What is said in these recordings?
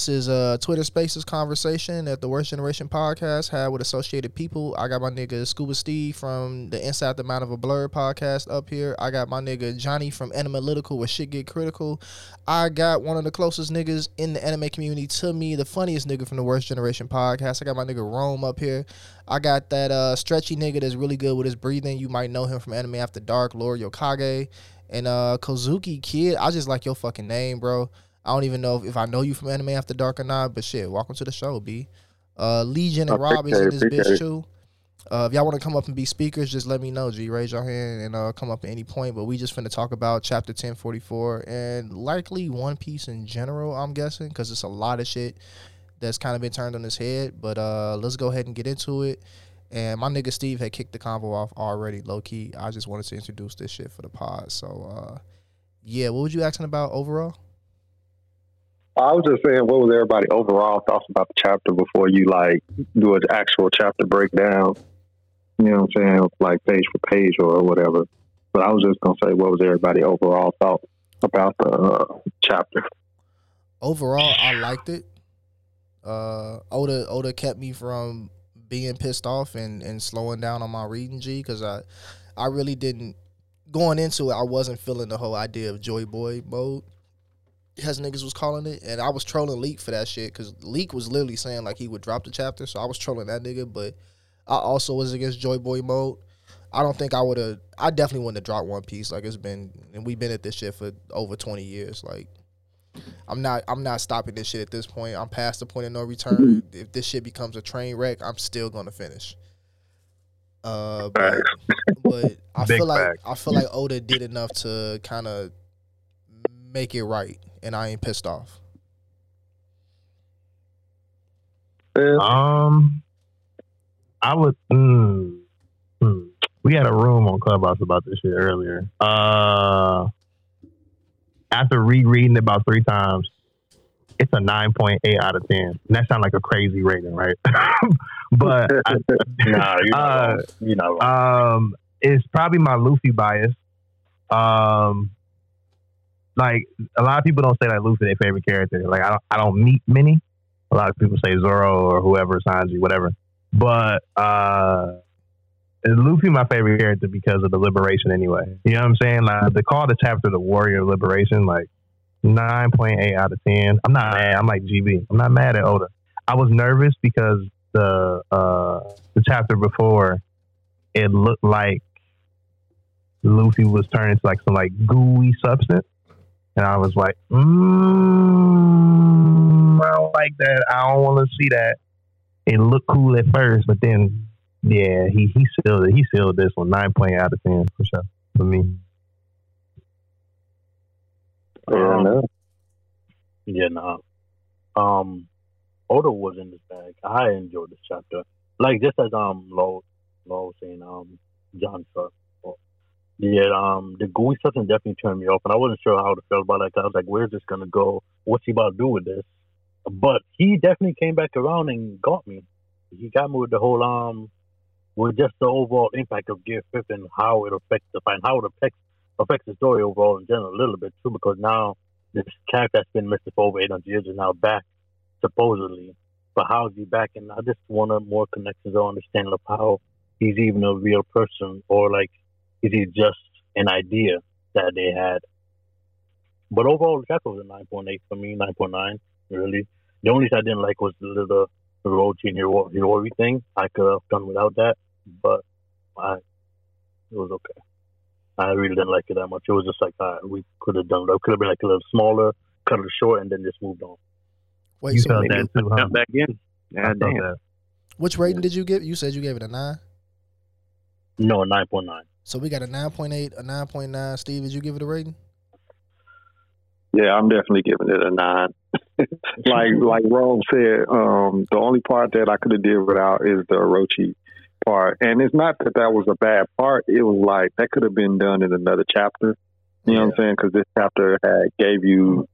This is a Twitter Spaces conversation that the Worst Generation podcast had with associated people. I got my nigga Scuba Steve from the Inside the Mind of a Blur podcast up here. I got my nigga Johnny from Animalytical where shit get critical. I got one of the closest niggas in the anime community to me, the funniest nigga from the Worst Generation podcast. I got my nigga Rome up here. I got that uh, stretchy nigga that's really good with his breathing. You might know him from Anime After Dark, Lord Yokage. And uh Kozuki Kid, I just like your fucking name, bro. I don't even know if, if I know you from Anime After Dark or not, but shit, welcome to the show, B. Uh, Legion and Rob is in this bitch too. Uh, if y'all want to come up and be speakers, just let me know. G, raise your hand and uh, come up at any point. But we just finna talk about chapter ten forty four and likely One Piece in general. I'm guessing because it's a lot of shit that's kind of been turned on his head. But uh, let's go ahead and get into it. And my nigga Steve had kicked the convo off already, low key. I just wanted to introduce this shit for the pod. So, uh, yeah, what was you asking about overall? I was just saying, what was everybody overall thoughts about the chapter before you like do an actual chapter breakdown? You know what I'm saying, like page for page or whatever. But I was just gonna say, what was everybody overall thought about the uh, chapter? Overall, I liked it. Uh, Oda Oda kept me from being pissed off and, and slowing down on my reading G because I I really didn't going into it. I wasn't feeling the whole idea of Joy Boy mode as niggas was calling it, and I was trolling Leak for that shit because Leak was literally saying like he would drop the chapter, so I was trolling that nigga. But I also was against Joy Boy mode. I don't think I would have. I definitely wouldn't have dropped One Piece. Like it's been, and we've been at this shit for over twenty years. Like I'm not. I'm not stopping this shit at this point. I'm past the point of no return. Mm-hmm. If this shit becomes a train wreck, I'm still gonna finish. Uh, but, but I feel like I feel like Oda did enough to kind of make it right and I ain't pissed off? Um, I would. Mm, mm, we had a room on Clubhouse about this shit earlier. Uh, after rereading it about three times, it's a nine point eight out of ten. And that sounds like a crazy rating, right? but I, nah, you're not uh, wrong. You're not wrong. Um, it's probably my Luffy bias. Um, like a lot of people don't say that Luffy their favorite character. Like I don't I don't meet many. A lot of people say Zoro or whoever Sanji, whatever. But uh Luffy my favorite character because of the liberation anyway. You know what I'm saying? Like they call the chapter the Warrior Liberation, like nine point eight out of ten. I'm not mad. I'm like GB. I'm not mad at Oda. I was nervous because the uh the chapter before it looked like Luffy was turning into like some like gooey substance. And I was like, mm, I don't like that. I don't want to see that. It looked cool at first, but then, yeah, he he sealed it. He sealed this one nine point out of ten for sure for me. Um, yeah, no. Um, Oda was in this bag. I enjoyed this chapter. Like just as um Low Low saying, um John Sharp yeah, um, the gooey something definitely turned me off, and I wasn't sure how to feel about it. I was like, "Where's this gonna go? What's he about to do with this?" But he definitely came back around and got me. He got me with the whole um, with just the overall impact of Gear Fifth and how it affects the fight, how it affects affects the story overall in general a little bit too, because now this character that's been missing for over 800 years is now back, supposedly. But how is he back? And I just wanted more connections or understanding of how he's even a real person, or like is he just an idea that they had? But overall, the chapter was a 9.8 for me, 9.9, really. The only thing I didn't like was the little Orochi and Hiro- Hiyori thing. I could have done without that, but I, it was okay. I really didn't like it that much. It was just like uh, we could have done it. It could have been like a little smaller, cut it short, and then just moved on. Wait, you so felt that too, huh? Back in. Yeah, damn. Which rating did you give? You said you gave it a nine. No, nine point nine. So we got a nine point eight, a nine point nine. Steve, did you give it a rating? Yeah, I'm definitely giving it a nine. like like Rome said, um, the only part that I could have did without is the Orochi part, and it's not that that was a bad part. It was like that could have been done in another chapter. You know what I'm saying? Because this chapter had gave you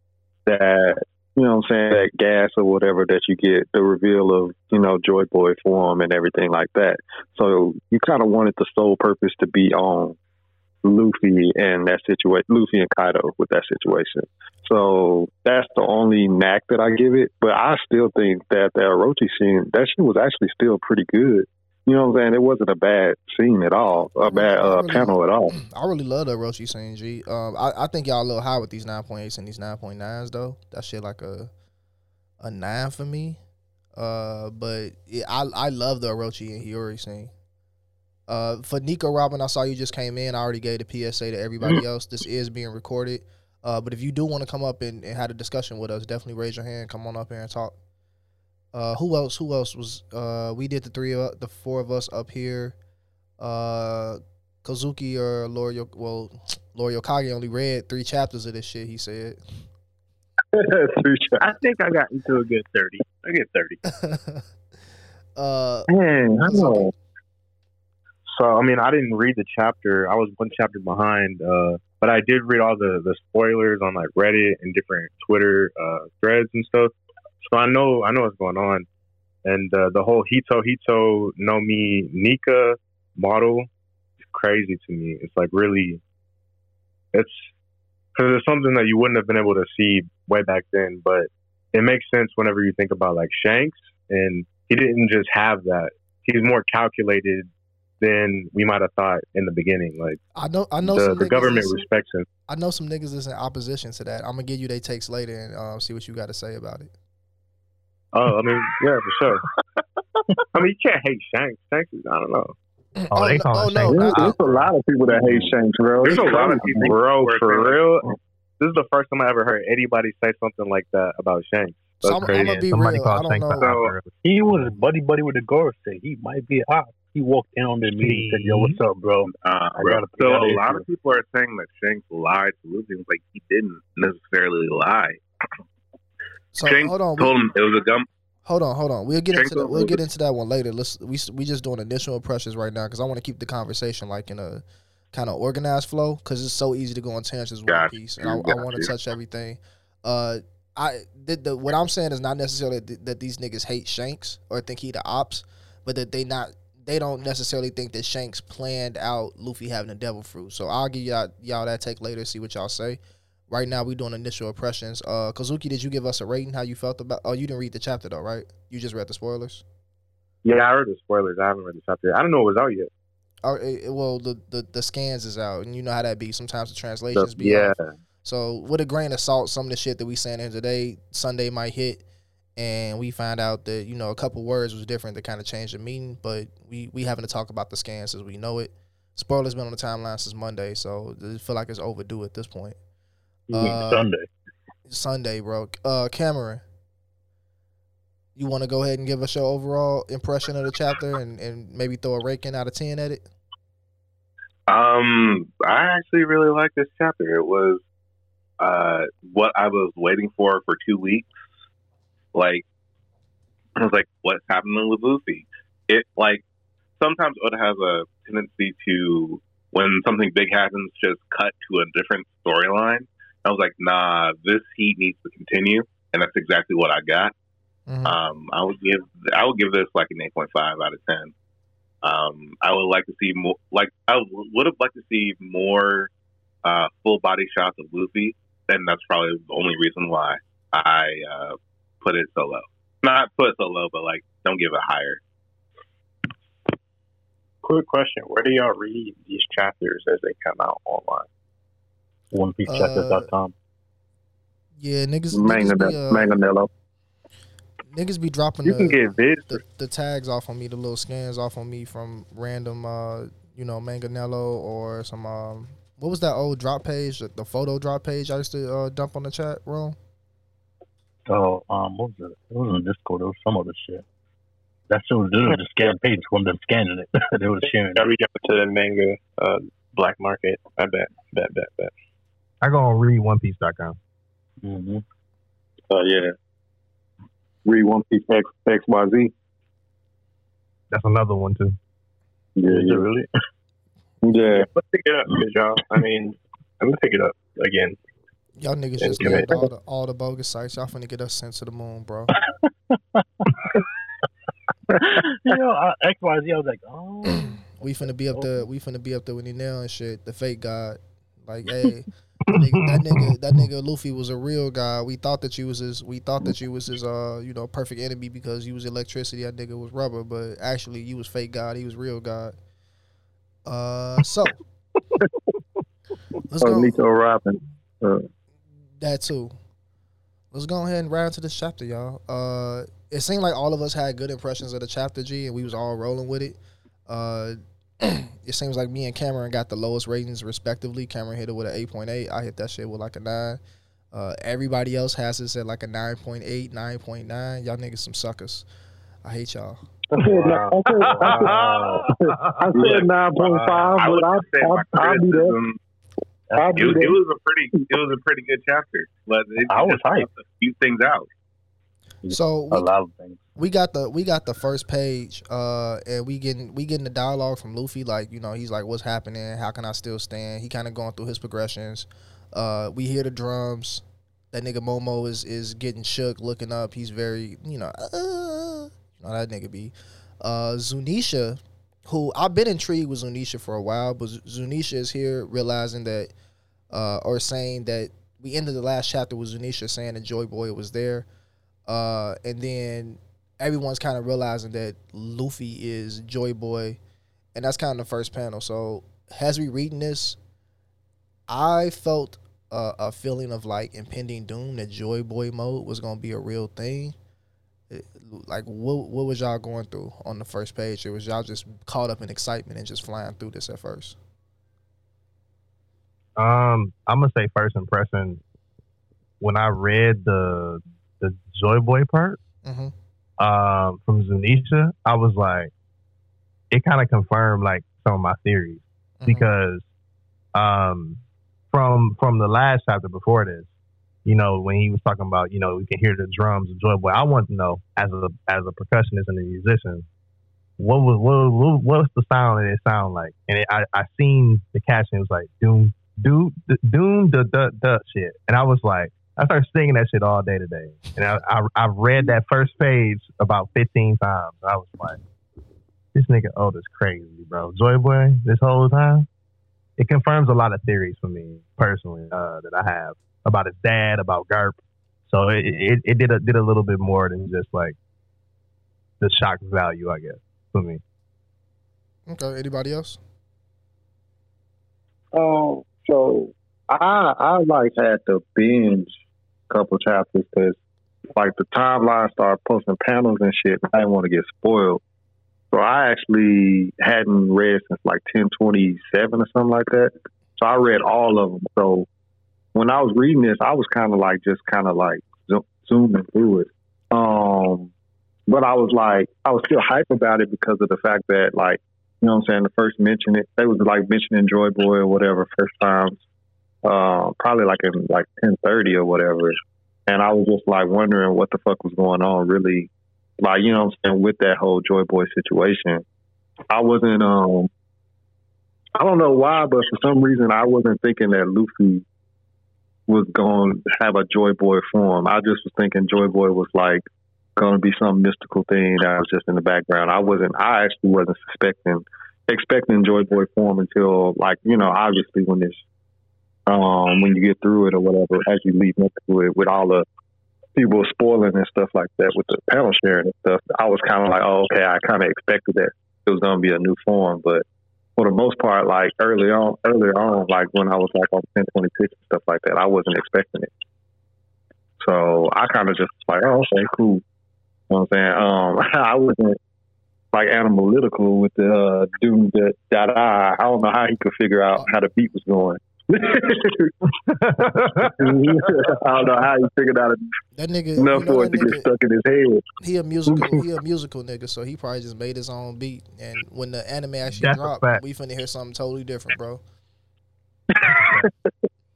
that you know what I'm saying, that gas or whatever that you get, the reveal of, you know, Joy Boy form and everything like that. So you kind of wanted the sole purpose to be on Luffy and that situation, Luffy and Kaido with that situation. So that's the only knack that I give it. But I still think that the Orochi scene, that shit was actually still pretty good. You know what I'm saying? It wasn't a bad scene at all, a bad uh, really- panel at all. I really love the Orochi scene, G. Um, I, I think y'all a little high with these nine point eights and these nine point nines though. That shit like a a nine for me. Uh, but yeah, I I love the Orochi and Hiyori scene. Uh, for Nico Robin, I saw you just came in. I already gave the PSA to everybody else. This is being recorded. Uh, but if you do want to come up and, and have a discussion with us, definitely raise your hand. Come on up here and talk. Uh, who else? Who else was? Uh, we did the three, of, the four of us up here. Uh, Kazuki or Lord, Yo- well, Lord Yokage only read three chapters of this shit. He said. I think I got into a good thirty. I get thirty. uh, Man, I know. So I mean, I didn't read the chapter. I was one chapter behind, uh, but I did read all the the spoilers on like Reddit and different Twitter uh, threads and stuff. So I know I know what's going on, and uh, the whole Hito Hito no Mi Nika model is crazy to me. It's like really, it's because it's something that you wouldn't have been able to see way back then, but it makes sense whenever you think about like Shanks, and he didn't just have that. He's more calculated than we might have thought in the beginning. Like I know, I know the, some the niggas government respects him. I know some niggas is in opposition to that. I'm gonna give you their takes later and um, see what you got to say about it. Oh, I mean, yeah, for sure. I mean, you can't hate Shanks. Shanks is, I don't know. Oh, they no, call oh it no, Shanks. There's, there's a lot of people that hate Shanks, bro. There's a lot of people, bro, for real. This is the first time I ever heard anybody say something like that about Shanks. So That's I'm, I'm gonna be Somebody real. I don't Shanks know. the opera. He was buddy buddy with the Gorosei. He might be a op. He walked in on the meeting and said, "Yo, what's up, bro?" Uh, I bro. gotta- so I a lot of people are saying that Shanks lied to Luffy. Like he didn't necessarily lie. So Shanks hold on, we- told him it was a gum. hold on, hold on. We'll get into that. We'll get into that one later. Let's we we just doing initial impressions right now because I want to keep the conversation like in a kind of organized flow because it's so easy to go on tangents with One Got Piece, and I, I want to touch everything. Uh, I the, the what I'm saying is not necessarily th- that these niggas hate Shanks or think he the ops, but that they not they don't necessarily think that Shanks planned out Luffy having the devil fruit. So I'll give y'all y'all that take later, see what y'all say. Right now we doing initial impressions. Uh, Kazuki, did you give us a rating? How you felt about? Oh, you didn't read the chapter though, right? You just read the spoilers. Yeah, I heard the spoilers. I haven't read the chapter. I don't know it was out yet. Oh, eh, well, the, the the scans is out, and you know how that be. Sometimes the translations be yeah, off. So with a grain of salt, some of the shit that we saying here today, Sunday might hit, and we find out that you know a couple words was different that kind of changed the meaning. But we we having to talk about the scans as we know it. Spoilers been on the timeline since Monday, so I feel like it's overdue at this point. Uh, Sunday? Sunday, bro. Uh, Cameron, you want to go ahead and give us your overall impression of the chapter and, and maybe throw a ranking out of ten at it? Um, I actually really like this chapter. It was uh what I was waiting for for two weeks. Like I was like, what's happening with Luffy? It like sometimes Oda has a tendency to when something big happens, just cut to a different storyline. I was like, nah, this heat needs to continue, and that's exactly what I got. Mhm. Um, I would give I would give this like an eight point five out of ten. Um, I would like to see more. Like I would have liked to see more uh, full body shots of Luffy, and that's probably the only reason why I uh, put it so low. Not put it so low, but like don't give it higher. Quick question: Where do y'all read these chapters as they come out online? OnePieceChapters.com. Yeah, niggas, Manga, niggas, be, uh, Manganelo. niggas be dropping you the, can get vids. the, the tags off on me, the little scans off on me from random, uh, you know, Manganelo or some. Um, what was that old drop page? The, the photo drop page I used to uh, dump on the chat room. Oh, um, what was it? It was on Discord. It was some other shit. That shit was, this was the scan page from them scanning it. they were sharing Y'all it. reach out to the manga uh, black market. I bet, bet, bet, bet. I go on read OnePiece.com. Mm-hmm. Oh yeah. Read One Piece X X Y Z. That's another one too. Yeah, yeah, really? yeah. Let's pick it up, y'all. I mean, I'm gonna pick it up again. Y'all niggas just give named all the all the bogus sites. Y'all finna get us sent to the moon, bro. you know, I, XYZ, I was like, oh. we We finna be up there. We finna be up there with Enel and shit. The fake god. Like, hey, that nigga, that nigga, that nigga Luffy was a real guy. We thought that you was his. We thought that you was his. Uh, you know, perfect enemy because you was electricity. That nigga was rubber, but actually, you was fake god. He was real god. Uh, so let's Oh, go. Nico Robin. Uh, That too. Let's go ahead and round to this chapter, y'all. Uh, it seemed like all of us had good impressions of the chapter G, and we was all rolling with it. Uh, it seems like me and Cameron got the lowest ratings respectively. Cameron hit it with an eight point eight. I hit that shit with like a nine. Uh, everybody else has this at like a 9.8, 9.9. Y'all niggas some suckers. I hate y'all. I said, I said, I I said nine point five, I would but I, say my I, I'll be there. criticism. I'll It, be it was a pretty, it was a pretty good chapter, but it I was just hyped. left a few things out. So A we, lot of things. We got the we got the first page, uh, and we getting we getting the dialogue from Luffy. Like you know, he's like, "What's happening? How can I still stand?" He kind of going through his progressions. Uh, we hear the drums. That nigga Momo is is getting shook, looking up. He's very you know, uh, you know that nigga be. Uh, Zunisha, who I've been intrigued with Zunisha for a while, but Zunisha is here realizing that, uh, or saying that we ended the last chapter with Zunisha saying that Joy Boy was there. Uh, and then everyone's kind of realizing that Luffy is Joy Boy, and that's kind of the first panel. So as we reading this, I felt a, a feeling of like impending doom that Joy Boy mode was gonna be a real thing. It- like what what was y'all going through on the first page? It was y'all just caught up in excitement and just flying through this at first. Um, I'm gonna say first impression. When I read the the Joy Boy part Mm-hmm. Um, from Zunisha, I was like, it kind of confirmed like some of my theories Mm-hmm. because um, from from the last chapter before this, you know, when he was talking about, you know, we can hear the drums of Joy Boy. I want to know as a as a percussionist and a musician, what was what what what's the sound that it sound like? And it, I I seen the caption it was like doom doom doom the the the shit, and I was like. I started singing that shit all day today, and I, I I read that first page about fifteen times. I was like, "This nigga old is crazy, bro." Joy Boy, this whole time, it confirms a lot of theories for me personally uh, that I have about his dad, about Garp. So it, it it did a did a little bit more than just like the shock value, I guess, for me. Okay. Anybody else? Um, so I I like had to binge a couple chapters because like the timeline started posting panels and shit. I didn't want to get spoiled, so I actually hadn't read since like ten twenty seven or something like that. So I read all of them. So when I was reading this, I was kind of like just kind of like zo- zooming through it. Um, but I was like, I was still hype about it because of the fact that like you know what I'm saying? The first mention it, they was like mentioning Joy Boy or whatever first times, uh, probably like in like 10:30 or whatever. And I was just like wondering what the fuck was going on, really, like you know I'm saying with that whole Joy Boy situation. I wasn't, um, I don't know why, but for some reason I wasn't thinking that Luffy was going to have a Joy Boy form. I just was thinking Joy Boy was like going to be some mystical thing that was just in the background. I wasn't. I actually wasn't suspecting, expecting Joy Boy form until like you know, obviously when this, um, when you get through it or whatever, as you lead up to it with all the people spoiling and stuff like that with the panel sharing and stuff. I was kind of like, oh, okay, I kind of expected that it was going to be a new form, but for the most part, like early on, earlier on, like when I was like on 1026 and stuff like that, I wasn't expecting it. So I kind of just like, oh, okay, cool. You know what I'm saying? Um, I wasn't like analytical with the uh, dude that that I I don't know how he could figure out how the beat was going. I don't know how he figured out That nigga, enough you know for it to get stuck in his head. he a musical, he a musical nigga, so he probably just made his own beat. And when the anime actually That's dropped, we finna hear something totally different, bro.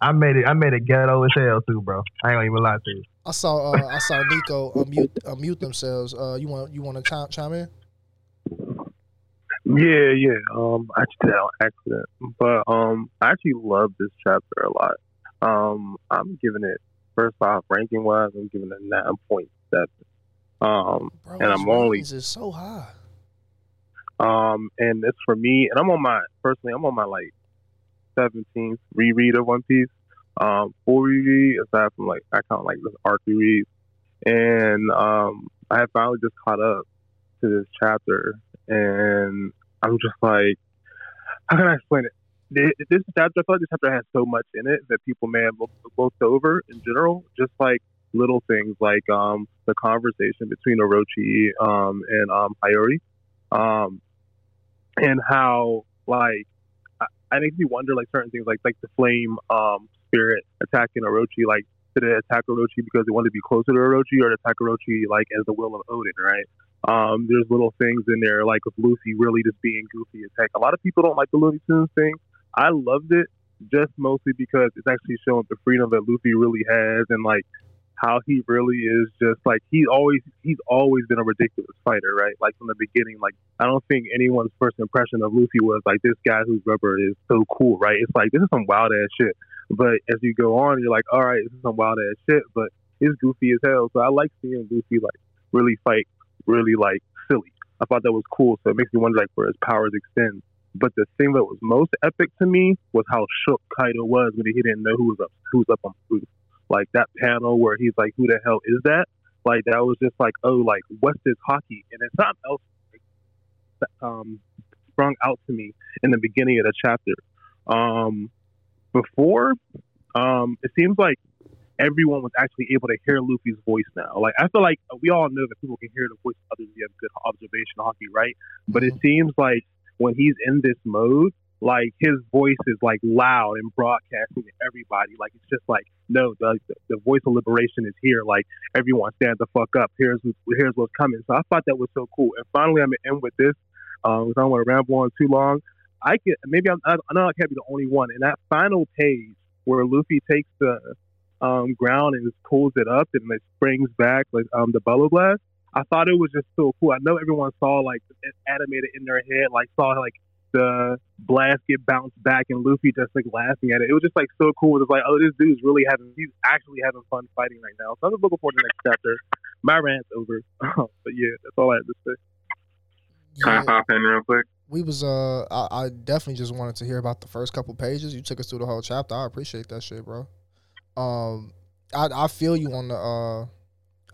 I made it. I made it ghetto as hell too, bro. I ain't gonna even lie to you. I saw, uh, I saw Nico unmute, unmute themselves. Uh, you want, you want to chime, chime in? Yeah, yeah. Um, I just did on accident, but um, I actually love this chapter a lot. Um, I'm giving it first off ranking wise, I'm giving it nine point seven. Um, Bro, And I'm only- is so high. Um, and it's for me, and I'm on my personally, I'm on my like 17th reread of One Piece. Um, full reread aside from like I count like this arc reread, and um, I have finally just caught up to this chapter, and I'm just like, how can I explain it? This chapter, I feel like this chapter has so much in it that people may have looked over in general. Just like little things like um, the conversation between Orochi um, and um, Hiyori, um, and how like I, I makes me wonder like certain things like like the flame um, spirit attacking Orochi. Like did it attack Orochi because it wanted to be closer to Orochi, or attack Orochi like as the will of Oden? Right. Um, there's little things in there like with Luffy really just being goofy as heck. A lot of people don't like the Looney Tunes thing. I loved it just mostly because it's actually showing the freedom that Luffy really has and like how he really is just like he always he's always been a ridiculous fighter, right? Like from the beginning, like I don't think anyone's first impression of Luffy was like this guy whose rubber is so cool, right? It's like this is some wild ass shit. But as you go on, you're like, all right, this is some wild ass shit, but it's goofy as hell. So I like seeing Luffy like really fight, really like silly. I thought that was cool. So it makes me wonder like where his powers extend. But the thing that was most epic to me was how shook Kaido was when he didn't know who was up who was up on roof. Like that panel where he's like, "Who the hell is that?" Like that was just like, "Oh, like what's this haki?" And it's something else like, um, sprung out to me in the beginning of the chapter. Um, before, um, it seems like everyone was actually able to hear Luffy's voice now. Like I feel like we all know that people can hear the voice of others you have good observation haki, right? But it seems like when he's in this mode, like his voice is like loud and broadcasting to everybody. Like it's just like, no, the the voice of liberation is here. Like everyone stand the fuck up. Here's here's what's coming. So I thought that was so cool. And finally, I'm gonna end with this. Um, 'cause I don't want to ramble on too long. I can maybe I'm, I I know I can't be the only one. In that final page where Luffy takes the um, ground and just pulls it up and it springs back like um, the bubble blast. I thought it was just so cool. I know everyone saw like it animated in their head, like saw like the blast get bounced back and Luffy just like laughing at it. It was just like so cool. It was like, oh, this dude's really having, he's actually having fun fighting right now. So I'm just looking forward to the next chapter. My rant's over, but yeah, that's all I had to say. Can I Yeah, pop in real quick? we was uh, I, I definitely just wanted to hear about the first couple pages. You took us through the whole chapter. I appreciate that shit, bro. Um, I I feel you on the uh,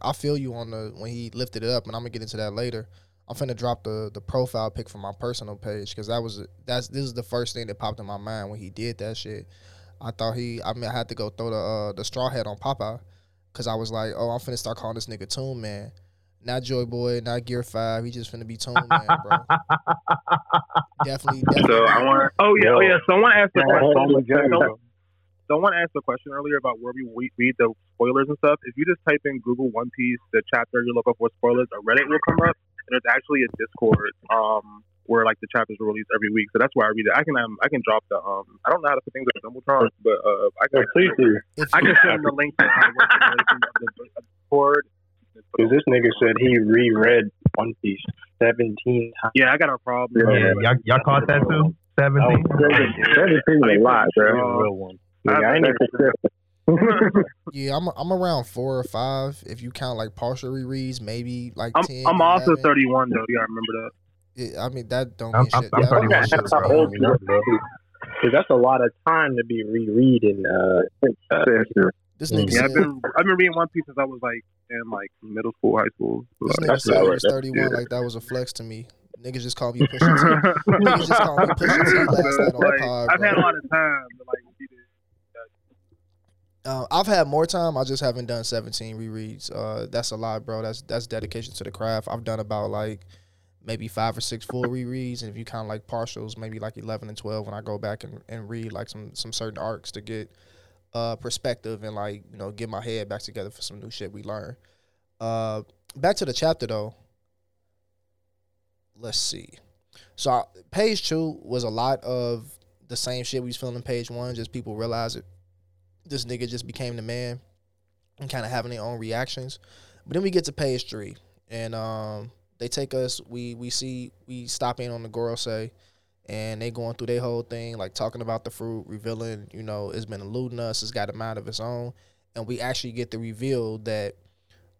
I feel you on the when he lifted it up, and I'm gonna get into that later. I'm finna drop the the profile pic from my personal page because that was that's this is the first thing that popped in my mind when he did that shit. I thought he, I mean, I had to go throw the uh, the straw hat on Popeye because I was like, oh, I'm finna start calling this nigga Toon Man, not Joy Boy, not Gear Five. He just finna be Toon Man, bro. definitely, definitely. So I want Oh yeah, oh yeah. Someone asked the Yeah, question. Someone- Someone asked a question earlier about where we we read the spoilers and stuff. If you just type in Google One Piece, the chapter you're looking for spoilers, a Reddit will come up, and there's actually a Discord um where like the chapters are released every week. So that's where I read it. I can um I can drop the um I don't know how to put things on Jumbotron, but uh I can Yeah, please do. I can send the link to how to work the relation of the, Discord. Because this nigga said he reread One Piece 17 times. Yeah, I got a problem. Yeah, y'all, y'all caught that too? Seventeen. Seventeen a lot, bro. real one. Nigga, I ain't Yeah, I'm I'm around four or five. If you count like partial rereads, maybe like I'm 10, I'm also 11. 31 though. You gotta remember that. Yeah, I mean that don't I'm- mean I'm- shit. I'm that don't mean 31. shit That's to how me. old you. Because that's a lot of time to be rereading. Uh, uh, This nigga Yeah, I've been I've been reading One Piece since I was like in like middle school, high school. this Like, nigga That's said he right. was That's- 31 yeah. like that was a flex to me. Niggas just call me Pusha T. Niggas just call me Pusha T last night on Like, the pod, I've bro. had a lot of time to like read it. Uh, I've had more time. I just haven't done 17 rereads. Uh, that's a lot, bro. That's that's dedication to the craft. I've done about like maybe five or six full rereads, and if you count like partials, maybe like 11 and 12 when I go back and, and read like some some certain arcs to get uh perspective and like you know get my head back together for some new shit we learn. Uh, back to the chapter though. Let's see. So I, page two was a lot of the same shit we was feeling in page one. Just people realize it this nigga just became the man and kind of having their own reactions. But then we get to page three, and um, they take us. We we see we stop in on the Gorosei, and they going through their whole thing, like talking about the fruit, revealing you know it's been eluding us. It's got a mind of its own, and we actually get the reveal that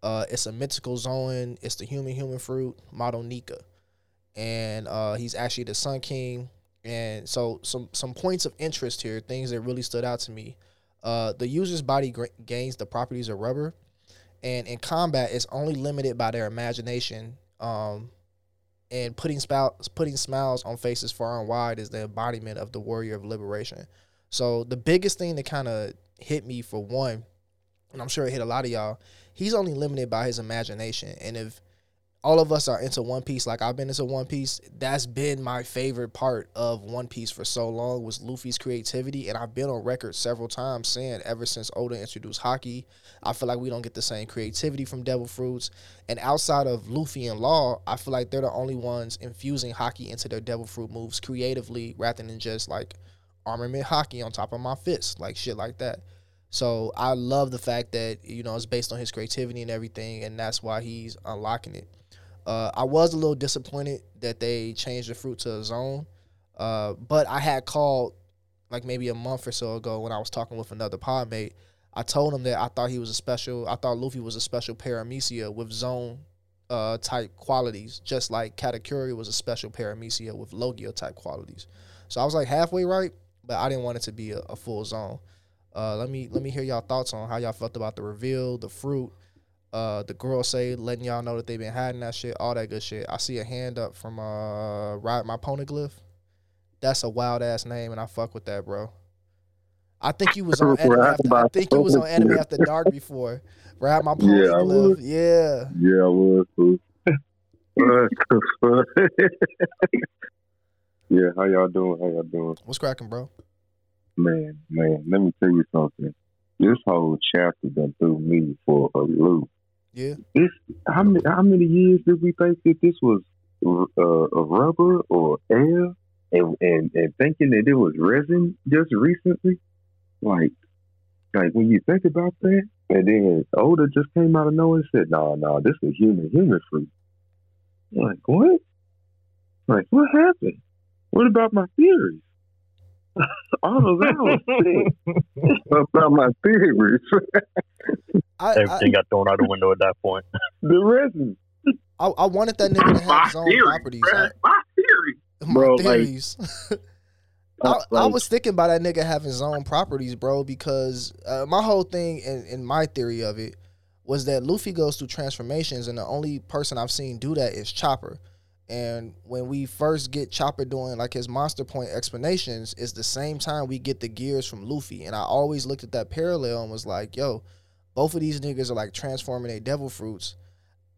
uh, it's a mythical Zoan. It's the human human fruit, Model Nika. and uh, he's actually the Sun King. And so some some points of interest here, things that really stood out to me. Uh, the user's body gra- gains the properties of rubber, and in combat, it's only limited by their imagination. Um, and putting spout, putting smiles on faces far and wide is the embodiment of the warrior of liberation. So the biggest thing that kind of hit me for one, and I'm sure it hit a lot of y'all, he's only limited by his imagination. And if all of us are into One Piece, like I've been into One Piece, that's been my favorite part of One Piece for so long was Luffy's creativity. And I've been on record several times saying ever since Oda introduced haki, I feel like we don't get the same creativity from Devil Fruits. And outside of Luffy and Law, I feel like they're the only ones infusing haki into their Devil Fruit moves creatively rather than just like armament haki on top of my fist, like shit like that. So I love the fact that you know it's based on his creativity and everything, and that's why he's unlocking it. Uh, I was a little disappointed that they changed the fruit to a Zoan, uh, but I had called like maybe a month or so ago when I was talking with another pod mate. I told him that I thought he was a special. I thought Luffy was a special paramecia with Zoan uh, type qualities, just like Katakuri was a special paramecia with Logia type qualities. So I was like halfway right, but I didn't want it to be a, a full Zoan. Uh, let me let me hear y'all thoughts on how y'all felt about the reveal, the fruit, uh, the Gorosei letting y'all know that they've been hiding that shit, all that good shit. I see a hand up from uh Ride My Poneglyph. That's a wild ass name, and I fuck with that, bro. I think you was on anime after, I think you was on anime after dark before. Ride My Poneglyph. Yeah. Yeah, I was. too. yeah, how y'all doing? How y'all doing? What's cracking, bro? Man, man, let me tell you something. This whole chapter done threw me for a loop. Yeah. This how many how many years did we think that this was uh, a rubber or air, and, and and thinking that it was resin just recently? Like, like when you think about that, and then Oda just came out of nowhere and said, "No, no, this is human human fruit." Like what? Like what happened? What about my theories? All of that was sick. about my theories. I, I, Everything got thrown out the window at that point. the resin. I, I wanted that nigga to have My his own theory, properties. bruh. My theory. My Bro, like- I, I was thinking about that nigga having his own properties, bro, because uh, my whole thing and, and my theory of it was that Luffy goes through transformations, and the only person I've seen do that is Chopper. And when we first get Chopper doing like his monster point explanations, it's the same time we get the gears from Luffy. And I always looked at that parallel and was like, yo, both of these niggas are like transforming their devil fruits.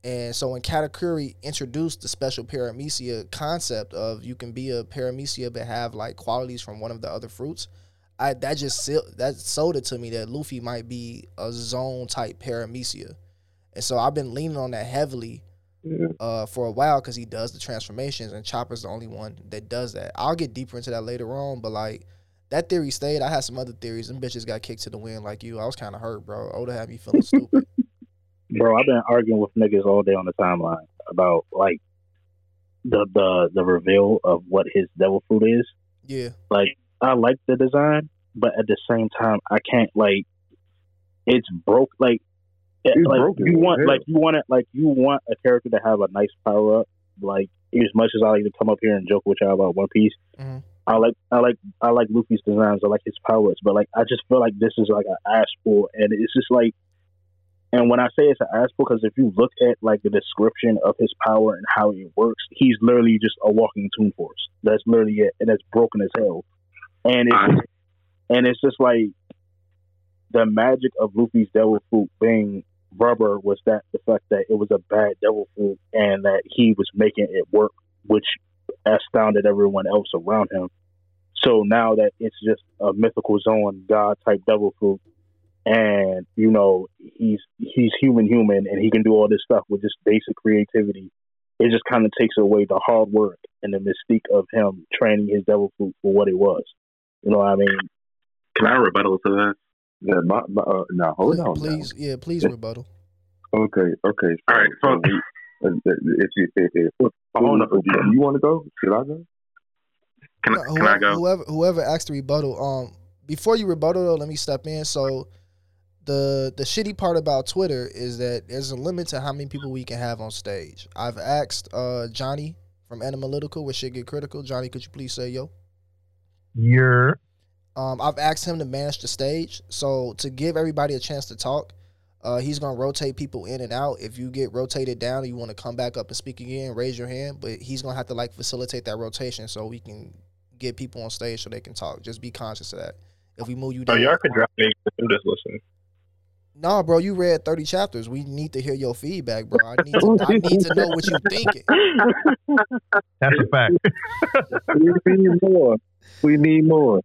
And so when Katakuri introduced the special paramecia concept of you can be a paramecia but have like qualities from one of the other fruits, I that just that sold it to me that Luffy might be a Zoan type paramecia. And so I've been leaning on that heavily Yeah. uh, for a while because he does the transformations, and Chopper's the only one that does that. I'll get deeper into that later on, but like that theory stayed. I had some other theories. Them bitches got kicked to the wind like you. I was kind of hurt, bro. Oda had me feeling stupid. Bro, I've been arguing with niggas all day on the timeline about like the the the reveal of what his devil fruit is. Yeah, Like I like the design, but at the same time I can't like it's broke like it- It's like broken you want hell. like you want it like you want a character to have a nice power up. Like as much as I like to come up here and joke with y'all about One Piece, Mhm. I like I like I like Luffy's designs. I like his powers, but like I just feel like this is like an ass pull, and it's just like. And when I say it's an ass pull, because if you look at like the description of his power and how it works, he's literally just a walking Toon Force. That's literally it, and that's broken as hell. And it's and it's just like the magic of Luffy's devil fruit being rubber was that the fact that it was a bad devil fruit and that he was making it work, which astounded everyone else around him. So now that it's just a mythical Zoan god type devil fruit, and you know he's he's human human and he can do all this stuff with just basic creativity. It just kind of takes away the hard work and the mystique of him training his devil fruit for what it was. You know what I mean? Can I rebuttal to that? Yeah, my, my, uh, now hold please, on. now. please, yeah, please rebuttal. Okay, okay. All right, so- we- uh, if you, if, if, if, hold on, do you want to go? Should I go? Can, No, can whoever, I go? Whoever whoever asked to rebuttal, um, before you rebuttal though, let me step in. So, the the shitty part about Twitter is that there's a limit to how many people we can have on stage. I've asked uh Johnny from Animalytical, where shit get critical. Johnny, could you please say yo? You're Um, I've asked him to manage the stage, so to give everybody a chance to talk, uh, he's gonna rotate people in and out. If you get rotated down and you want to come back up and speak again, raise your hand. But he's gonna have to like facilitate that rotation so we can get people on stage so they can talk. Just be conscious of that. If we move you down, Oh, y'all can drop me. I'm just listening. no, bro, you read thirty chapters. We need to hear your feedback, bro. I need to, I need to know what you're thinking. that's a fact. we need more. We need more.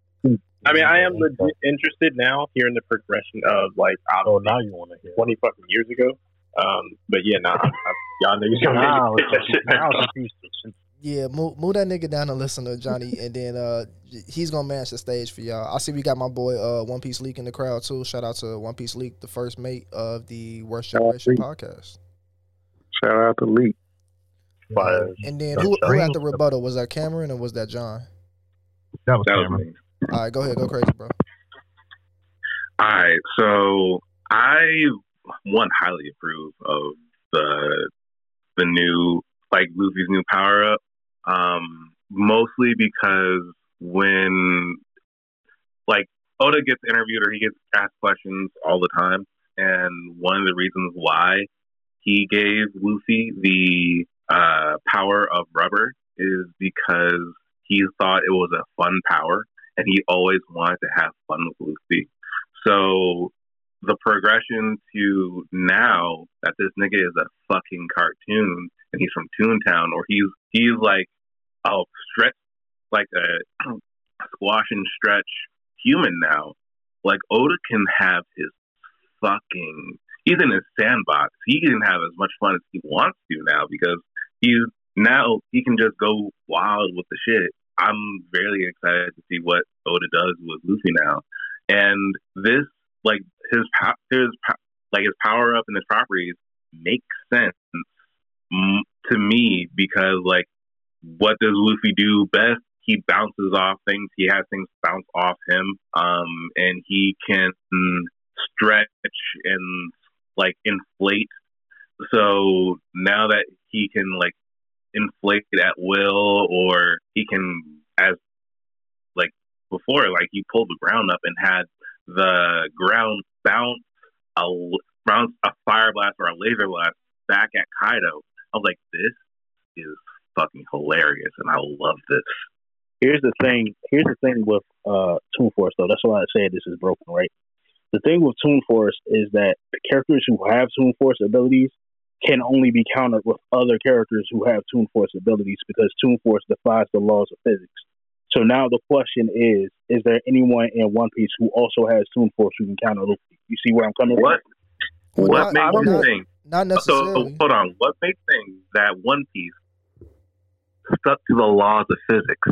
I mean, I am legit interested now hearing the progression of like out Oh, of now you want to hear. twenty fucking years ago. Um, but yeah, nah, I, I, y'all niggas gonna Now, make that shit now now. it's confusing. Yeah, move, move that nigga down and listen to Johnny, and then uh, he's gonna manage the stage for y'all. I see we got my boy uh, One Piece Leak in the crowd too. Shout out to One Piece Leak, the first mate of the Worst Shout out Generation podcast. Shout out to Leak. Fire. And then who, out. who had the rebuttal? Was that Cameron or was that John? That was Cameron. All right, go ahead, go crazy, bro. All right, so I one highly approve of the the new like Luffy's new power up. Um, mostly because when like Oda gets interviewed or he gets asked questions all the time, and one of the reasons why he gave Luffy the uh, power of rubber is because he thought it was a fun power, and he always wanted to have fun with Lucy. So the progression to now that this nigga is a fucking cartoon and he's from Toontown, or he's he's like oh stretch like a squash and stretch human now. Like Oda can have his fucking he's in his sandbox. He can have as much fun as he wants to now because he's now he can just go wild with the shit. I'm very excited to see what Oda does with Luffy now. And this, like his his like his power up and his properties make sense to me because like what does Luffy do best? He bounces off things. He has things bounce off him, um, and he can stretch and like inflate. So now that he can like inflate at will, or he can as like before, like he pulled the ground up and had the ground bounce a bounce a fire blast or a laser blast back at Kaido. I was like, this is fucking hilarious, and I love this. here's the thing. Here's the thing with uh, Toon Force, though. That's why I said this is broken, right? The thing with Toon Force is that the characters who have Toon Force abilities can only be countered with other characters who have Toon Force abilities because Toon Force defies the laws of physics. So now the question is: Is there anyone in One Piece who also has Toon Force who can counter Luffy? You see where I'm coming What Well, what not- makes you not- think? Not So necessarily. hold on. What makes things that One Piece stuck to the laws of physics?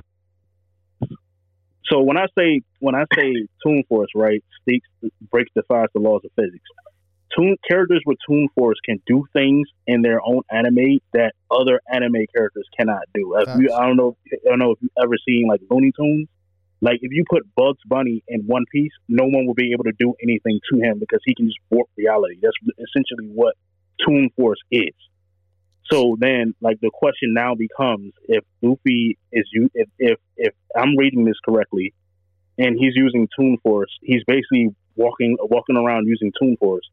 So when I say when I say Toon Force, right, speaks breaks defies the laws of physics. Toon characters with Toon Force can do things in their own anime that other anime characters cannot do. If you, I don't know, I don't know if you've ever seen like Looney Tunes. Like if you put Bugs Bunny in One Piece, no one will be able to do anything to him because he can just warp reality. That's essentially what Toon Force is. So then, like the question now becomes: if Luffy is you, if if if I'm reading this correctly, and he's using Toon Force, he's basically walking walking around using Toon Force.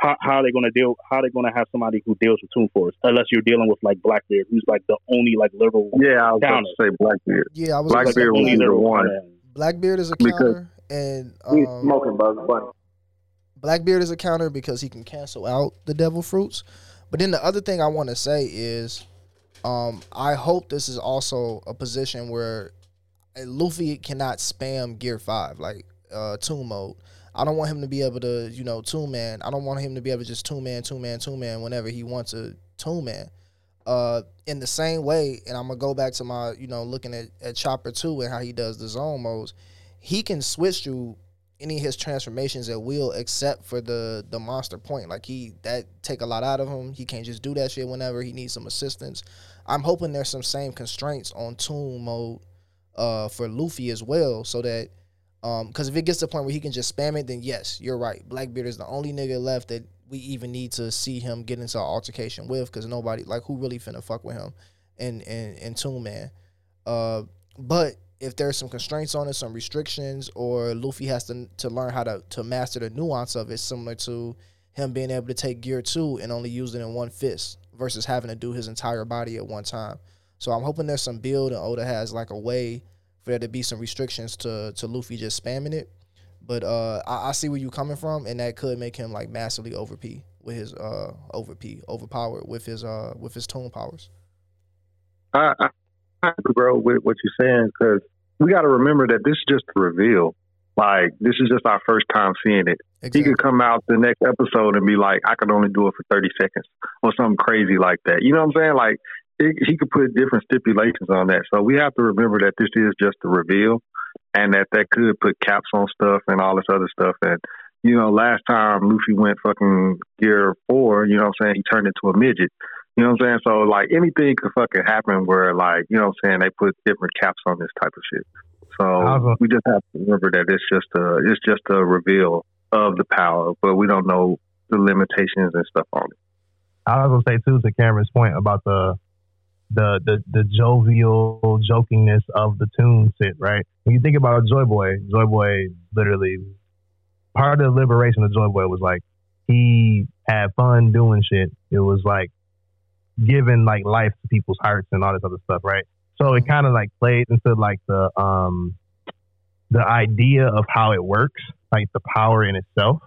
How, how are they going to deal? How are they going to have somebody who deals with Toon Force? Unless you're dealing with like Blackbeard, who's like the only like liberal. Yeah, I was about to say Blackbeard. yeah, I was like, Blackbeard was either liberal one. Blackbeard is a Because- counter, and He's um, smoking Bugs Bunny. Blackbeard is a counter because he can cancel out the devil fruits. But then the other thing I want to say is, um, I hope this is also a position where uh, Luffy cannot spam Gear Five like uh, Toon mode. I don't want him to be able to, you know, Toon Man. I don't want him to be able to just Toon Man, Toon Man, Toon Man whenever he wants to Toon Man. Uh, in the same way, and I'm gonna go back to my, you know, looking at, at Chopper Two and how he does the Zoan modes. He can switch through any of his transformations at will except for the the monster point. Like he that take a lot out of him. He can't just do that shit whenever he needs some assistance. I'm hoping there's some same constraints on Toon mode uh for Luffy as well, so that um because if it gets to the point where he can just spam it, then yes, you're right. Blackbeard is the only nigga left that we even need to see him get into an altercation with because nobody like who really finna fuck with him. and and and Toon Man. Uh, but if there's some constraints on it, some restrictions, or Luffy has to to learn how to to master the nuance of it, similar to him being able to take Gear Two and only use it in one fist versus having to do his entire body at one time. So I'm hoping there's some build and Oda has like a way for there to be some restrictions to to Luffy just spamming it. But uh, I, I see where you're coming from, and that could make him like massively over P with his uh over P overpowered with his uh with his tone powers. I, I, bro, with what you're saying because we got to remember that this is just a reveal. Like this is just our first time seeing it. Exactly. He could come out the next episode and be like, "I could only do it for 30 seconds" or something crazy like that. You know what I'm saying? Like it, he could put different stipulations on that. So we have to remember that this is just a reveal, and that that could put caps on stuff and all this other stuff. And you know, last time Luffy went fucking gear four, you know what I'm saying? He turned into a midget. You know what I'm saying? So like anything could fucking happen where like, you know what I'm saying, they put different caps on this type of shit. So we just have to remember that it's just a it's just a reveal of the power, but we don't know the limitations and stuff on it. I was gonna say too to Cameron's point about the the the the jovial jokingness of the toon sit, right? When you think about Joy Boy, Joy Boy literally part of the liberation of Joy Boy was like he had fun doing shit. It was like giving like life to people's hearts and all this other stuff, right? So it kind of like played into like the um the idea of how it works, like the power in itself.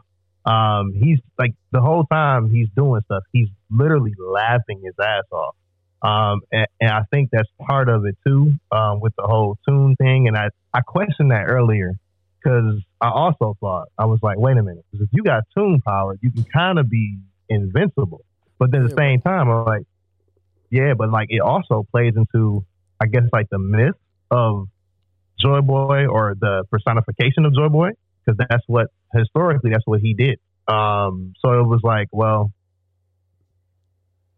Um, he's like the whole time he's doing stuff, he's literally laughing his ass off. Um, and, and I think that's part of it too, um, with the whole toon thing. And I, I questioned that earlier because I also thought, I was like, wait a minute, if you got toon power, you can kind of be invincible. But then at the same time, I'm like, yeah, but like it also plays into, I guess, like the myth of Joy Boy or the personification of Joy Boy, because that's what historically that's what he did. Um, so it was like, well,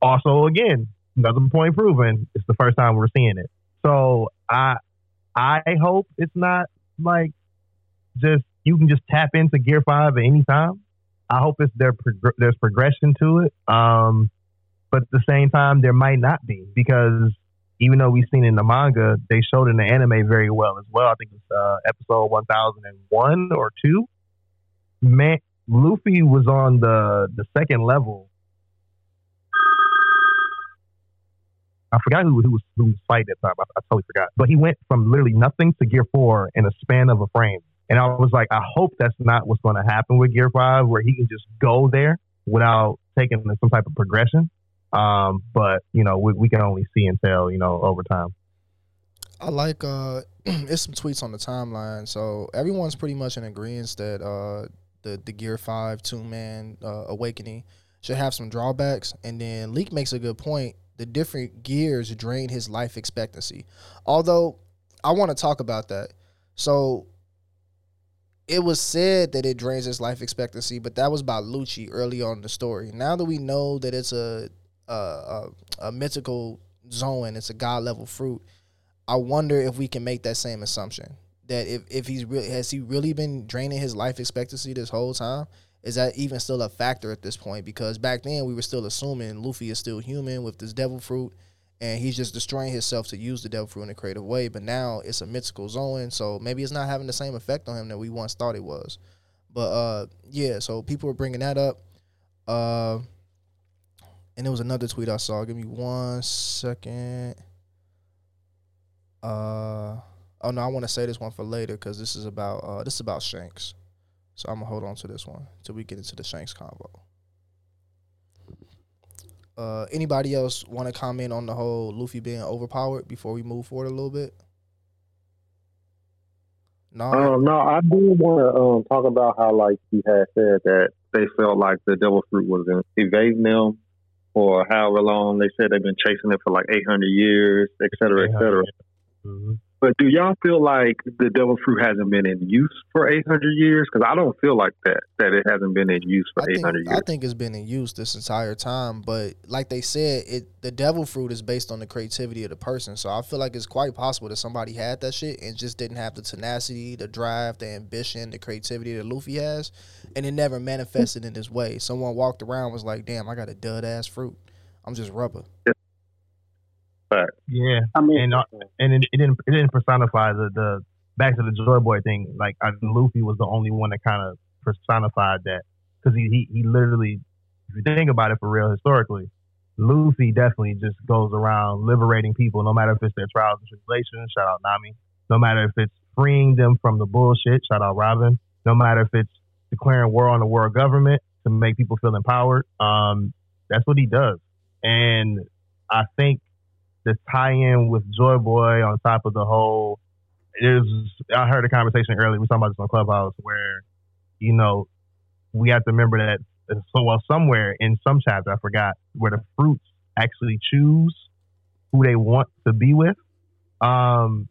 also again, another point proven. It's the first time we're seeing it. So I I hope it's not like just you can just tap into Gear Five at any time. I hope it's there there's progression to it. Um, but at the same time, there might not be because even though we've seen in the manga, they showed in the anime very well as well. I think it's uh, episode 1001 or two. Man, Luffy was on the the second level. I forgot who, who was who was fighting at the time. I, I totally forgot. But he went from literally nothing to Gear Four in a span of a frame. And I was like, I hope that's not what's going to happen with Gear Five, where he can just go there without taking some type of progression. Um, but you know, we, we can only see and tell, you know, over time. I like uh it's some tweets on the timeline. So everyone's pretty much in agreement that uh the the Gear Five Toon Man uh, Awakening should have some drawbacks. And then Leak makes a good point. The different gears drain his life expectancy. Although I want to talk about that. So it was said that it drains his life expectancy, but that was by Lucci early on in the story. Now that we know that it's a a, a, a mythical Zoan, it's a god level fruit. I wonder if we can make that same assumption that if, if he's really has he really been draining his life expectancy this whole time? Is that even still a factor at this point? Because back then we were still assuming Luffy is still human with this devil fruit, and he's just destroying himself to use the devil fruit in a creative way. But now it's a mythical Zoan, so maybe it's not having the same effect on him that we once thought it was. But uh, yeah, so people were bringing that up. Uh, and there was another tweet I saw. Give me one second. Uh oh no, I want to say this one for later because this is about uh this is about Shanks. So I'm gonna hold on to this one till we get into the Shanks convo. Uh, anybody else want to comment on the whole Luffy being overpowered before we move forward a little bit? No, Um, no, I do want to um, talk about how, like you had said, that they felt like the devil fruit was evading them for however long. They said they've been chasing it for like 800 years, et cetera, et cetera. Mhm. But do y'all feel like the devil fruit hasn't been in use for 800 years? Because I don't feel like that, that it hasn't been in use for I think 800 I think it's been in use this entire time, but like they said, it the devil fruit is based on the creativity of the person. So I feel like it's quite possible that somebody had that shit and just didn't have the tenacity, the drive, the ambition, the creativity that Luffy has, and it never manifested in this way. Someone walked around was like, "Damn, I got a dud ass fruit. I'm just rubber." Fact. Yeah, I mean, and uh, and it, it didn't it didn't personify the the back to the Joy Boy thing. Like I, Luffy was the only one that kind of personified that because he, he he literally, if you think about it for real historically, Luffy definitely just goes around liberating people, no matter if it's their trials and tribulations. Shout out Nami. No matter if it's freeing them from the bullshit. Shout out Robin. No matter if it's declaring war on the world government to make people feel empowered. Um, that's what he does. And I think the tie-in with Joy Boy on top of the whole is I heard a conversation earlier. We were talking about this on Clubhouse where, you know, we have to remember that so well somewhere in some chapter I forgot where the fruits actually choose who they want to be with. Um,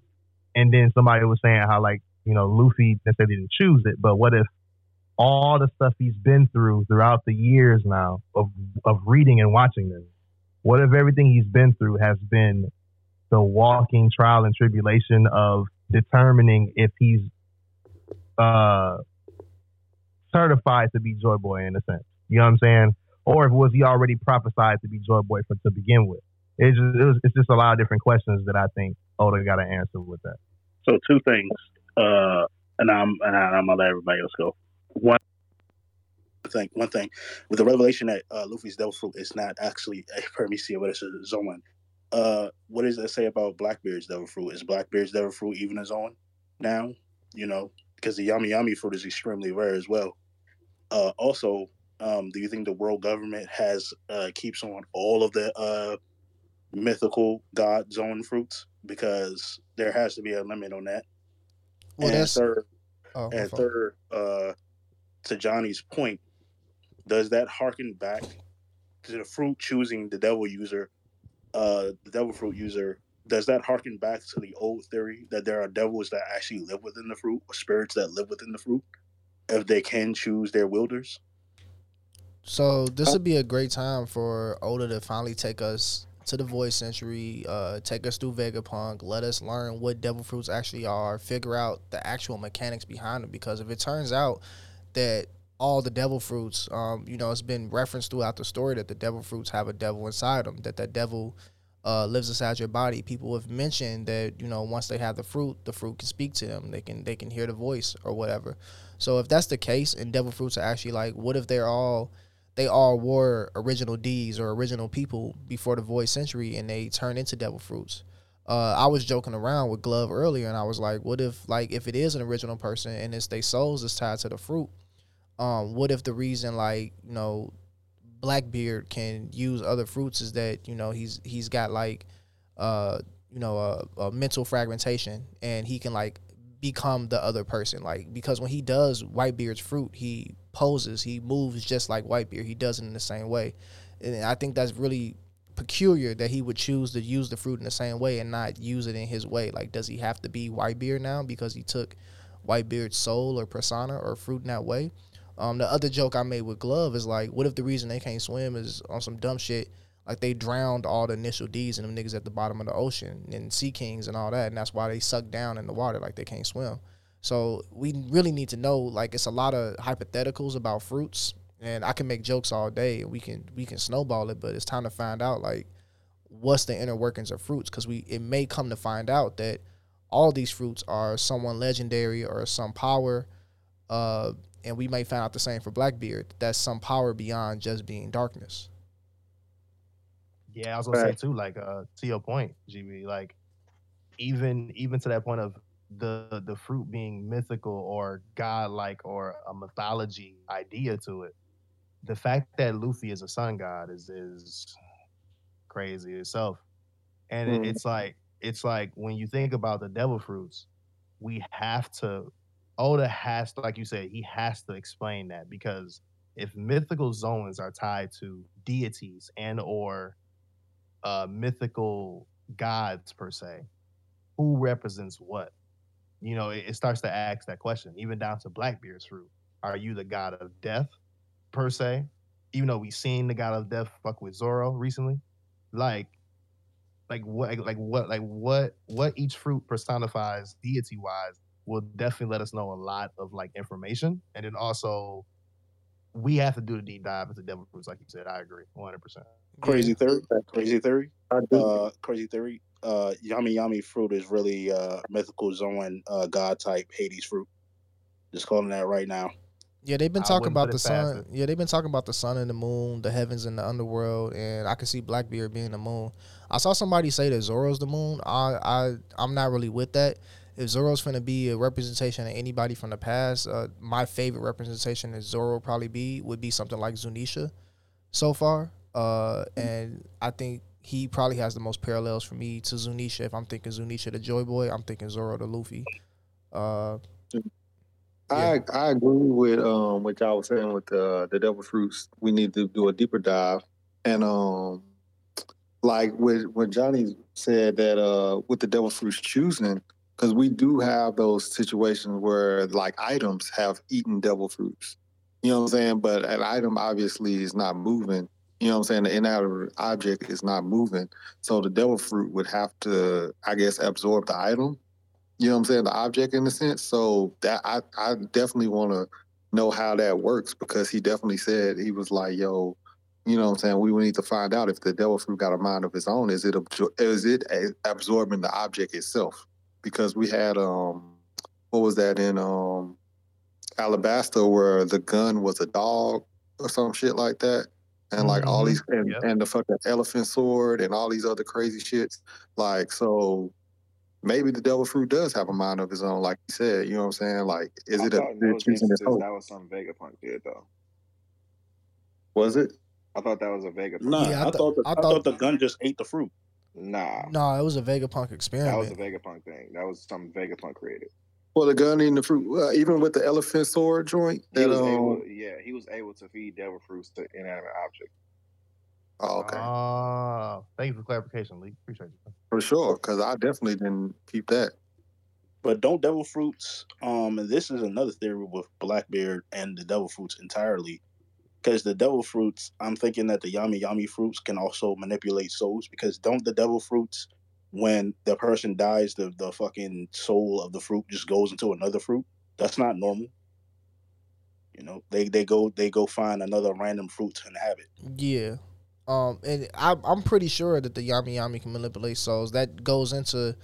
and then somebody was saying how like you know Luffy he didn't choose it, but what if all the stuff he's been through throughout the years now of of reading and watching this, what if everything he's been through has been the walking trial and tribulation of determining if he's uh certified to be Joy Boy in a sense. You know what I'm saying? Or if was he already prophesied to be Joy Boy for, to begin with? It's just, it was, it's just a lot of different questions that I think Oda got to answer with that. So two things, uh, and I'm and I'm gonna let everybody else go. One thing, one thing, with the revelation that uh, Luffy's devil fruit is not actually a Paramecia, but it's a Zoan. Uh, what does that say about Blackbeard's devil fruit? Is Blackbeard's devil fruit even a Zoan now? You know, because the Yami Yami fruit is extremely rare as well. Uh, also, um, do you think the world government has uh, keeps on all of the uh, mythical god Zoan fruits? Because there has to be a limit on that. Well, and that's third, oh, and third, uh, to Johnny's point, does that harken back to the fruit choosing the devil user, uh, the devil fruit user? Does that harken back to the old theory that there are devils that actually live within the fruit, or spirits that live within the fruit, if they can choose their wielders? So this would be a great time for Oda to finally take us to the void century, uh, take us through Vegapunk, let us learn what devil fruits actually are, figure out the actual mechanics behind them. Because if it turns out that all the devil fruits, um, you know, it's been referenced throughout the story that the devil fruits have a devil inside them, that that devil uh, lives inside your body. People have mentioned that you know once they have the fruit, the fruit can speak to them. They can they can hear the voice or whatever. So if that's the case, and devil fruits are actually like, what if they're all they all were original D's or original people before the Void Century, and they turn into devil fruits. Uh, I was joking around with Glove earlier, and I was like, "What if, like, if it is an original person and it's their souls is tied to the fruit? Um, what if the reason, like, you know, Blackbeard can use other fruits is that you know he's he's got like, uh, you know, a, a mental fragmentation, and he can like become the other person. Like because when he does Whitebeard's fruit, he poses, he moves just like Whitebeard. He does it in the same way, and I think that's really peculiar that he would choose to use the fruit in the same way and not use it in his way. Like, does he have to be Whitebeard now because he took Whitebeard's soul or persona or fruit in that way? Um, the other joke I made with Glove is like, what if the reason they can't swim is on some dumb shit? Like they drowned all the initial D's and them niggas at the bottom of the ocean and sea kings and all that, and that's why they suck down in the water like they can't swim. So we really need to know. Like it's a lot of hypotheticals about fruits, and I can make jokes all day. and We can we can snowball it, but it's time to find out like what's the inner workings of fruits because we it may come to find out that all these fruits are someone legendary or some power, uh, and we may find out the same for Blackbeard. That's some power beyond just being darkness. Yeah, I was gonna Right. say too, like uh, to your point, GB, like even even to that point of the the fruit being mythical or godlike or a mythology idea to it. The fact that Luffy is a sun god is is crazy itself, and it- Mhm. it's like it's like when you think about the devil fruits, we have to Oda has to, like you said, he has to explain that because if mythical Zoans are tied to deities and or uh, mythical gods per se, who represents what? You know, it, it starts to ask that question, even down to Blackbeard's fruit. Are you the god of death per se? Even though we've seen the god of death fuck with Zoro recently, like, like what, like what, like what, what each fruit personifies deity wise will definitely let us know a lot of like information, and then also we have to do the deep dive into devil fruits, like you said. I agree, one hundred percent. Crazy theory. Crazy theory. Uh, crazy theory. Uh, Yami Yami fruit is really uh mythical Zoan uh god type Hades fruit. Just calling that right now. Yeah, they've been talking about the sun. it. Yeah, they've been talking about the sun and the moon, the heavens and the underworld, and I can see Blackbeard being the moon. I saw somebody say that Zoro's the moon. I I I'm not really with that. If Zoro's finna be a representation of anybody from the past, uh, my favorite representation that Zoro would probably be would be something like Zunisha, so far. Uh, and I think he probably has the most parallels for me to Zunisha. If I'm thinking Zunisha the Joy Boy, I'm thinking Zoro the Luffy. Uh, I I agree with um what y'all was saying with the the devil fruits. We need to do a deeper dive, and um like when when Johnny said that uh with the devil fruits choosing, because we do have those situations where like items have eaten devil fruits. You know what I'm saying? But an item obviously is not moving. You know what I'm saying? The inanimate object is not moving. So the devil fruit would have to, I guess, absorb the item. You know what I'm saying? The object in a sense. So that I, I definitely want to know how that works because he definitely said he was like, yo, you know what I'm saying? We would need to find out if the devil fruit got a mind of its own. Is it is it absorbing the object itself? Because we had um what was that in um Alabasta where the gun was a dog or some shit like that. And like all Mhm. these and, Yep. and the fucking elephant sword and all these other crazy shits. Like so maybe the devil fruit does have a mind of its own, like you said. You know what I'm saying? Like, is I it a thought in those choosing its instances hope? that was something Vegapunk did though. Was it? I thought that was a Vegapunk. Nah, Yeah, I I, thought- thought the, I I, thought- thought the gun just ate the fruit. Nah, no, it was a Vegapunk experiment. that was a Vegapunk thing. That was something Vegapunk created. Well, the gun eating the fruit, uh, even with the elephant sword joint. He That, was um, able, yeah, he was able to feed devil fruits to inanimate objects. oh, okay, Oh, thank you for clarification, Lee. Appreciate you. for sure. Because I definitely didn't keep that. But don't devil fruits. Um, and this is another theory with Blackbeard and the devil fruits entirely. Because the devil fruits, I'm thinking that the yami yami fruits can also manipulate souls. Because don't the devil fruits, when the person dies, the the fucking soul of the fruit just goes into another fruit. That's not normal. You know, they they go they go find another random fruit to inhabit. Yeah. Um, and I, I'm pretty sure that the Yami Yami can manipulate souls. That goes into.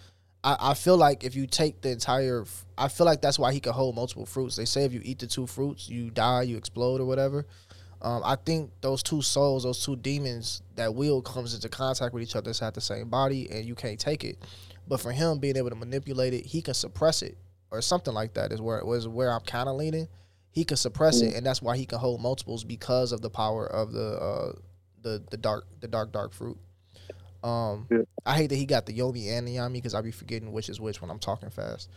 I, I feel like if you take the entire, I feel like that's why he can hold multiple fruits. They say if you eat the two fruits, you die, you explode, or whatever. Um, I think those two souls, those two demons, that will comes into contact with each other inside the same body, and you can't take it. But for him being able to manipulate it, he can suppress it, or something like that. Is where was where I'm kind of leaning. He can suppress it, and that's why he can hold multiples because of the power of the uh, the the dark the dark dark fruit. Um, Yeah. I hate that he got the Yomi and the Yami because I be forgetting which is which when I'm talking fast.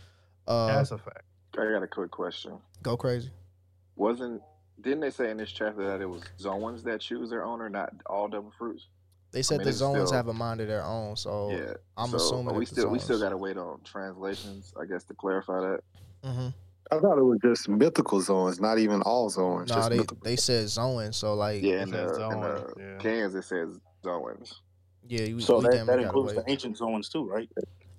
Uh, That's a fact. I got a quick question. go crazy. Wasn't didn't they say in this chapter that it was Zoans that choose their owner, not all devil fruits? They said mean, the it's Zoans still- have a mind of their own, so yeah. I'm so assuming we that the still we still gotta wait on translations, I guess, to clarify that. hmm I thought it was just mythical Zoans, not even all Zoans. No, just they mythical. they said Zoan, so like Yeah, yeah, in says the, in Zoans, the yeah. cans it says Zoans. you, So we that, that includes the ancient Zoans too, right?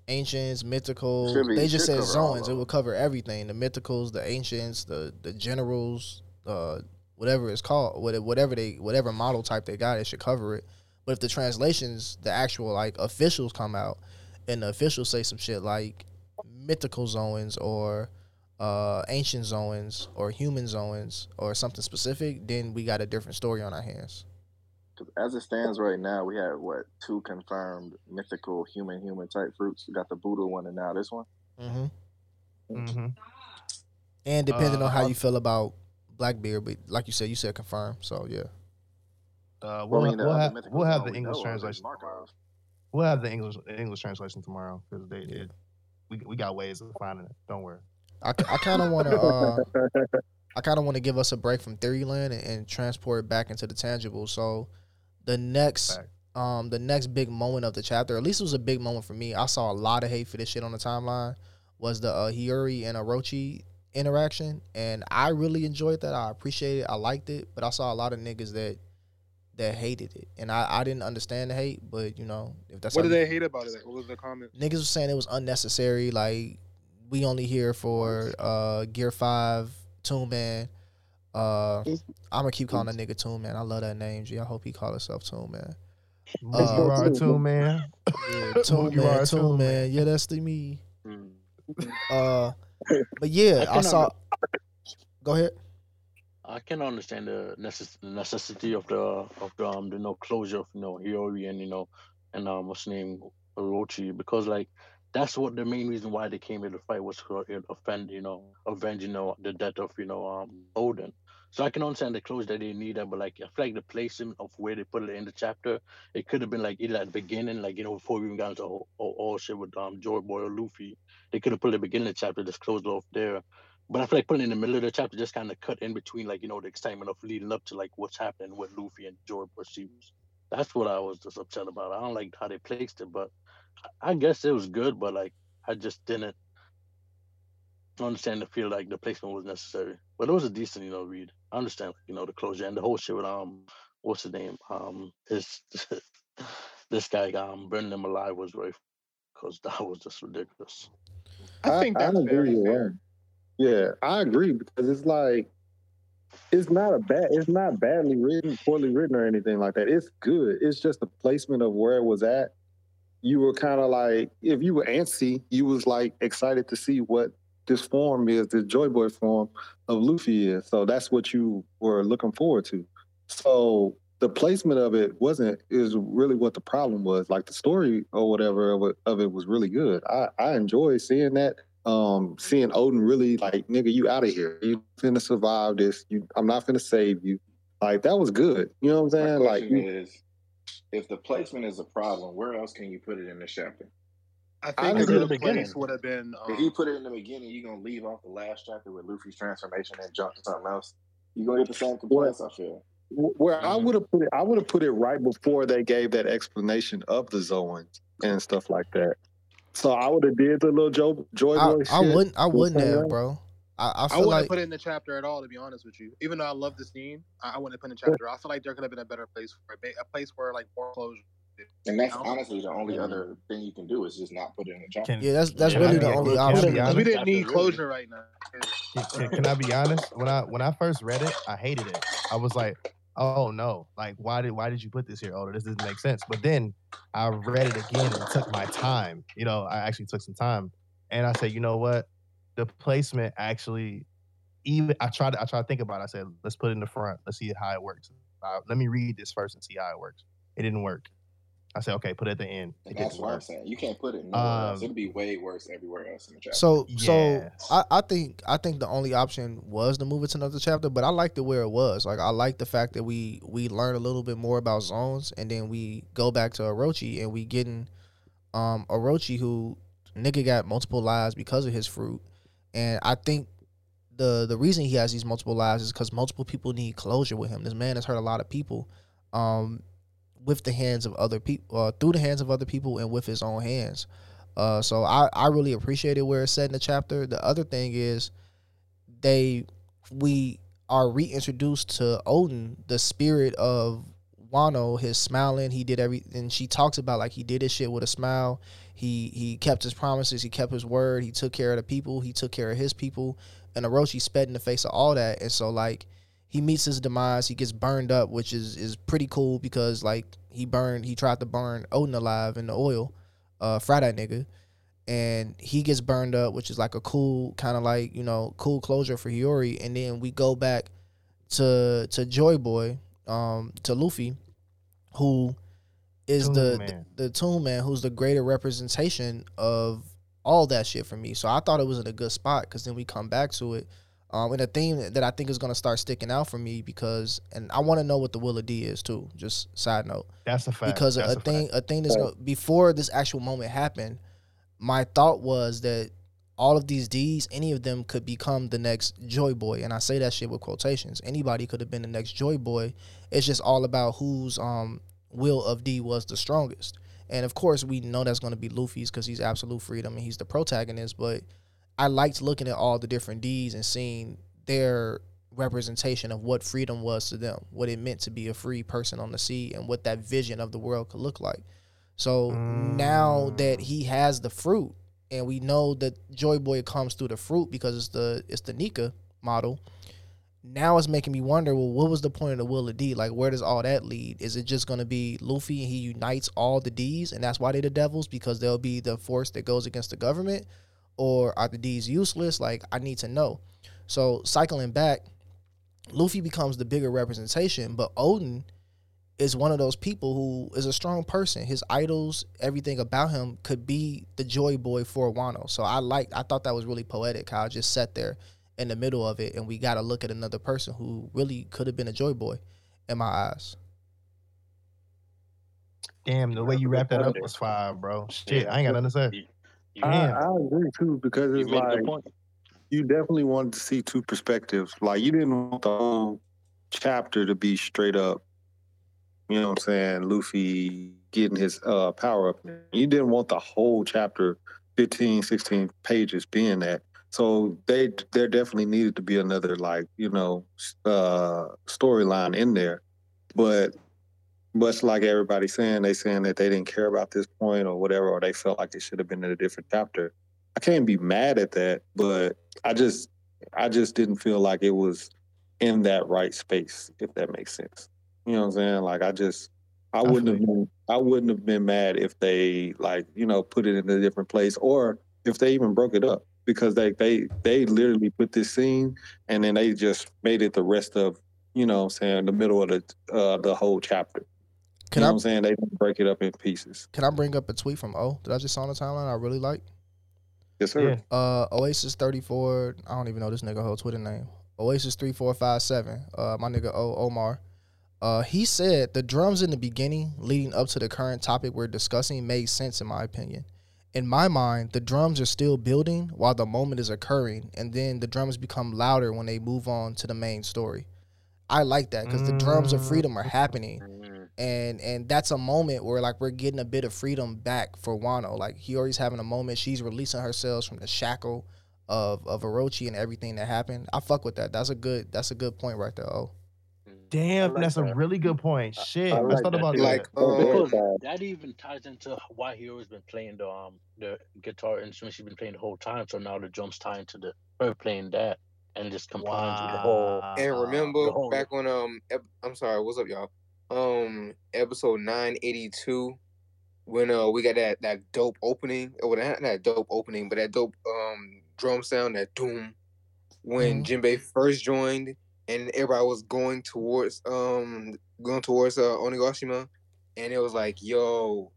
ancients, mythical. Be- they just said cover Zoans. It them. would cover everything: the mythicals, the ancients, the the generals, uh, whatever it's called, whatever they whatever model type they got, it should cover it. But if the translations, the actual like officials come out, and the officials say some shit like mythical Zoans or uh ancient Zoans or human Zoans or something specific, then we got a different story on our hands. 'Cause as it stands right now, we have what two confirmed mythical human human type fruits. We got the Buddha one and now this one. Mm-hmm. Mm-hmm. And depending Uh, on how you feel about Blackbeard, but like you said, you said confirm. So yeah. Uh, Well, we'll, I mean, the we'll other have we'll have the we English know of is translation. Markov. Tomorrow. We'll have the English English translation tomorrow because they did. We, we got ways of finding it. Don't worry. I, I kind of want to uh, I kind of want to give us a break from Theoryland and, and transport it back into the tangible. So the next Fact. um the next big moment of the chapter, at least it was a big moment for me. I saw a lot of hate for this shit on the timeline. Was the uh, Hiyori and Orochi interaction, and I really enjoyed that. I appreciated it. I liked it, but I saw a lot of niggas that that hated it, and I, I didn't understand the hate. But you know, if that's What how did you- they hate about it? What was the comment? niggas was saying it was unnecessary. Like we only here for uh Gear Five, Toon Man. Uh, I'm gonna keep calling that nigga Toon Man. I love that name. G. I hope he call himself Toon Man. Uh, you are a Toon Man. Yeah, Toon Man, a Toon Toon Man. Yeah, that's the me. Mm. Uh, but yeah, I can saw. Go ahead. I can understand the necess- necessity of the of the um the no closure of you know Hiyori and you know and um what's name Orochi because like that's what the main reason why they came here to fight was to uh, offend you know avenge you know the death of you know um Oden. So I can understand the closure that they needed, but like I feel like the placement of where they put it in the chapter, it could have been like either at the beginning, like you know before we even got into all, all, all shit with um Joy Boy or Luffy, they could have put it at the beginning of the chapter, just closed off there. But I feel like putting it in the middle of the chapter just kind of cut in between, like you know, the excitement of leading up to like what's happening with Luffy and Joy perceives. That's what I was just upset about. I don't like how they placed it, but I guess it was good. But like, I just didn't understand the feel like the placement was necessary. But it was a decent, you know, read. I understand, you know, the closure and the whole shit with um, what's his name? Um, his this guy um burning him alive was very, because that was just ridiculous. I think that's very fair. Yeah, I agree because it's like it's not a bad it's not badly written, poorly written or anything like that. It's good. It's just the placement of where it was at. You were kind of like if you were antsy, you was like excited to see what this form is, this Joy Boy form of Luffy is. So that's what you were looking forward to. So the placement of it wasn't is really what the problem was. Like the story or whatever of it, of it was really good. I I enjoy seeing that. Um, seeing Oden really like nigga, you out of here. You finna survive this. You, I'm not finna save you. Like that was good. You know what I'm saying? Like you, is, if the placement is a problem, where else can you put it in the chapter? I I think a agree. good place would have been. If Um, you put it in the beginning, you're gonna leave off the last chapter with Luffy's transformation and jump to something else. You're gonna get the same complaints. I feel. where I would have put it, I would have put it right before they gave that explanation of the Zoans and stuff like that. So I would have did the little Joy, Joy I, Boy I shit. wouldn't. I wouldn't have, bro. I, I I wouldn't like have put it in the chapter at all, to be honest with you. Even though I love the scene, I, I wouldn't have put it in the chapter. I feel like there could have been a better place for it, a place where like more closure. And that's honestly the only other thing you can do is just not put it in the chapter. yeah, that's that's really I the mean, only can I be option. honest? we didn't need closure right now. Can, can- can I be honest? When I when I first read it, I hated it. I was like, oh no, like why did why did you put this here? Oh, this doesn't make sense. But then I read it again and took my time. You know, I actually took some time, and I said, you know what, the placement actually. Even I tried. to- I tried to think about. it. I said, let's put it in the front. Let's see how it works. Uh, let me read this first and see how it works. It didn't work. I said, okay, put it at the end. It And that's didn't what I'm saying. You can't put it nowhere else. Um, It'd be way worse everywhere else in the chapter. So so I, I think I think the only option was to move it to another chapter, but I liked it where it was. Like I like the fact that we we learn a little bit more about Zoans and then we go back to Orochi and we getting um Orochi who nigga got multiple lives because of his fruit. And I think the the reason he has these multiple lives is because multiple people need closure with him. This man has hurt a lot of people. Um with the hands of other people, uh, through the hands of other people, and with his own hands. Uh, so I, I really appreciated where it's set in the chapter. The other thing is they we are reintroduced to Oden, the spirit of Wano, his smiling. He did everything. She talks about like he did his shit with a smile. He he kept his promises. He kept his word. He took care of the people. He took care of his people. And Orochi sped in the face of all that. And so like he meets his demise. He gets burned up, which is is pretty cool because like he burned. He tried to burn Oden alive in the oil. Uh, fry that nigga and he gets burned up, which is like a cool kind of like you know cool closure for Hiyori. And then we go back to to Joy Boy, um, to Luffy, who is Toon the, Man. the the Toon Man, who's the greater representation of all that shit for me. So I thought it was in a good spot because then we come back to it. Um, and a theme that I think is gonna start sticking out for me because, and I want to know what the Will of D is too. Just side note That's a fact. because That's a, thing a thing that's going before this actual moment happened my thought was that all of these D's, any of them could become the next Joy Boy, and I say that shit with quotations. Anybody could have been the next Joy Boy. It's just all about whose um will of D was the strongest. And of course, we know that's going to be Luffy's because he's absolute freedom and he's the protagonist. But I liked looking at all the different D's and seeing their representation of what freedom was to them, what it meant to be a free person on the sea, and what that vision of the world could look like. So now mm. that he has the fruit, and we know that Joy Boy comes through the fruit because it's the it's the Nika model. now it's making me wonder, well, what was the point of the Will of D? Like, where does all that lead? Is it just gonna be Luffy and he unites all the D's, and that's why they're the devils because they'll be the force that goes against the government, or are the D's useless? Like, I need to know. So cycling back, Luffy becomes the bigger representation, but Oden is one of those people who is a strong person. His idols, everything about him could be the joy boy for Wano. So I like I thought that was really poetic how I just sat there in the middle of it and we got to look at another person who really could have been a joy boy in my eyes. Damn, the way you wrapped that up was fire, bro. Shit, I ain't got nothing to say. I, I agree too because it's good like you definitely wanted to see two perspectives. Like you didn't want the whole chapter to be straight up. You know what I'm saying? Luffy getting his uh, power up. You didn't want the whole chapter, 15, 16 pages being that. So they there definitely needed to be another like you know uh, storyline in there, but much like everybody's saying, they saying that they didn't care about this point or whatever, or they felt like it should have been in a different chapter. I can't be mad at that, but I just I just didn't feel like it was in that right space, if that makes sense. You know what I'm saying? Like I just I wouldn't have been I wouldn't have been mad if they like, you know, put it in a different place or if they even broke it up. Because they they they literally put this scene and then they just made it the rest of, you know what I'm saying, the middle of the uh the whole chapter. Can you know I what I'm saying? They didn't break it up in pieces. can I bring up a tweet from O that I just saw on the timeline I really like? Yes, sir. Yeah. Uh, Oasis thirty four. I don't even know this nigga whole Twitter name. Oasis three four five seven. Uh, my nigga O Omar. Uh, he said the drums in the beginning, leading up to the current topic we're discussing, made sense in my opinion. In my mind, the drums are still building while the moment is occurring, and then the drums become louder when they move on to the main story. I like that because the drums of freedom are happening. And and that's a moment where like we're getting a bit of freedom back for Wano. Like Hiyori's having a moment. She's releasing herself from the shackle of of Orochi and everything that happened. I fuck with that. That's a good that's a good point right there. Oh, Damn, like that's a really good point. Shit, I I, like thought that about too. that. Like, um, Because that even ties into why he always been playing the um the guitar instrument she's been playing the whole time. So now the drums tie into the her playing that, and it just combines with the whole. And remember the whole- back on um I'm sorry, what's up y'all? Um episode 982 when uh we got that that dope opening, or not that dope opening, but that dope um drum sound that doom when Jinbei first joined and everybody was going towards um going towards uh Onigashima and it was like yo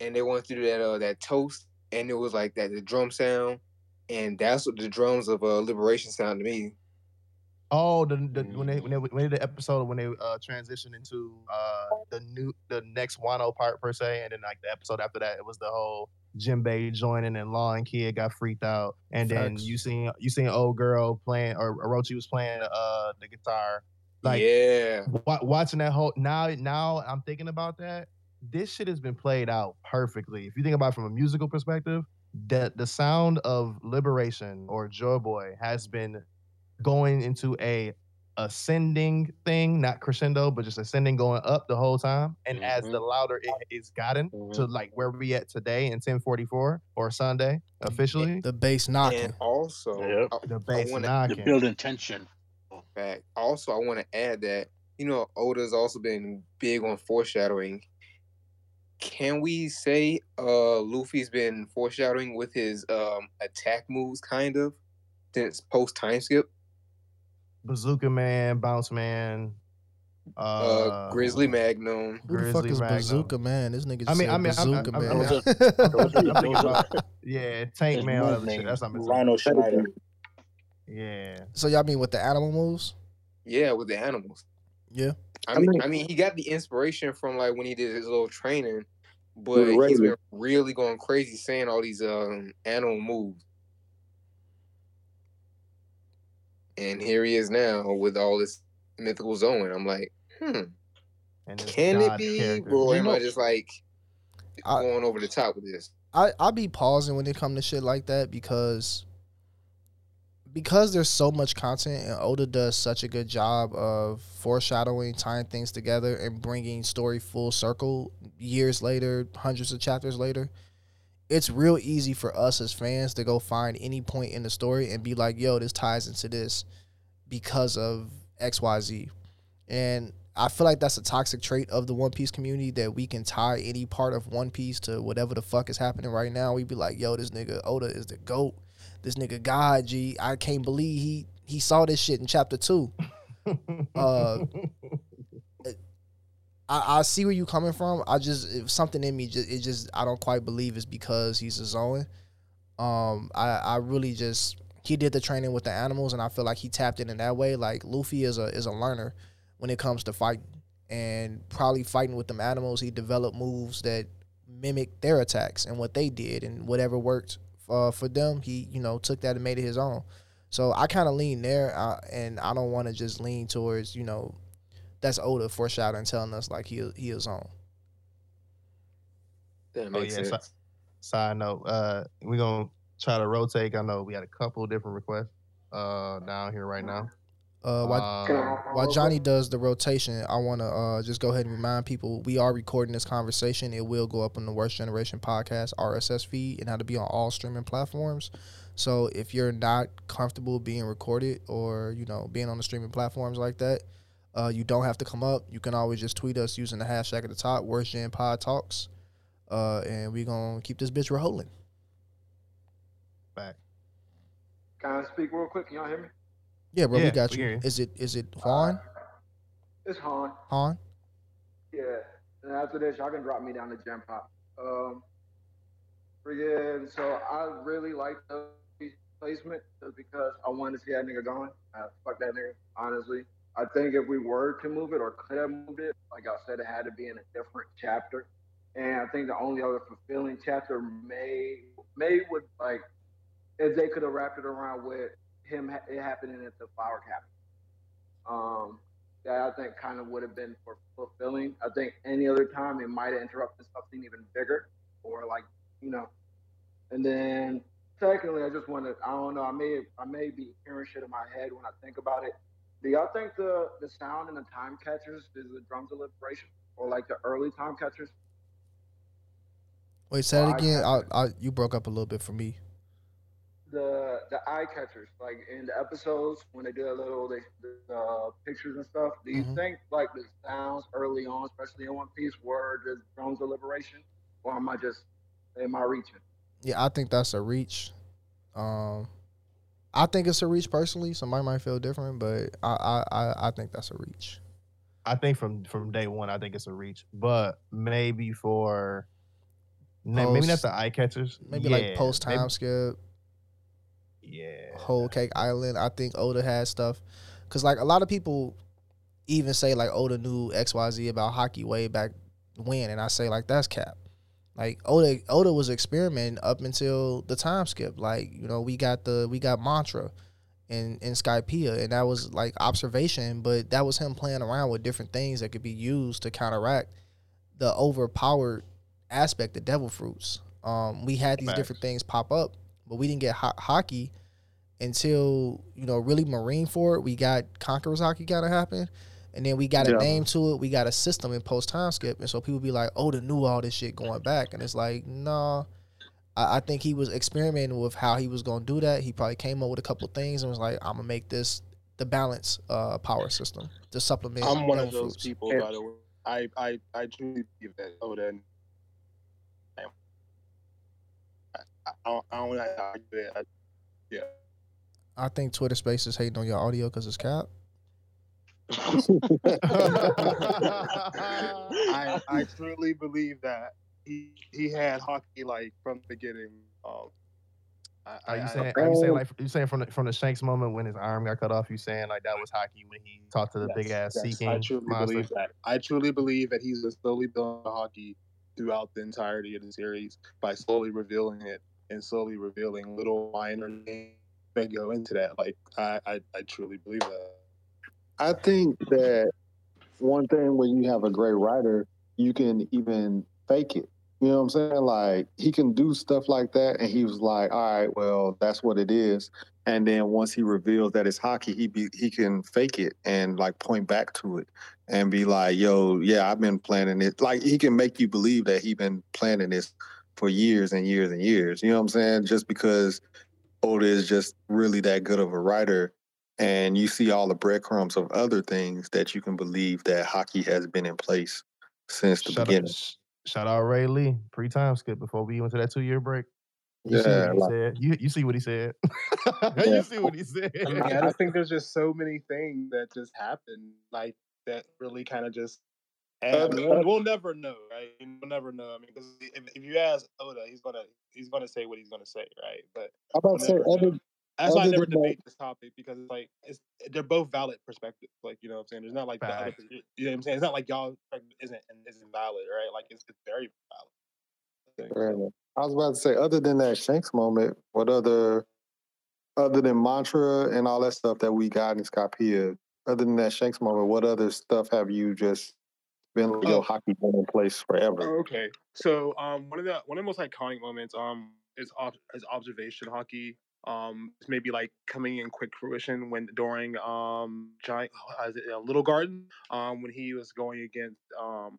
and they went through that uh that toast and it was like that the drum sound and that's what the drums of uh liberation sound to me. Oh, the, the when they when they when they did the episode when they uh transitioned into uh the new the next Wano part per se, and then like the episode after that, it was the whole Jinbei joining and Law and Kid got freaked out, and then you seen you seen old girl playing or Orochi was playing uh the guitar, like yeah. wa- watching that whole now now I'm thinking about that. This shit has been played out perfectly. If you think about it from a musical perspective, the the sound of liberation or Joy Boy has been going into a ascending thing, not crescendo, but just ascending, going up the whole time. And as the louder it is gotten to like where we at today in 1044 or Sunday officially, the bass knocking. And also, Yep. I, the bass wanna- The knocking. building tension. fact. Also, I want to add that you know Oda's also been big on foreshadowing. Can we say uh Luffy's been foreshadowing with his um attack moves, kind of, since post time skip? Bazooka Man, Bounce Man, uh, Uh, Grizzly Magnum. Who the fuck is Magnum. Bazooka Man? This nigga just I mean, said I mean, I'm- Bazooka I'm- Man. I'm- I'm Those thinking are- about- yeah, Tank His Man, all move that shit. name. That's what I'm Rhino Schneider. Yeah. so y'all mean with the animal moves? Yeah, with the animals. Yeah. I I mean, mean- I mean, he got the inspiration from like when he did his little training, but With he's Razor. been really going crazy saying all these um animal moves. And here he is now with all this mythical Zoan. I'm like, hmm, can it be, character. or You am know- I just like I- going over the top with this? I I be pausing when it come to shit like that because because there's so much content and Oda does such a good job of foreshadowing, tying things together, and bringing story full circle years later, hundreds of chapters later. It's real easy for us as fans to go find any point in the story and be like, "Yo, this ties into this," because of X Y Z, and I feel like that's a toxic trait of the One Piece community that we can tie any part of One Piece to whatever the fuck is happening right now. We'd be like, yo, this nigga Oda is the goat. This nigga God, G. I can't believe he he saw this shit in chapter two. uh, I, I see where you coming from. I just something in me just it just I don't quite believe it's because he's a Zoan. Um, I I really just he did the training with the animals, and I feel like he tapped in in that way. Like Luffy is a is a learner when it comes to fighting, and probably fighting with them animals, he developed moves that mimic their attacks and what they did, and whatever worked uh, for them, he you know took that and made it his own. So I kind of lean there, uh, and I don't want to just lean towards you know that's Oda foreshadowing, telling us like he he is on. That Oh yeah. sense. side note, uh, we're gonna try to rotate. I know we had a couple different requests uh down here right now. Uh, while, Um, while Johnny does the rotation, I want to uh, just go ahead and remind people we are recording this conversation. It will go up on the Worst Generation podcast RSS feed and how to be on all streaming platforms. So if you're not comfortable being recorded or you know being on the streaming platforms like that, uh, you don't have to come up. You can always just tweet us using the hashtag at the top, Worst Gen Pod Talks, uh, and we gonna keep this bitch rolling. Back. Can I speak real quick? Can y'all hear me? Yeah, bro, Yeah, we got we you. you. Is it is it Juan? It's Han. Han? Yeah. And after this, y'all can drop me down to Gem Pop. Um, friggin', so I really like the placement just because I wanted to see that nigga going. Uh, fuck that nigga, honestly. I think if we were to move it or could have moved it, like I said, it had to be in a different chapter. And I think the only other fulfilling chapter may may would like if they could have wrapped it around with him it happening at the flower cap. Um, that I think kind of would have been for fulfilling. I think any other time it might have interrupted something even bigger or like, you know. And then secondly, I just wanted I don't know, I may I may be hearing shit in my head when I think about it. Do y'all think the the sound and the eye catchers is the drums of liberation? Or like the early eye catchers? Wait, say it again. I, I, you broke up a little bit for me. the the eye catchers, like in the episodes when they do a little they, the uh, pictures and stuff. Do you Mhm. think like the sounds early on, especially in One Piece, were the drums of liberation, or am I just am I reaching? Yeah, I think that's a reach. Um, I think it's a reach personally. Somebody might feel different, but I, I, I, think that's a reach. I think from from day one, I think it's a reach, but maybe for na- maybe not Post- the eye catchers. Maybe Yeah, like post maybe- time skip, Yeah, whole cake island. I think Oda has stuff, cause like a lot of people even say like Oda knew X Y Z about haki way back when, and I say like that's cap. Like Oda, Oda was experimenting up until the time skip. Like you know, we got the we got mantra in in Skypiea, and that was like observation, but that was him playing around with different things that could be used to counteract the overpowered aspect of devil fruits. Um, we had these Facts. different things pop up, but we didn't get ho- haki until you know really Marineford. We got conquerors haki kind of happen, and then we got a Yeah. name to it. We got a system in post time skip, and so people be like, "Oh, the knew all this shit going back," and it's like, no. I, I think he was experimenting with how he was gonna do that. He probably came up with a couple things and was like, "I'm gonna make this the balance uh, power system to supplement." I'm one of devil those fruits." people, by the way. I, I, I truly believe that Oda. I, I, don't, I don't know argue it. I, yeah. I think Twitter Space is hating on your audio because it's cap. I, I truly believe that he he had haki like from the beginning. Um, I, Are you saying? I- Are you saying like you saying from the from the Shanks moment when his arm got cut off? You saying like that was haki when he talked to the Yes, big ass yes, Sea I truly monster? believe that. I truly believe that he's slowly building hockey throughout the entirety of the series by slowly revealing it and slowly revealing little minor things that go into that. Like I, I, I truly believe that. I think that one thing when you have a great writer, you can even fake it. You know what I'm saying? Like he can do stuff like that, and he was like, "All right, well, that's what it is." And then once he reveals that it's haki, he be he can fake it and like point back to it and be like, "Yo, yeah, I've been planning it." Like he can make you believe that he been planning this for years and years and years. You know what I'm saying? Just because Oda is just really that good of a writer and you see all the breadcrumbs of other things that you can believe that haki has been in place since the Shout beginning. sh- shout out Ray Lee. Pre time skip before we went to that two year break. You see Yeah, what he like- said. You you see what he said. Yeah. you see what he said. I mean, I just think there's just so many things that just happen, like that really kind of just. And we'll, we'll never know, right? We'll never know. I mean, because if, if you ask Oda, he's gonna he's gonna say what he's gonna say, right? But I'm about we'll to say, know. other, That's why I never than that- debate this topic because it's like it's they're both valid perspectives. Like you know what I'm saying. There's not like the other, you know what I'm saying. It's not like y'all isn't isn't valid, right? Like it's, it's very valid. Fair enough. I was about to say, other than that Shanks moment, what other, other than mantra and all that stuff that we got in Skypiea, other than that Shanks moment, what other stuff have you just been like, yo, Oh. haki been in place forever? Oh, okay. So um, one of the one of the most iconic moments um is is observation haki. Um, maybe like coming in quick fruition when during um giant uh, is it, uh, Little Garden um when he was going against um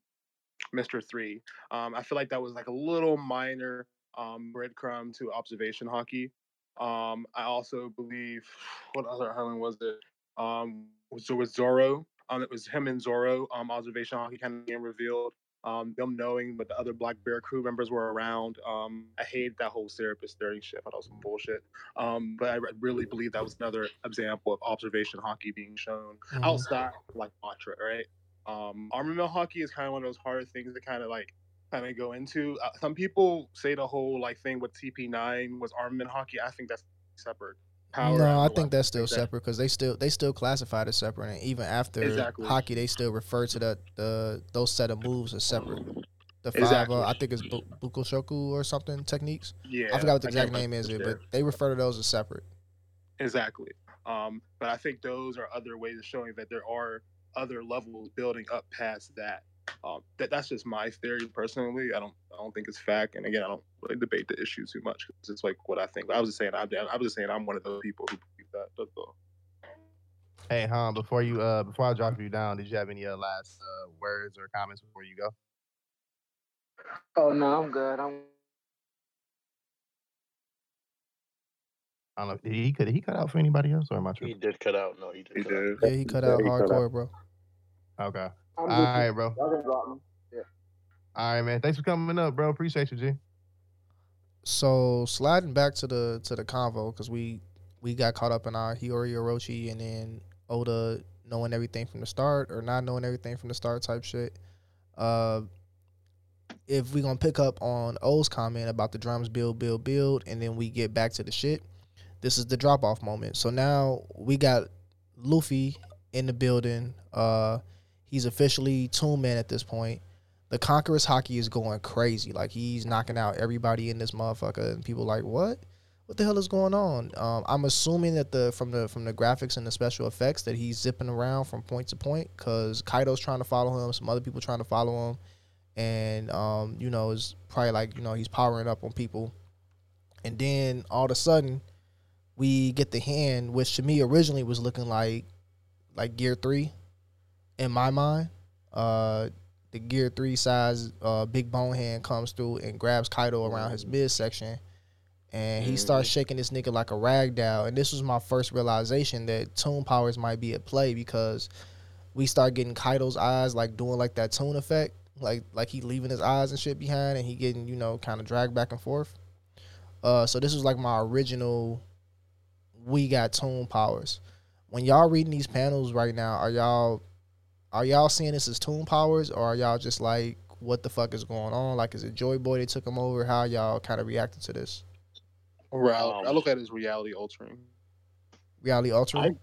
Mr. Three. Um, I feel like that was like a little minor um breadcrumb to observation haki. Um, I also believe what other island was it? Um, so it was Zoro. Um, it was him and Zoro. Um, observation haki kind of being revealed. Um, them knowing but the other Black Bear crew members were around. Um, I hate that whole Serapis stirring shit. I thought that was some bullshit. Um, but I really believe that was another example of observation haki being shown Mhm. outside like mantra, right? Um, armament haki is kind of one of those harder things to kind of like kind of go into. Uh, some people say the whole like thing with CP9 was armament haki. I think that's separate. Power no, I think that's still like separate because they still they still classified as separate, and even after Exactly. haki, they still refer to that the those set of moves as separate. The five, Exactly. uh, I think it's Bu- Bukoshoku or something techniques. Yeah, I forgot what the exact name is, it, but they refer to those as separate. Exactly. Um, but I think those are other ways of showing that there are other levels building up past that. Um, that that's just my theory personally. I don't I don't think it's fact. And again, I don't really debate the issue too much because it's like what I think. But I was just saying I, I was just saying I'm one of those people who believe that. That's all. Hey, Han, before you uh before I drop you down, did you have any uh, last uh, words or comments before you go? Oh no, I'm good. I'm I don't know. Did he cut he cut out for anybody else or am I He did cut out. No, he did. He cut out. did. Yeah, he cut out he cut out. hardcore, bro. Okay. I'm All good. bro. Y'all can drop. Yeah. All right, man. Thanks for coming up, bro. Appreciate you, G. So sliding back to the to the convo because we we got caught up in our Hiyori Orochi and then Oda knowing everything from the start or not knowing everything from the start type shit. Uh, if we're gonna pick up on O's comment about the drums build build build and then we get back to the shit, this is the drop off moment. So now we got Luffy in the building. Uh, he's officially Toon Man at this point the Conqueror's haki is going crazy. Like he's knocking out everybody in this motherfucker, and people like, what? What the hell is going on? Um, I'm assuming that the from the from the graphics and the special effects that he's zipping around from point to point because Kaido's trying to follow him, some other people trying to follow him, and um, you know, is probably like you know he's powering up on people, and then all of a sudden we get the hand, which to me originally was looking like like Gear Three, in my mind. Uh, the Gear Three size uh, big bone hand comes through and grabs Kaido around his midsection, and he starts shaking this nigga like a rag doll. And this was my first realization that toon powers might be at play because we start getting Kaido's eyes like doing like that toon effect, like like he leaving his eyes and shit behind, and he getting you know kind of dragged back and forth. Uh, so this was like my original. We got toon powers. When y'all reading these panels right now, are y'all are y'all seeing this as toon powers or are y'all just like what the fuck is going on? Like is it Joy Boy they took him over? How y'all kind of reacted to this? Real- I Um, look at it as reality altering. Reality altering?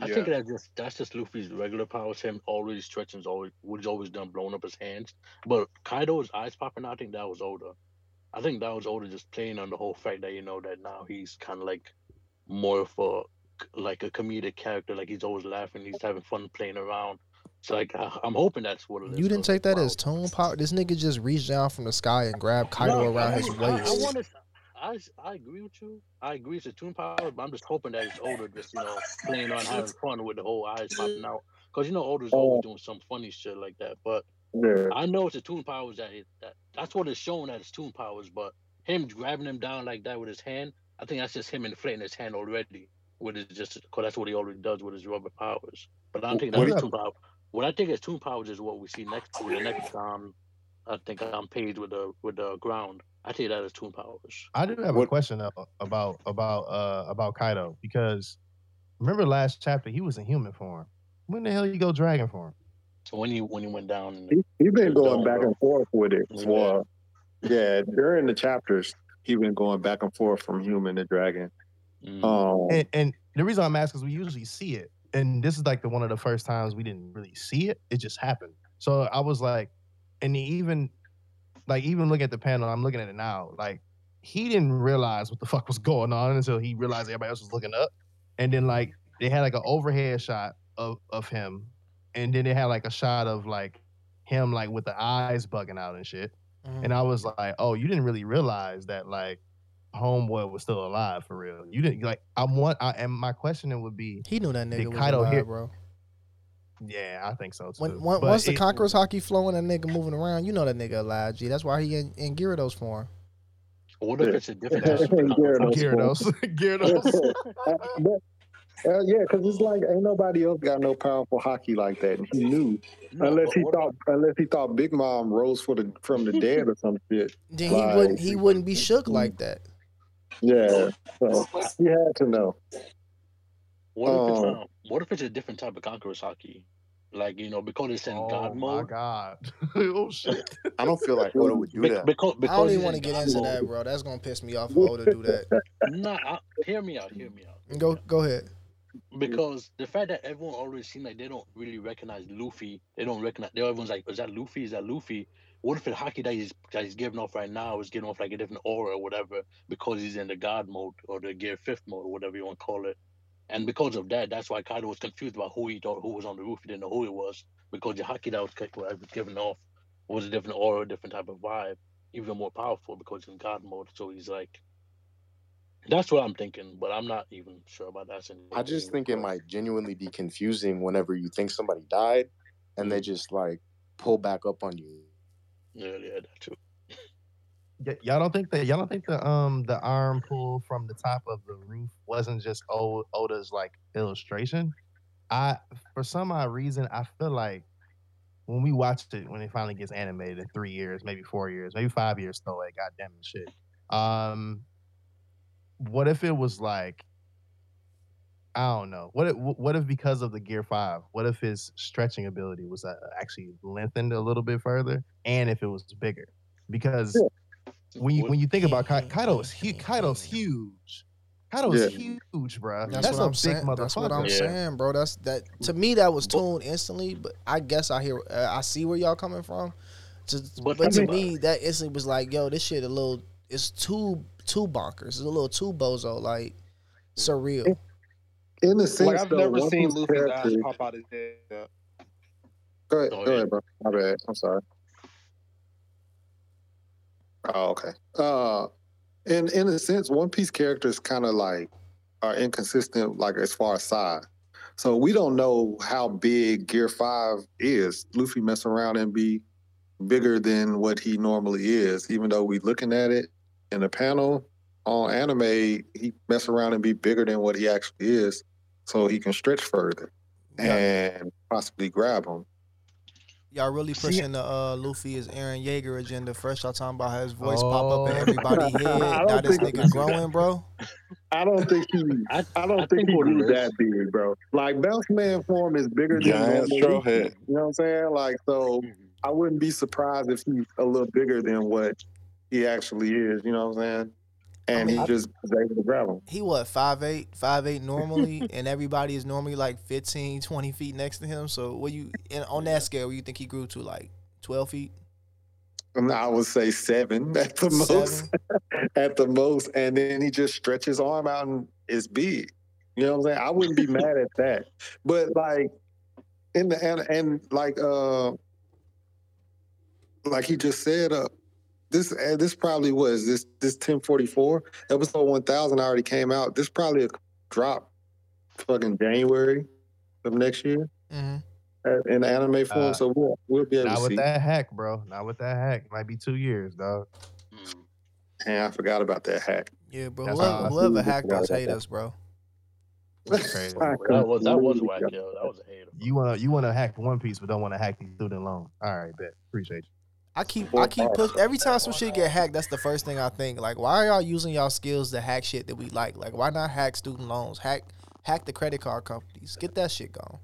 I think that's just that's just Luffy's regular powers. Him already stretching, is always what he's always done, blowing up his hands. But Kaido's eyes popping, out, I think that was Oda. I think that was Oda, just playing on the whole fact that you know that now he's kind of like more of a like a comedic character. Like he's always laughing, he's having fun playing around. So like I- I'm hoping that's what it is. You didn't take that as toon power. This nigga just reached down from the sky and grabbed Kaido No, around I his mean, I, I waist. want to. I, I agree with you. I agree it's a toon power, but I'm just hoping that it's Oda, just you know, playing on having fun with the whole eyes popping out. Because you know, Oda's always oh. doing some funny shit like that. But Yeah. I know it's a toon powers that it that that's what it's shown as toon powers. But him grabbing him down like that with his hand, I think that's just him inflating his hand already. With his just because that's what he already does with his rubber powers. But I don't think that's is- toon power. What I think is toon powers is what we see next to the next um I think on page with the with the ground. I take that as toon powers. I do have a question though, about about uh about Kaido because remember last chapter he was in human form. When the hell you go dragon form? So when he when he went down, in He, he's been going dome, back bro. and forth with it Yeah. for yeah during the chapters. He been going back and forth from human to dragon. Mm. Um, And, and the reason I'm asking is we usually see it, and this is like the one of the first times we didn't really see it. It just happened. So I was like, and even like even looking at the panel, I'm looking at it now. Like he didn't realize what the fuck was going on until he realized everybody else was looking up, and then like they had like an overhead shot of of him, and then they had like a shot of like him like with the eyes bugging out and shit. Mm-hmm. And I was like, oh, you didn't really realize that like homeboy was still alive for real. You didn't like. I want. I, and my question would be, He knew that did nigga was alive, hear- bro. Yeah, I think so too. When, when, But once the it- Conqueror's haki flowing, that nigga moving around, you know that nigga alive, G. That's why he in, in Gyarados form. What if it's a different aspect of Gyarados. Gyarados, But, uh, yeah, because it's like ain't nobody else got no powerful haki like that. And he knew, unless he thought, unless he thought Big Mom rose for the from the dead or some shit. Then he Like, wouldn't he wouldn't be shook like that. Yeah, so he had to know. What if it's Um, um, what if it's a different type of conqueror's haki? Like you know, because it's in oh God my god, oh shit. I don't feel like Oda would do Be- that. because I because don't even want to get God into mode. that, bro. That's gonna piss me off if Oda do that. Nah, I, hear me out. Hear me out. Go go ahead. Because the fact that everyone always seems like they don't really recognize Luffy, they don't recognize. they- Everyone's like, "Is that Luffy? Is that Luffy?" What if the haki that he's that he's giving off right now is giving off like a different aura or whatever because he's in the God mode or the Gear Fifth mode or whatever you want to call it? And because of that, that's why Kaido was confused about who he thought who was on the roof. He didn't know who it was because the haki that was, was giving off was a different aura, a different type of vibe, even more powerful because he's in God mode. So he's like, that's what I'm thinking, but I'm not even sure about that. I just think it might genuinely be confusing whenever you think somebody died and they mm-hmm. just like pull back up on you. Yeah, yeah, that too. Y- y'all don't think that y'all don't think the um the arm pull from the top of the roof wasn't just o- Oda's like illustration? I for some odd reason I feel like when we watched it when it finally gets animated in three years, maybe four years, maybe five years, so like goddamn it, shit. Um, what if it was like I don't know. What if, what if because of the Gear Five, what if his stretching ability was uh, actually lengthened a little bit further, and if it was bigger? Because when you when you think about Kai, Kaido is huge. Kaido's huge. Kaido's Yeah. huge, bro. That's, That's, what a I'm big saying. motherfucker. That's what I'm saying, bro. That's that to me that was tuned instantly, but I guess I hear uh, I see where y'all coming from. To, but, But to think me that instantly was like, yo, this shit a little it's too too bonkers. It's a little too bozo, like surreal. In the sense, Like I've though, never One seen Piece Luffy's ass pop out his head. Yeah. Go ahead, Oh, go yeah. ahead, bro. My bad. I'm sorry. Oh, okay. Uh, in in a sense, One Piece characters kind of like are inconsistent, like as far as size. So we don't know how big Gear Five is. Luffy mess around and be bigger than what he normally is, even though we looking at it in the panel on anime, he mess around and be bigger than what he actually is, so he can stretch further and possibly grab him. Y'all really pushing the uh, Luffy is Eren Yeager agenda. First, y'all talking about how his voice pop up in everybody's head. don't Now this nigga growing, bro. I don't think he. I, I don't I think, think he what it grew that big, bro. Like bounce man form is bigger than Giant normal head. You know what I'm saying? Like so, I wouldn't be surprised if he's a little bigger than what he actually is. You know what I'm saying? And mean, he I- just was able to grab him. He what five eight, five eight normally, and everybody is normally like 15, 20 feet next to him. So what you and on that scale, what you think he grew to like twelve feet? I would say seven at the most. at the most, and then he just stretches his arm out and it's big. You know what I'm saying? I wouldn't be mad at that. But like in the and, and like uh like he just said, uh this uh, this probably was this this 1044 episode 1000 already came out. This probably a drop fucking January of next year Mm-hmm. uh, in anime form. Uh, so we'll we'll be able to Not to with see. that hack, bro. Not with that hack. Might be two years, dog. And I forgot about that hack. Yeah, bro. That's Whoever, how I whoever feel. hacked hate about us, bro. That's crazy. That was that was whack, yo. That was a hater. You wanna you wanna hack One Piece, but don't want to hack these student loans. All right, bet. Appreciate you. I keep I keep push every time some shit get hacked. That's the first thing I think. Like, why are y'all using y'all skills to hack shit that we like? Like, why not hack student loans? Hack hack the credit card companies. Get that shit going.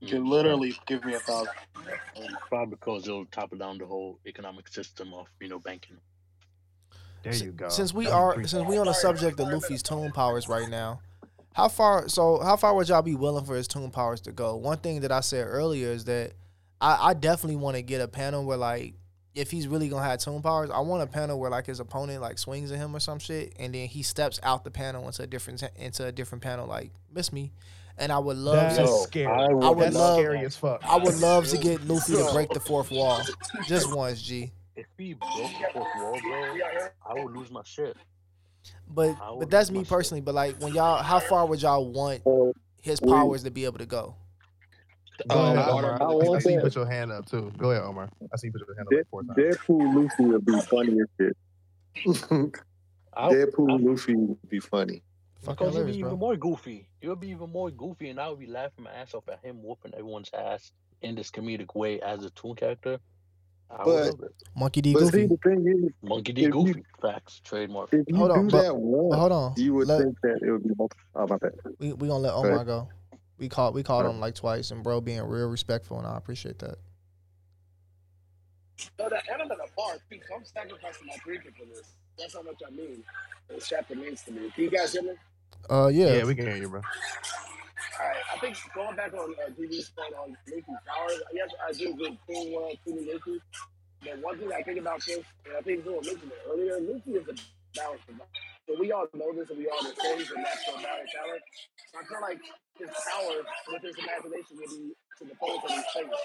You can literally give me a thousand. Probably because it'll topple down the whole economic system of you know banking. There you go. Since we are since we on the subject of Luffy's toon powers right now, how far so how far would y'all be willing for his toon powers to go? One thing that I said earlier is that I, I definitely want to get a panel where like if he's really gonna have toon powers, I want a panel where like his opponent like swings at him or some shit, and then he steps out the panel into a different into a different panel like miss me. And I would love That's to. scary. I would, That's love. scary as fuck. I would love to get Luffy to break the fourth wall, just once, G. If he broke the fourth wall, bro, I would lose my shit. But but that's me personally. But like when y'all, how far would y'all want his powers to be able to go? Go Um, ahead, I- Omar. I I, want see you put your hand up too. Go ahead, Omar. I see you put your hand up Dead- like four times. Deadpool Luffy would be funny as shit. Deadpool Luffy would be funny. Because he'll be even more goofy. He'll be even more goofy, and I would be laughing my ass off at him whooping everyone's ass in this comedic way as a toon character. I But- love it. Monkey D. But Goofy. see, the thing is, Monkey D. if you- Goofy. Facts. Trademark. if you Hold do on, but- that once, but hold on. you would Let- think that it would be multiple. Oh, my bad. We we gonna let Omar ahead. go. We called we called him like twice, and bro being real respectful, and I appreciate that. No, that, and I'm at bar too, so I'm sacrificing my drinking for this. That's how much I mean. This chapter means to me. Can you guys hear me? Uh, yeah. Yeah, we can hear you, bro. Alright, I think going back on uh, DV's point on Luffy's powers, yes, I do agree with King World, King But one thing I think about this, and I think Zoro mentioned it earlier, Luffy is a balanced So we all know this and we all he's a natural talent. So I feel like his powers with his imagination will be to the fullest of his face.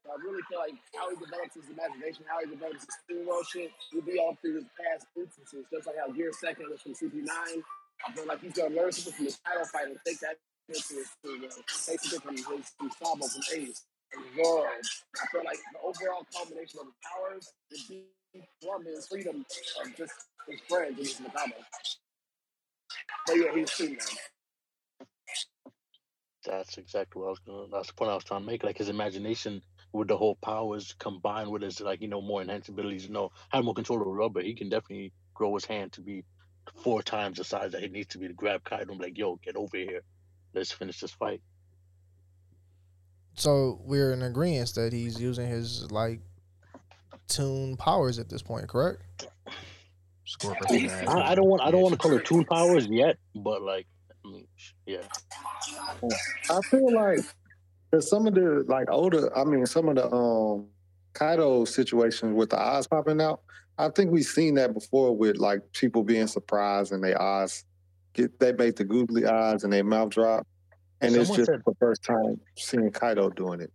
So I really feel like how he develops his imagination, how he develops his steamroll shit, will be all through his past instances. Just like how Gear Second was from CP9. I feel like he's gonna learn something from his title fight and take that into his uh, take something from his, his Sabo from Ace and Zoro. I feel like the overall combination of his powers would be from freedom of just his friends and his Nakama. But yeah, he's free now. That's exactly what I was gonna. That's the point I was trying to make. Like his imagination with the whole powers combined with his like you know more enhanced abilities. You know, have more control over rubber. He can definitely grow his hand to be four times the size that it needs to be to grab Kaido and be like, "Yo, get over here. Let's finish this fight." So we're in agreement that he's using his like toon powers at this point, correct? I, I don't want. I don't want to call it tool powers yet, but like, I mean, yeah. I feel like there's some of the like older. I mean, some of the um Kaido situations with the eyes popping out. I think we've seen that before with like people being surprised and their eyes get they make the googly eyes and their mouth drop, and it's just said- the first time seeing Kaido doing it.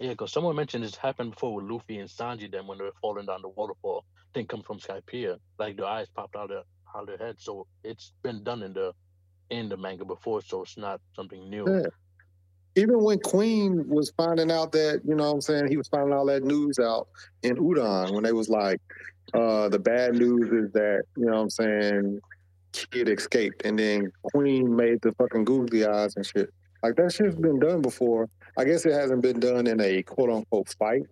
Yeah, because someone mentioned this happened before with Luffy and Sanji. Then when they were falling down the waterfall, thing come from Skypiea. Like the eyes popped out of out of their head. So it's been done in the in the manga before. So it's not something new. Yeah. Even when Queen was finding out that, you know what I'm saying, he was finding all that news out in Udon when they was like, uh, the bad news is that, you know what I'm saying, kid escaped and then Queen made the fucking googly eyes and shit. Like that shit's been done before. I guess it hasn't been done in a quote unquote fight.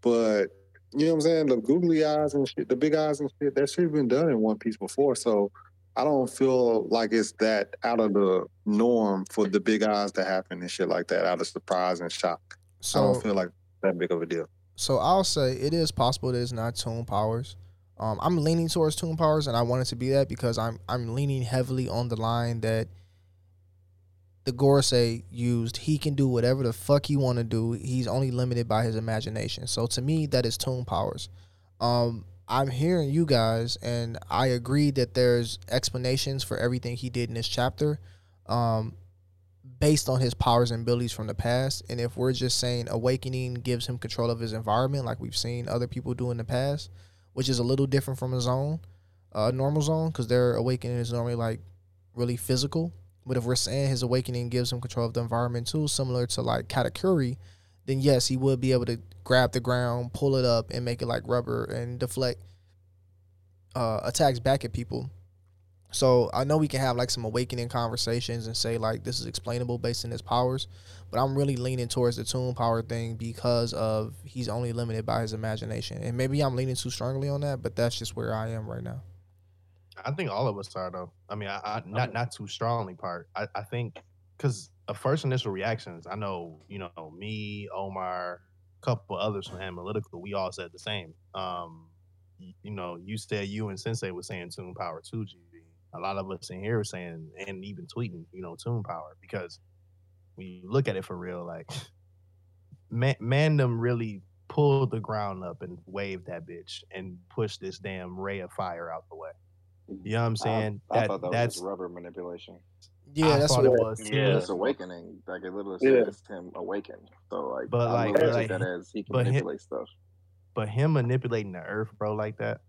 But you know what I'm saying? The googly eyes and shit, the big eyes and shit, that shit's been done in One Piece before. So I don't feel like it's that out of the norm for the big eyes to happen and shit like that, out of surprise and shock. So, I don't feel like that big of a deal. So I'll say it is possible that it's not toon powers. Um, I'm leaning towards toon powers, and I want it to be that because I'm I'm leaning heavily on the line that the Gorosei used. He can do whatever the fuck he want to do. He's only limited by his imagination. So to me, that is toon powers. Um, I'm hearing you guys, and I agree that there's explanations for everything he did in this chapter. Um, based on his powers and abilities from the past. And if we're just saying awakening gives him control of his environment, like we've seen other people do in the past, which is a little different from a Zoan, a normal Zoan, because their awakening is normally like really physical. But if we're saying his awakening gives him control of the environment too, similar to like Katakuri, then yes, he would be able to grab the ground, pull it up, and make it like rubber and deflect uh, attacks back at people. So I know we can have like some awakening conversations and say like this is explainable based on his powers, but I'm really leaning towards the toon power thing because of he's only limited by his imagination. And maybe I'm leaning too strongly on that, but that's just where I am right now. I think all of us are though. I mean, I, I not not too strongly part. I, I think because of first initial reactions, I know you know me, Omar, a couple others from Animalytical, we all said the same. Um, y- you know, you said you and Sensei was saying toon power too, GB. A lot of us in here are saying and even tweeting, you know, toon power because when you look at it for real, like man, Mandem really pulled the ground up and waved that bitch and pushed this damn ray of fire out the way. You know what I'm saying? I, I That- thought that that's just rubber manipulation. Yeah, I that's thought what it was. Yeah, too. it's awakening. Like it literally Yeah. says him awakened. So like, But I like, literally but like, that as he can but him, manipulate stuff. but him manipulating the earth, bro, like that,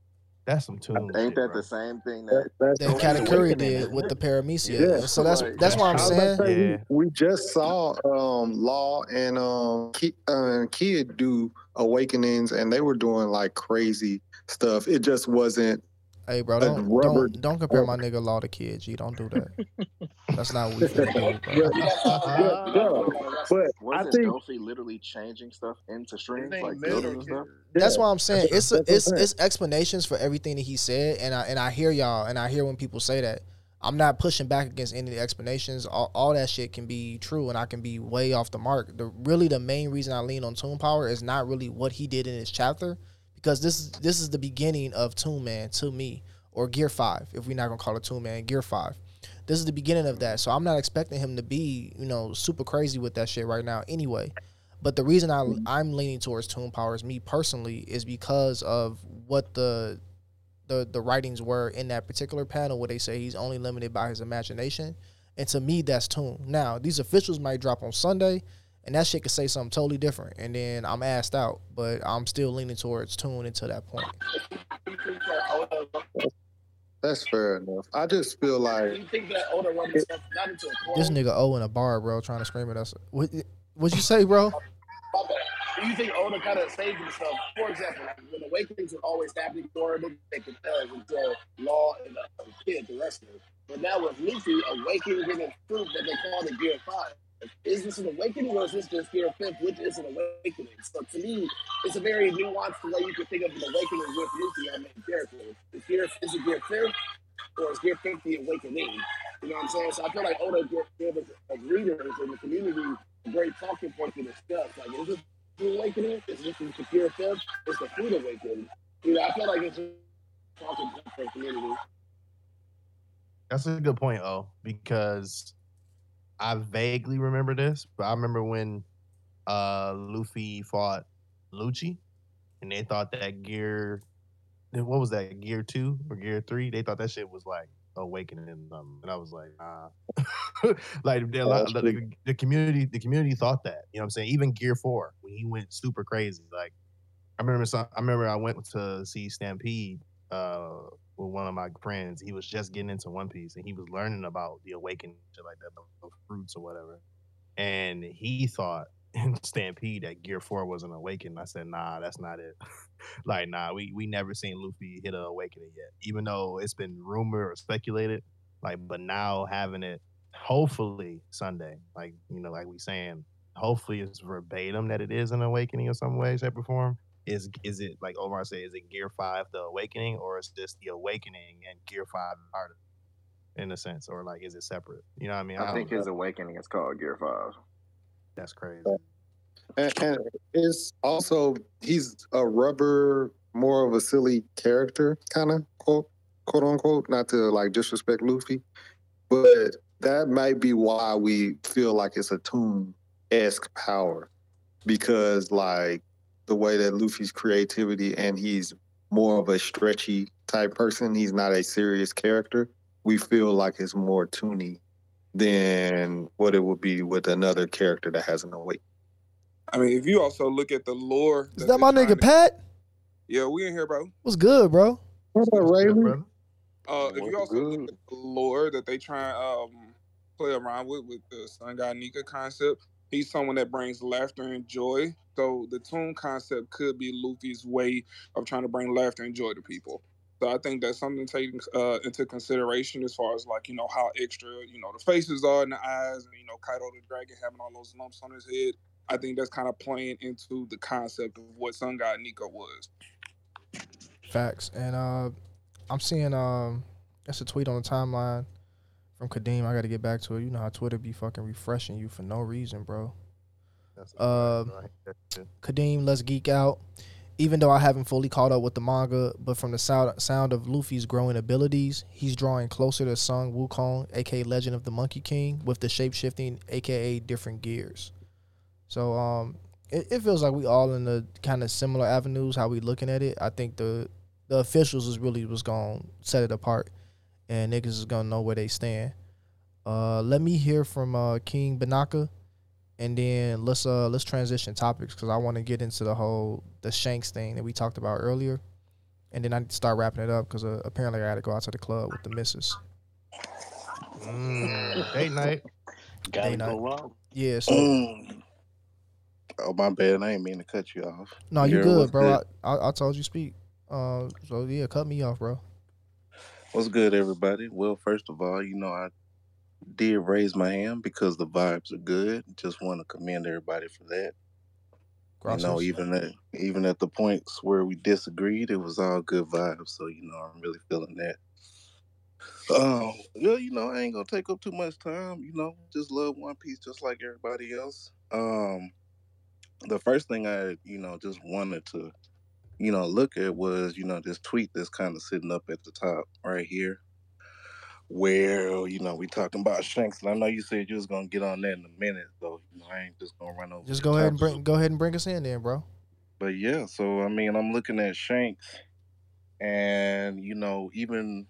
that's some toon. Ain't shit, that bro. the same thing that That's that Katakuri did with the paramecia. Yeah. So that's that's what I'm I was about saying. say, Yeah. we, we just saw um, Law and um, Ki- uh, Kid do awakenings, and they were doing like crazy stuff. It just wasn't. Hey, bro, don't don't don't compare my nigga Law to kids. You don't do that. That's not what we finna do, bro. Yeah, yeah, but was I think Doffy literally changing stuff into strings, like building stuff? That's Yeah. why I'm saying That's it's a, it's it's explanations for everything that he said, and I and I hear y'all, and I hear when people say that. I'm not pushing back against any of the explanations. All, all that shit can be true, and I can be way off the mark. The really the main reason I lean on Toon Power is not really what he did in his chapter, because this is this is the beginning of Toon Man to me, or Gear Five, if we're not gonna call it Toon Man, Gear Five. This is the beginning of that, so I'm not expecting him to be you know super crazy with that shit right now. Anyway, but the reason I I'm leaning towards Toon Powers, me personally, is because of what the the the writings were in that particular panel where they say he's only limited by his imagination. And to me, that's Toon. Now, these officials might drop on Sunday, and that shit could say something totally different. And then I'm asked out, but I'm still leaning towards Toon until that point. That's fair enough. I just feel like you think that Oda wrote himself not into a? This nigga O in a bar, bro, trying to scream at us. What what you say, bro? Do you think Oda kind of saved himself? For example, like when Awakenings were always happening for him, they could tell until Law and uh, Kid, the wrestler. But now with Luffy, Awakening getting fruit that they call the Gear 5. Is this an awakening or is this just Gear fifth, which is an awakening? So to me, it's a very nuanced way you can think of an awakening with Luffy, our main character. Is, Gear, is it Gear 5 or is Gear 5 the awakening? You know what I'm saying? So I feel like Oda gave, us as readers in the community a great talking point to discuss. Like, is it the awakening? Is this the Gear 5? It's the food awakening. You know, I feel like it's a talking point for the community. That's a good point, oh, because I vaguely remember this, but I remember when uh Luffy fought Lucci, and they thought that gear, what was that gear two or gear three? They thought that shit was like awakening them, and I was like, nah. like the, the, the community, the community thought that. You know what I'm saying? Even gear four when he went super crazy, like I remember some, I remember I went to see Stampede uh, with one of my friends. He was just getting into One Piece and he was learning about the awakening, like that, the, fruits or whatever. And he thought in Stampede that Gear Four was an awakening. I said, Nah, that's not it. like, nah, we we never seen Luffy hit an awakening yet, even though it's been rumored or speculated. Like, but now having it, hopefully Sunday, like you know, like we saying, hopefully it's verbatim that it is an awakening in some way, shape, or form. Is is it like Omar said? Is it Gear Five the awakening, or is this the awakening and Gear Five part of in a sense, or like is it separate? You know what I mean? I don't think know. his awakening is called Gear Five. That's crazy. and, and it's also he's a rubber, more of a silly character, kind of quote quote unquote. Not to like disrespect Luffy, but that might be why we feel like it's a Toon esque power because like the way that Luffy's creativity and he's more of a stretchy type person. He's not a serious character. We feel like it's more toony than what it would be with another character that has an awake. I mean, if you also look at the lore, Is that my nigga Pat? yeah, we in here, bro. What's good, bro? What's up, Raven? Uh, if you also look at the lore that they try and um, play around with with the Sun God Nika concept, he's someone that brings laughter and joy. So the toon concept could be Luffy's way of trying to bring laughter and joy to people. So I think that's something taken uh, into consideration as far as like you know how extra you know the faces are and the eyes, and you know Kaido the dragon having all those lumps on his head. I think that's kind of playing into the concept of what Sun God Nika was. Facts. And uh, I'm seeing um, that's a tweet on the timeline from Kadeem. I got to get back to it. You know how Twitter be fucking refreshing you for no reason, bro. Uh, Kadeem, let's geek out. Even though I haven't fully caught up with the manga, but from the sound sound of Luffy's growing abilities, he's drawing closer to Sun Wukong, aka Legend of the Monkey King, with the shape shifting, aka different gears. So um, it, it feels like we all in the kind of similar avenues how we looking at it. I think the the officials is really what's gonna set it apart, and niggas is gonna know where they stand. Uh, let me hear from uh, King Banaka, and then let's uh let's transition topics because I want to get into the whole the Shanks thing that we talked about earlier, and then I need to start wrapping it up because uh, apparently I got to go out to the club with the missus. Mm, date night. Gotta Day go night. out. Yeah, so Mm. Oh my bad. I ain't mean to cut you off. no, you Yeah, good, what's bro. I, I I told you speak. Uh, so yeah, cut me off, bro. What's good, everybody? Well, first of all, you know, I did raise my hand because the vibes are good. Just want to commend everybody for that. You know, even at even at the points where we disagreed, it was all good vibes. So you know, I'm really feeling that. Um, well, you know, I ain't gonna take up too much time. You know, just love One Piece just like everybody else. Um, the first thing I, you know, just wanted to, you know, look at was, you know, this tweet that's kind of sitting up at the top right here, where you know we talking about Shanks, and I know you said you was gonna get on that in a minute, so you know I ain't just gonna run over. Just go ahead and bring go ahead and bring us in, then, bro. But yeah, so I mean, I'm looking at Shanks, and you know, even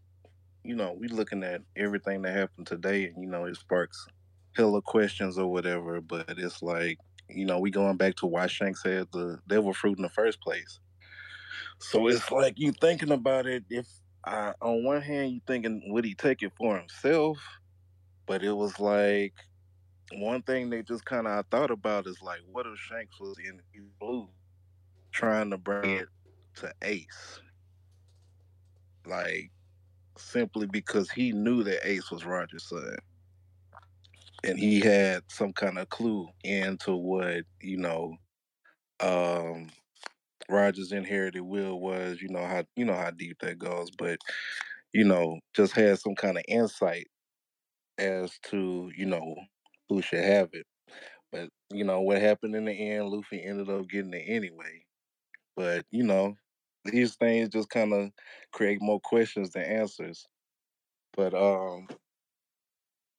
you know, we looking at everything that happened today, and you know, it sparks hella questions or whatever. But it's like, you know, we going back to why Shanks had the devil fruit in the first place. So it's like you thinking about it. If uh, on one hand you thinking would he take it for himself, but it was like one thing they just kind of I thought about is like, what if Shanks was in Blue, trying to bring it to Ace, like simply because he knew that Ace was Roger's son, and he had some kind of clue into what you know, um, Roger's inherited will was. You know how you know how deep that goes, but you know, just had some kind of insight as to you know who should have it. But you know what happened in the end, Luffy ended up getting it anyway. But you know, these things just kind of create more questions than answers. But um,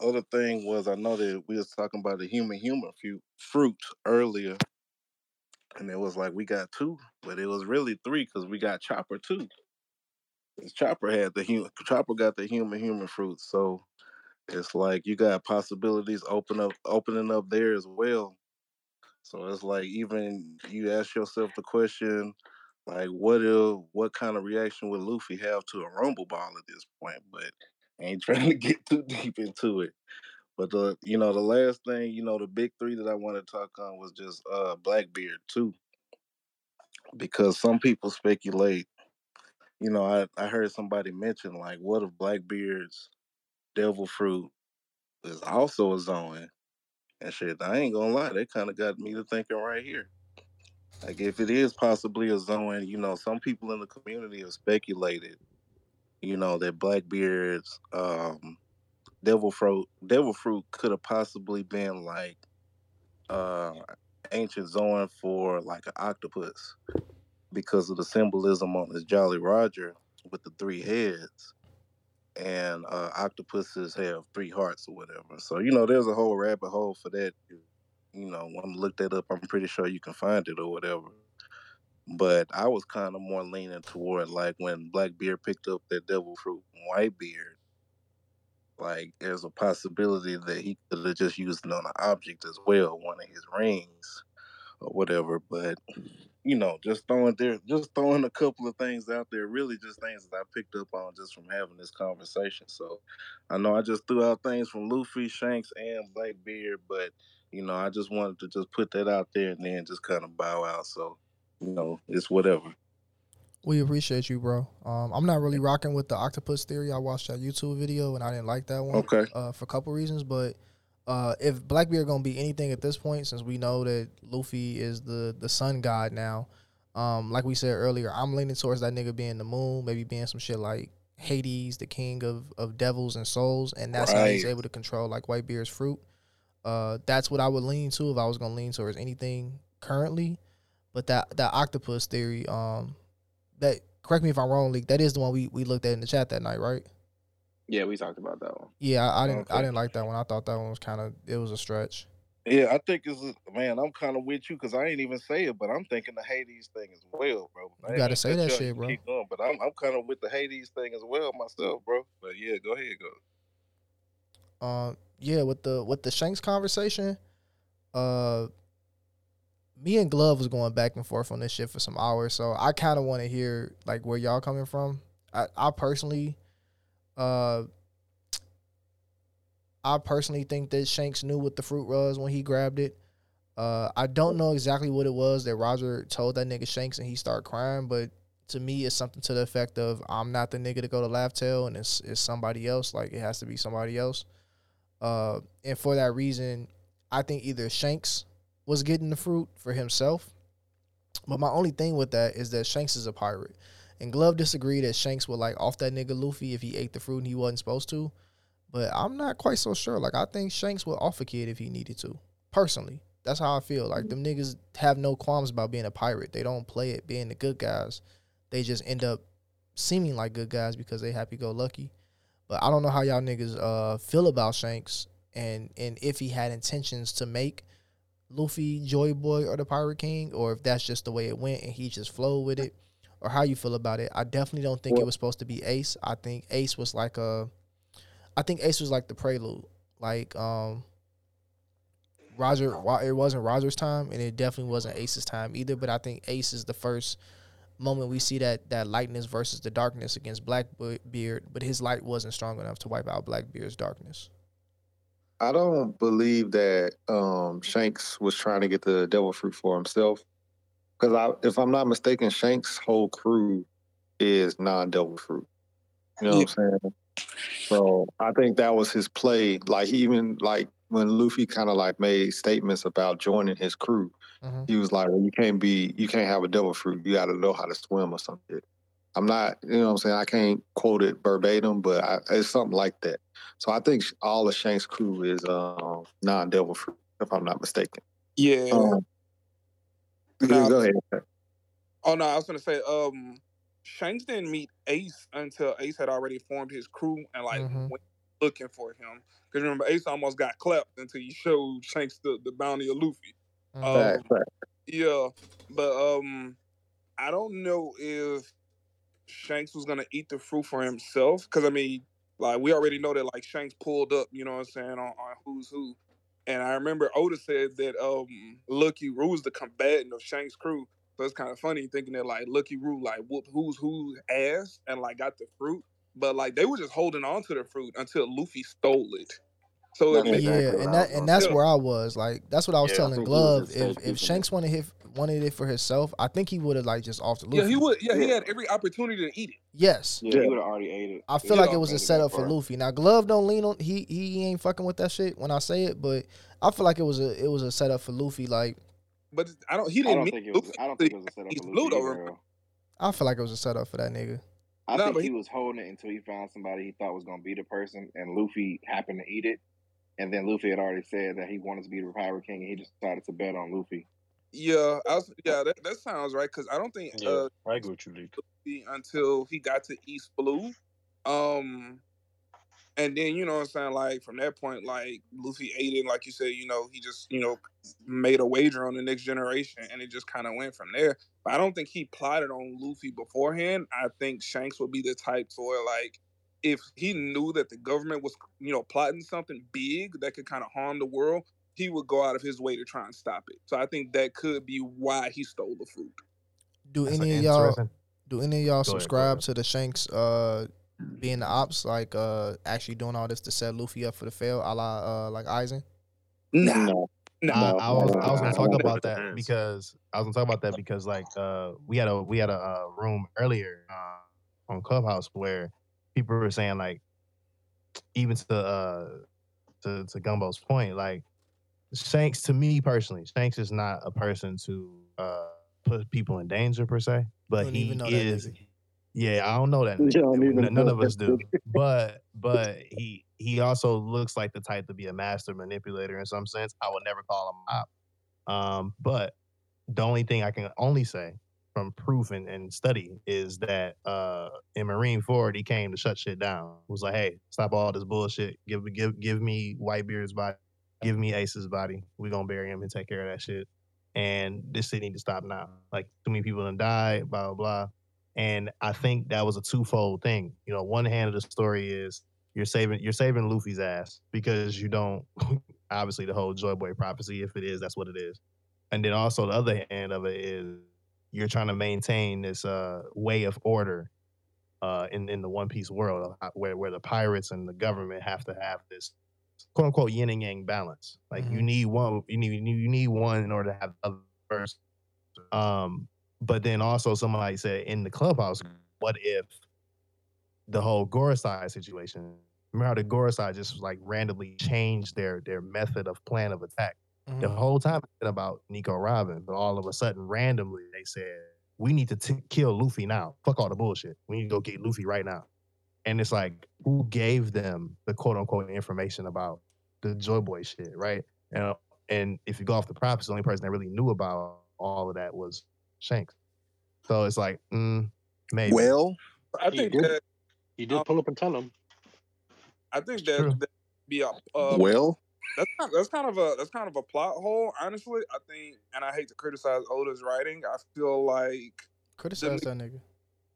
other thing was I know that we was talking about the human human fruit fruit earlier, and it was like we got two, but it was really three because we got Chopper too. Chopper had the human Chopper got the human human fruit, so it's like you got possibilities open up opening up there as well. So it's like even you ask yourself the question, like what if what kind of reaction would Luffy have to a rumble ball at this point? But I ain't trying to get too deep into it. But the you know the last thing you know the big three that I want to talk on was just uh Blackbeard too, because some people speculate. You know I I heard somebody mention like what if Blackbeard's devil fruit is also a Zoan and shit. I ain't gonna lie, that kind of got me to thinking right here. Like if it is possibly a Zoan, you know, some people in the community have speculated, you know, that Blackbeard's um devil fruit devil fruit could have possibly been like uh ancient Zoan for like an octopus because of the symbolism on his Jolly Roger with the three heads. And uh octopuses have three hearts or whatever. So, you know, there's a whole rabbit hole for that. You know, when I look that up, I'm pretty sure you can find it or whatever. But I was kind of more leaning toward like when Blackbeard picked up that devil fruit Whitebeard, like there's a possibility that he could have just used it on an object as well, one of his rings or whatever. But you know, just throwing there, just throwing a couple of things out there, really just things that I picked up on just from having this conversation. So I know I just threw out things from Luffy, Shanks, and Blackbeard, but you know, I just wanted to just put that out there and then just kind of bow out. So you know, it's whatever. We appreciate you, bro. Um, I'm not really rocking with the octopus theory. I watched that YouTube video and I didn't like that one. Okay. Uh, for a couple reasons, but uh, if Blackbeard gonna be anything at this point, since we know that Luffy is the the sun god now, um, like we said earlier, I'm leaning towards that nigga being the moon, maybe being some shit like Hades, the king of of devils and souls, and that's how he's able to control like Whitebeard's fruit. Uh, that's what I would lean to if I was gonna lean towards anything currently. But that that octopus theory, um, that correct me if I'm wrong, Leak. That is the one we, we looked at in the chat that night, right? Yeah, we talked about that one. Yeah, I, I didn't I didn't like that one. I thought that one was kind of it was a stretch. Yeah, I think it's a- man. I'm kind of with you because I ain't even say it, but I'm thinking the Hades thing as well, bro. I You gotta say that shit, bro. Keep going, but I'm I'm kind of with the Hades thing as well myself, bro. But yeah, go ahead, go. Um, yeah, with the with the Shanks conversation, uh, me and Glove was going back and forth on this shit for some hours, so I kind of want to hear like where y'all coming from. I I personally, uh, I personally think that Shanks knew what the fruit was when he grabbed it. Uh, I don't know exactly what it was that Roger told that nigga Shanks and he started crying, but to me, it's something to the effect of I'm not the nigga to go to Laugh and it's, it's somebody else. Like it has to be somebody else. Uh, and for that reason, I think either Shanks was getting the fruit for himself. But my only thing with that is that Shanks is a pirate. And Glove disagreed that Shanks would like off that nigga Luffy if he ate the fruit and he wasn't supposed to. But I'm not quite so sure. Like I think Shanks would off a kid if he needed to. Personally. That's how I feel. Like them niggas have no qualms about being a pirate. They don't play it being the good guys. They just end up seeming like good guys because they happy go lucky. But I don't know how y'all niggas uh feel about Shanks and and if he had intentions to make Luffy Joy Boy or the Pirate King, or if that's just the way it went and he just flowed with it, or how you feel about it. I definitely don't think it was supposed to be Ace. I think Ace was like a, I think Ace was like the prelude. Like um, Roger, it wasn't Roger's time, and it definitely wasn't Ace's time either. But I think Ace is the first moment we see that that lightness versus the darkness against Blackbeard, beard, but his light wasn't strong enough to wipe out Blackbeard's darkness. I don't believe that um, Shanks was trying to get the devil fruit for himself. Because I, if I'm not mistaken, Shanks' whole crew is non-devil fruit. You know what I'm saying? So I think that was his play. Like he even like when Luffy kind of like made statements about joining his crew, he was like, "Well, you can't be, you can't have a devil fruit. You got to know how to swim or something." I'm not, you know what I'm saying? I can't quote it verbatim, but I, it's something like that. So I think all of Shank's crew is um, non-devil fruit, if I'm not mistaken. Yeah. Um, Nah. Go ahead. Oh no, I was gonna say, um, Shanks didn't meet Ace until Ace had already formed his crew and like Mm-hmm. went looking for him. Because remember, Ace almost got clapped until he showed Shanks the, the bounty of Luffy. Um, Fact, fact. yeah, but um, I don't know if Shanks was gonna eat the fruit for himself. Because I mean, like we already know that like Shanks pulled up, you know what I'm saying, on, on who's who. And I remember Oda said that um Lucky Roo was the combatant of Shanks' crew. So it's kind of funny thinking that like Lucky Roo like whooped who's who's ass and like got the fruit. But like they were just holding on to the fruit until Luffy stole it. So it yeah, and that and that's where I was. Like that's what I was Yeah, telling think he was Glove. If if Shanks wanted hit wanted it for himself, I think he would have like just off the Luffy. Yeah, he would. Yeah, he had every opportunity to eat it. Yes. Yeah, he would have already ate it. I feel like it was a setup for. Luffy. Now Glove don't lean on he he ain't fucking with that shit when I say it, but I feel like it was a it was a setup for Luffy. Like But I don't. He didn't don't meet think it was. Luffy. I don't think it was a setup He's for Ludo, Luffy either. remember? though. I feel like it was a setup for that nigga. I Nah, think he he- was holding it until he found somebody he thought was going to be the person, and Luffy happened to eat it. And then Luffy had already said that he wanted to be the Pirate King, and he just decided to bet on Luffy. Yeah, I was, yeah, that, that sounds right. Because I don't think Yeah, uh, I agree with you. Until he got to East Blue, um, and then you know what I'm saying. Like from that point, like Luffy ate it. Like you said, you know, he just you know made a wager on the next generation, and it just kind of went from there. But I don't think he plotted on Luffy beforehand. I think Shanks would be the type to where like if he knew that the government was you know plotting something big that could kind of harm the world, he would go out of his way to try and stop it. So I think that could be why he stole the fruit. Do That's any of y'all do any of y'all Go ahead, subscribe to the Shanks uh being the ops, like uh actually doing all this to set Luffy up for the fail, a la uh like Aizen? Nah. No, I, I was I was gonna don't talk think about that because I was gonna talk about that because like uh we had a we had a uh, room earlier uh, on Clubhouse where people were saying like even to uh to to Gumbo's point like Shanks to me personally Shanks is not a person to uh put people in danger per se but he even know yeah I don't know that You don't none know of us do but but he he also looks like the type to be a master manipulator in some sense I would never call him op um, but the only thing I can only say from proof and, and study is that uh, in Marineford, he came to shut shit down. Was like, hey, stop all this bullshit. Give give give me Whitebeard's body. Give me Ace's body. We're gonna bury him and take care of that shit. And this shit need to stop now. Like too many people done died. Blah blah blah. And I think that was a twofold thing. You know, one hand of the story is you're saving you're saving Luffy's ass because you don't obviously the whole Joy Boy prophecy. If it is, that's what it is. And then also the other hand of it is you're trying to maintain this uh, way of order uh, in in the One Piece world, uh, where where the pirates and the government have to have this quote unquote yin and yang balance. Like you need one, you need you need one in order to have the other first. Um, but then also somebody said in the clubhouse, what if the whole Gorosei situation? Remember how the Gorosei just like randomly changed their their method of plan of attack. The Mhm. whole time it's been about Nico Robin, but all of a sudden, randomly, they said, "We need to t- kill Luffy now. Fuck all the bullshit. We need to go get Luffy right now." And it's like, who gave them the quote unquote information about the Joy Boy shit, right? And and if you go off the props, the only person that really knew about all of that was Shanks. So it's like, mm, maybe. Well, I He think did- that He did pull up and tell him. I think that, that be a uh, well, that's kind that's kind of a that's kind of a plot hole. Honestly, I think, and I hate to criticize Oda's writing. I feel like Criticize that nigga.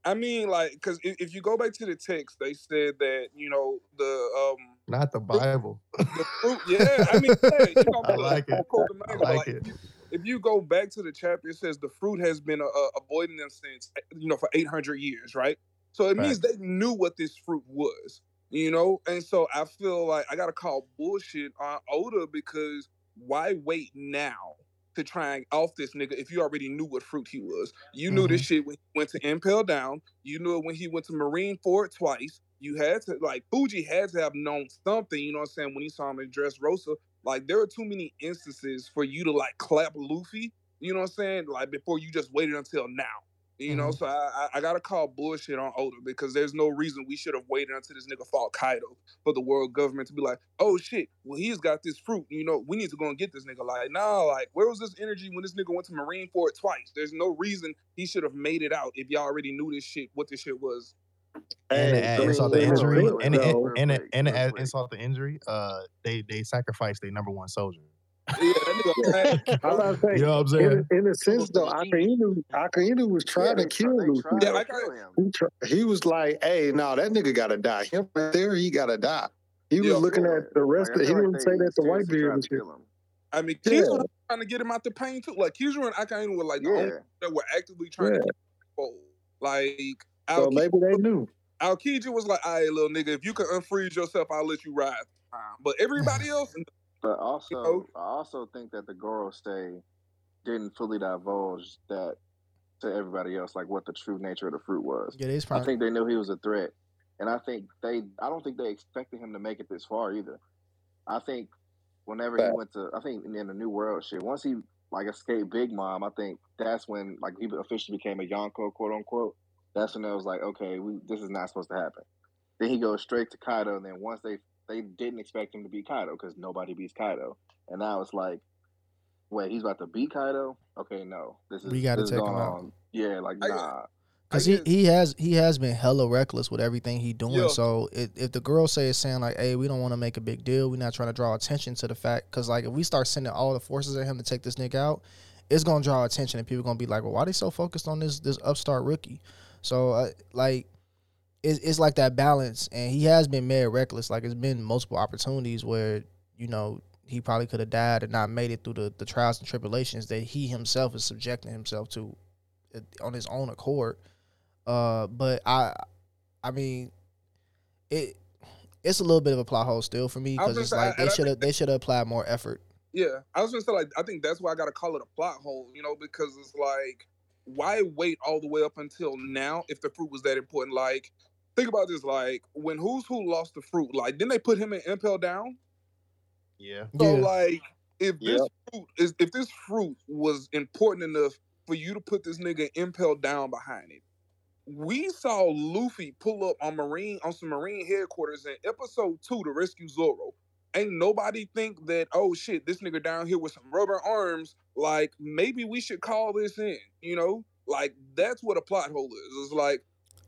I mean, like, because if, if you go back to the text, they said that you know the um Not the Bible. the fruit. Yeah, I mean, yeah, you know, I like it. quote the I like like, it. if you go back to the chapter, it says the fruit has been uh, uh, avoiding them since you know for eight hundred years, right? So it means they knew what this fruit was, you know. And so I feel like I gotta call bullshit on Oda because why wait now to try and off this nigga if you already knew what fruit he was? You knew this mm-hmm. shit when he went to Impel Down. You knew it when he went to Marineford twice. You had to like Fuji had to have known something, you know what I'm saying, when he saw him in Dressrosa. Like there are too many instances for you to like clap Luffy, you know what I'm saying? Like before you just waited until now. You know, so I, I I gotta call bullshit on Oda because there's no reason we should have waited until this nigga fought Kaido for the world government to be like, oh shit, well he's got this fruit. You know, we need to go and get this nigga. Like, nah, like where was this energy when this nigga went to Marine for it twice? There's no reason he should have made it out if y'all already knew this shit, what this shit was. and to add insult to so real injury, quick, and and though. and, and, and to add insult to injury, uh, they they sacrificed their number one soldier. Yeah, that nigga. I was about to say, You know what I'm in, saying? in a sense though, Akainu, Akainu was trying to kill Luffy. Yeah, like He, he was like, "Hey, no, that nigga gotta die. Him right there, he gotta die." He was Yeah. looking at the rest. Like, I of, he didn't say that the white beard was to here. him. I mean, Yeah. Was trying to get him out the pain too. Like Kizu and Akainu were like the only Yeah. that were actively trying Yeah. to get him. Like So Aokiji, maybe they knew. Aokiji was like, "All right, little nigga, if you can unfreeze yourself, I'll let you ride." But everybody else, But also, I also think that the Goro stay didn't fully divulge that to everybody else, like what the true nature of the fruit was. Yeah, they's I think they knew he was a threat, and I think they, I don't think they expected him to make it this far either. I think whenever he went to, I think in the New World shit, once he like escaped Big Mom, I think that's when like he officially became a Yonko, quote unquote. That's when it was like, okay, we this is not supposed to happen. Then he goes straight to Kaido, and then once they they didn't expect him to beat Kaido because nobody beats Kaido, and now it's like, wait, he's about to beat Kaido? Okay, no, this is We gotta this is take him out. on. Yeah, like nah. Cause he, he has he has been hella reckless with everything he doing. Yeah. So it, if the Gorosei is saying like, "Hey, we don't want to make a big deal. We're not trying to draw attention to the fact." Cause like if we start sending all the forces at him to take this nigga out, it's gonna draw attention, and people gonna be like, "Well, why are they so focused on this this upstart rookie?" So uh, like, it's it's like that balance, and he has been mad reckless. Like it's been multiple opportunities where you know he probably could have died and not made it through the the trials and tribulations that he himself is subjecting himself to on his own accord. Uh, but I, I mean, it it's a little bit of a plot hole still for me because it's like they should have they should have applied more effort. Yeah, I was gonna say like I think that's why I gotta call it a plot hole, you know, because it's like why wait all the way up until now if the fruit was that important? Like, think about this, like when Who's Who lost the fruit, like didn't they put him in Impel Down? Yeah. So Yeah. like if this Yep. fruit is if this fruit was important enough for you to put this nigga Impel Down behind it, we saw Luffy pull up on Marine on some Marine headquarters in episode two to rescue Zoro. Ain't nobody think that oh shit this nigga down here with some rubber arms like maybe we should call this in you know like that's what a plot hole is it's like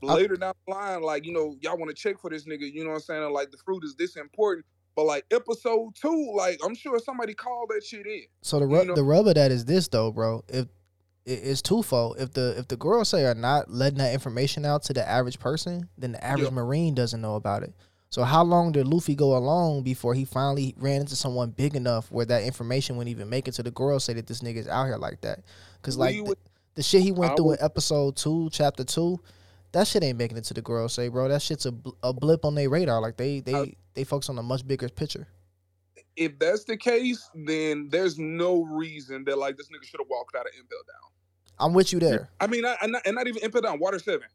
later down the line like you know y'all want to check for this nigga you know what I'm saying like the fruit is this important but like episode two like I'm sure somebody called that shit in So the You know- the rub of that is this though, bro. If it's twofold. If the if the Gorosei are not letting that information out to the average person, then the average marine doesn't know about it. So how long did Luffy go along before he finally ran into someone big enough where that information wouldn't even make it to the Gorosei that this nigga's out here like that? Because like the, the shit he went through in episode two, chapter two, that shit ain't making it to the Gorosei, bro. That shit's a, bl- a blip on their radar. Like they they they focus on a much bigger picture. if that's the case then there's no reason that like this nigga should have walked out of Impel Down I'm with you there. I mean I, and, not, and not even Impel Down Water Seven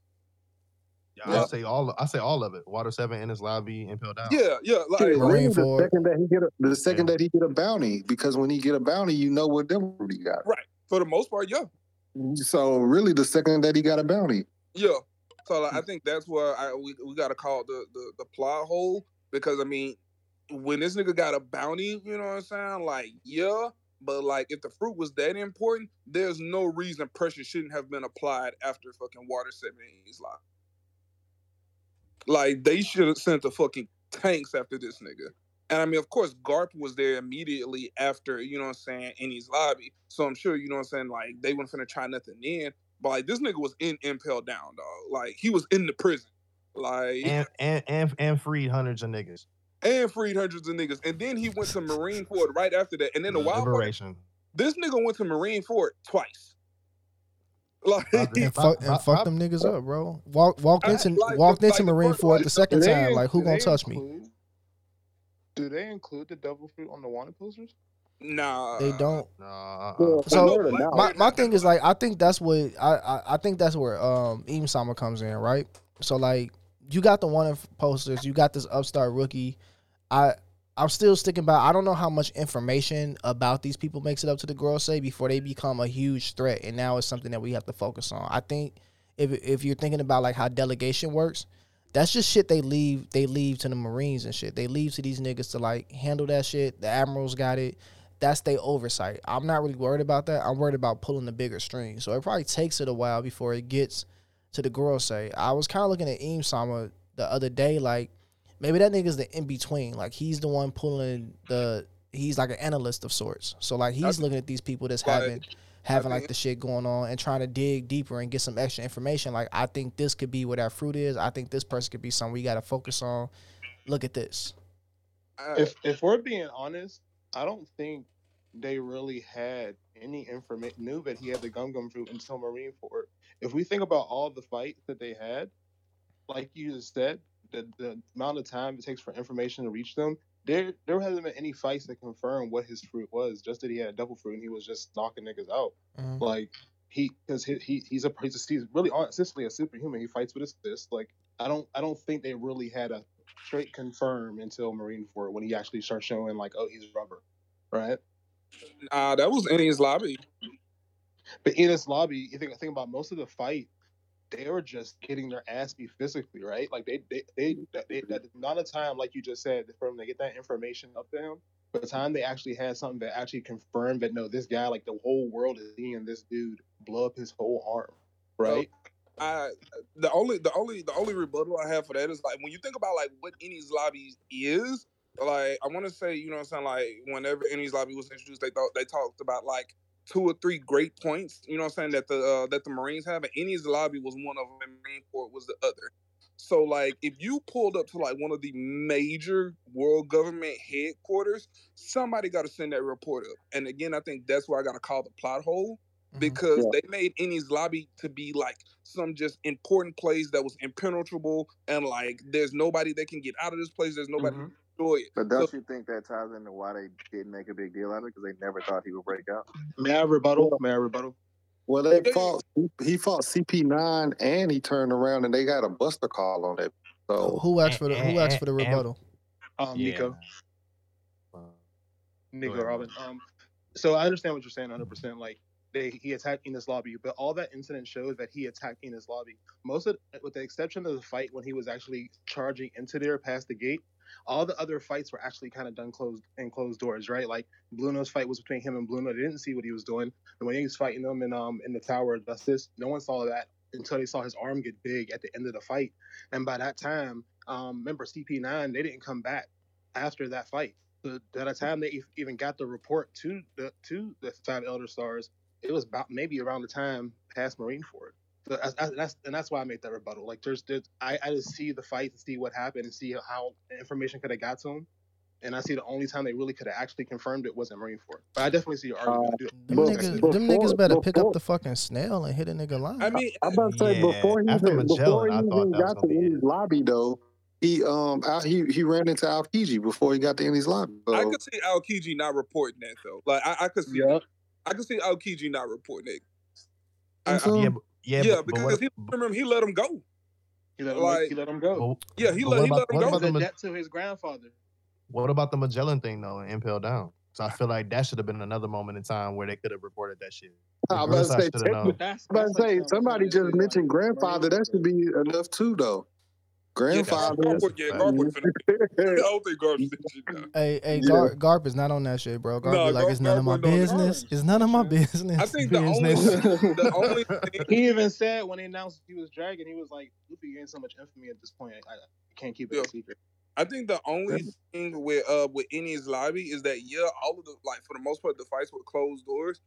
Yeah, I say all. I say all of it. Water seven, Enies Lobby, impel down. yeah yeah like the Ford. second that he get a, the second that he get a bounty, because when he get a bounty, you know what devil he got. right for the most part yeah So really, the second that he got a bounty, Yeah. So like, I hmm. think that's where I we, we got to call it the, the the plot hole because I mean, when this nigga got a bounty, you know what I'm saying? Like, yeah, but like if the fruit was that important, there's no reason pressure shouldn't have been applied after fucking water seven Enies Lobby. Like they should have sent the fucking tanks after this nigga. And I mean, of course, Garp was there immediately after, you know what I'm saying, Enies Lobby. So I'm sure, you know what I'm saying, like they weren't finna try nothing in. But like this nigga was in Impel Down, dog. Like he was in the prison. Like And and and and freed hundreds of niggas. and freed hundreds of niggas. And then he went to Marine Fort right after that. And then the wild part, this nigga went to Marineford twice. Like and fuck, and fuck them niggas up, bro. Walk walked into like, walked like into the Marineford the second time. in- Like who gonna they touch me? Do they include the devil fruit on the wanted posters? Nah. They don't. Nah, So my, my thing is like I think that's what I, I I think that's where um Im Sama comes in, right? So like you got the one of posters, you got this upstart rookie. I I'm still sticking by I don't know how much information about these people makes it up to the Gorosei before they become a huge threat and now it's something that we have to focus on. I think if if you're thinking about like how delegation works, that's just shit they leave they leave to the Marines and shit. They leave to these niggas to like handle that shit. The admirals got it. That's their oversight. I'm not really worried about that. I'm worried about pulling the bigger string. So it probably takes it a while before it gets to the Gorosei. I was kind of looking at Im Sama the other day, like maybe that nigga's the in between. Like he's the one pulling the. He's like an analyst of sorts. So like he's looking at these people that's Right. having having like the shit going on and trying to dig deeper and get some extra information. Like I think this could be where that fruit is. I think this person could be something we got to focus on. Look at this. If if we're being honest, I don't think they really had any information knew that he had the gum gum fruit until Marineford. If we think about all the fights that they had, like you just said, the the amount of time it takes for information to reach them, there there hasn't been any fights that confirm what his fruit was. Just that he had a double fruit and he was just knocking niggas out. Mhm. Like he because he, he he's a he's, a, he's really honestly a superhuman. He fights with his fist. Like I don't I don't think they really had a straight confirm until Marineford when he actually starts showing like oh he's rubber, right? Nah, that was Enies Lobby. But Enies Lobby, you think think about most of the fight, they were just getting their ass beat physically, right? Like they they they, they, that amount of time, like you just said, for them to get that information up to him. By the time they actually had something that actually confirmed that no, this guy, like the whole world is seeing this dude blow up his whole arm, right? I the only the only the only rebuttal I have for that is like when you think about like what Enies Lobby is, like I want to say you know what I'm saying like whenever Enies Lobby was introduced, they thought they talked about like two or three great points. You know what I'm saying that the uh, that the Marines have, and Enies Lobby was one of them, and Marine Corps was the other. So like if you pulled up to like one of the major world government headquarters, somebody got to send that report up. And again, I think that's where I got to call the plot hole because they made Enies Lobby to be like some just important place that was impenetrable and like there's nobody that can get out of this place. There's nobody. Enjoy it. But don't you think that ties into why they didn't make a big deal out of it? Because they never thought he would break out. May I rebuttal? May I rebuttal? Well, they fought. He fought CP9, and he turned around and they got a buster call on it. So Who asked for the Who asked for the eh, eh, eh, rebuttal? Um, Yeah. Nico. Uh, Nico Robin. Um, so I understand what you're saying 100. percent Like they he attacked Enies Lobby, but all that incident shows that he attacked Enies Lobby. Most of, with the exception of the fight when he was actually charging into there past the gate, all the other fights were actually kind of done closed in closed doors, right? Like Blueno's fight was between him and Blueno. They didn't see what he was doing, and when he was fighting them in um in the Tower of Justice, no one saw that until they saw his arm get big at the end of the fight. And by that time, um, remember CP9, they didn't come back after that fight. So by the time they even got the report to the to the five Elder Stars, it was about maybe around the time past Marineford. So that's, that's- that's and that's why I made that rebuttal. Like there's, there's I, I just see the fight and see what happened and see how information could have got to him. And I see the only time they really could have actually confirmed it was in Marineford. But I definitely see your argument. I do- Them But niggas, them niggas better pick up the fucking snail and hit a nigga line. I mean, I'm about to say Yeah, before he even, Magellan, before he even got to gonna Enies Lobby though, he um out, he he ran into Aokiji before he got to Enies Lobby. So, I could see Aokiji not reporting that though. Like I, I could see, I could see Aokiji not reporting it. I, so? I- Yeah, but, yeah, yeah, but, but because what, he remember he let him go. He let him, Like- he let him go. but, Yeah, he let what he about, let him what go. about the The Ma- debt to his grandfather. what about the Magellan thing though and Impel Down? So I feel like that should have been another moment in time where they could have reported that shit. I was about to Reverse, I say, should have technically- known. That's, I'm about to like say somebody just mentioned grandfather. That should be enough too, though. Grandfather. Yeah, Garp, yeah, Garp would finna. I don't think Garp finna that. Hey, hey, Yeah. Garp, Garp is not on that shit, bro. Garp Nah, be like, Garp- it's none of my business. terms. It's none of my business. I think the only the only thing He even said when they announced he was dragging, he was like, "Luffy gained so much infamy at this point, I, I can't keep it Yeah. a secret." I think the only thing with uh with Enies Lobby is that yeah, all of the like for the most part the fights were closed doors,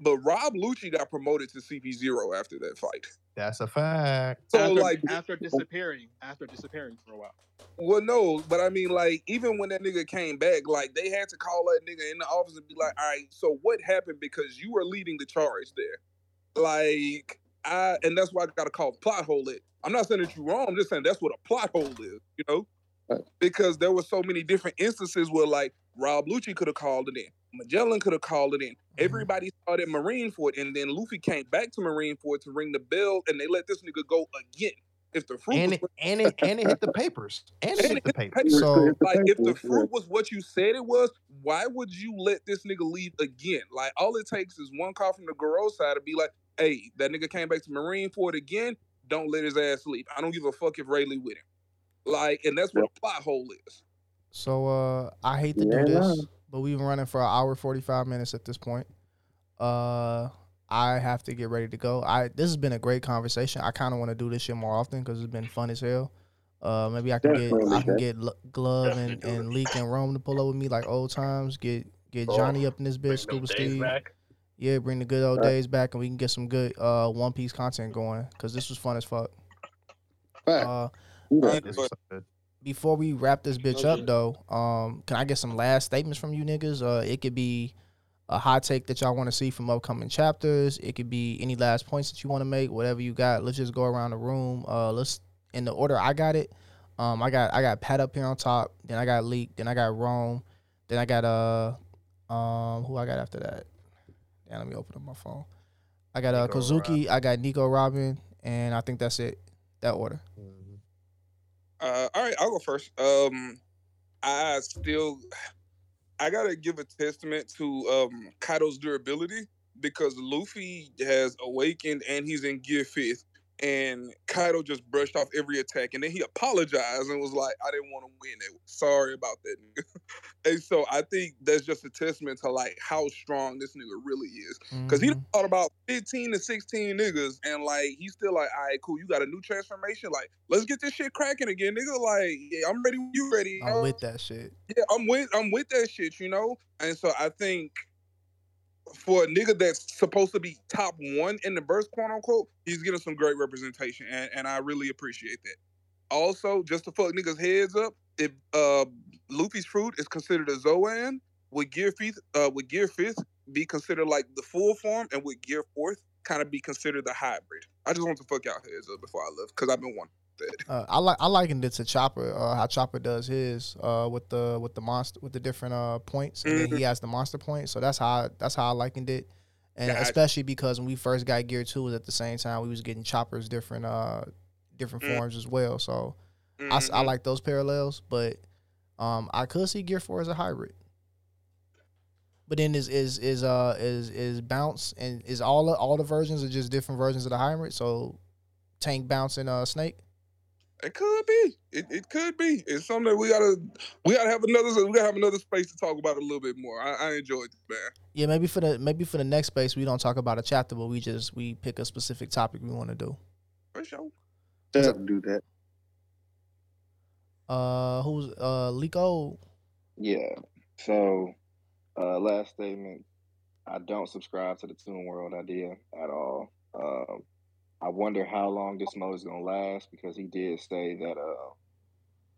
but Rob Lucci got promoted to CP zero after that fight. That's a fact. So after, like, after disappearing, after disappearing for a while. well, no, but I mean like even when that nigga came back, like they had to call that nigga in the office and be like, all right, so what happened because you were leading the charge there, like I and that's why I got to call plot hole it. I'm not saying that you're wrong. I'm just saying that's what a plot hole is, you know. because there were so many different instances where like Rob Lucci could have called it in, Magellan could have called it in. Everybody saw started Marineford, and then Luffy came back to Marineford to ring the bell, and they let this nigga go again. If the fruit And was it and it and it hit the papers. And it and hit the it hit papers. papers. So- like if the fruit was what you said it was, why would you let this nigga leave again? Like all it takes is one call from the Gorosei to be like, hey, that nigga came back to Marineford again. Don't let his ass leave. I don't give a fuck if Rayleigh with him. Like, and that's what a plot hole is. So uh I hate to Yeah, do this, nah. But we've been running for an hour forty five minutes at this point. Uh I have to get ready to go. I this has been a great conversation. I kind of want to do this shit more often because it's been fun as hell. Uh, maybe I can get I can man. get L- Glove and, and Leak and Rome to pull up with me like old times. Get get Oh, Johnny up in this bitch, bring them Scuba Steve. back. Yeah, bring the good old Right. days back, and we can get some good uh One Piece content going because this was fun as fuck. Fact. Uh, Yeah. This was so good. Before we wrap this bitch up though, um, can I get some last statements from you niggas? Uh, it could be a hot take that y'all want to see from upcoming chapters. It could be any last points that you want to make, whatever you got. Let's just go around the room. Uh, let's in the order I got it. Um, I got I got Pat up here on top. Then I got Leak. Then I got Rome. Then I got uh, um, who I got after that? Yeah, let me open up my phone. I got uh Nico Kozuki. I got Nico Robin, and I think that's it. That order. Uh, all right, I'll go first. Um, I still, I gotta give a testament to um Kaido's durability because Luffy has awakened and he's in gear fifth, and Kaido just brushed off every attack, and then he apologized and was like, "I didn't want to win it. Sorry about that." nigga." and so I think that's just a testament to like how strong this nigga really is. Cause he done mm-hmm. fought about 15 to 16 niggas and like he's still like, all right, cool, you got a new transformation. Like, let's get this shit cracking again, nigga. Like, yeah, I'm ready you ready. I'm know? with that shit. Yeah, I'm with I'm with that shit, you know? And so I think for a nigga that's supposed to be top one in the verse, quote unquote, he's getting some great representation. And, and I really appreciate that. Also, just to fuck niggas' heads up, if uh Luffy's fruit is considered a Zoan, would Gear Fifth uh would Gear Fifth be considered like the full form and would Gear Fourth kind of be considered the hybrid? I just want to fuck y'all heads up before I left, because I've been one. Uh, I like I likened it to Chopper, uh, how Chopper does his uh, with the with the monster with the different uh, points, and then Mhm. he has the monster point. So that's how I, that's how I likened it, and especially because when we first got Gear Two, was at the same time we was getting Chopper's different uh different Mm. forms as well. So I s I I, like those parallels, but um, I could see Gear Four as a hybrid. But then is is is uh is is bounce and is all the, all the versions are just different versions of the hybrid. So tank bounce and uh snake. It could be. It, it could be. It's something that we gotta we gotta have another we gotta have another space to talk about a little bit more. I, I enjoyed it, man. Yeah, maybe for the maybe for the next space we don't talk about a chapter, but we just we pick a specific topic we want to do. For sure. They'll do that. Uh, who's uh Lico? Yeah. So, uh, last statement. I don't subscribe to the Toon World idea at all. Um, I wonder how long this mode is gonna last because he did say that uh,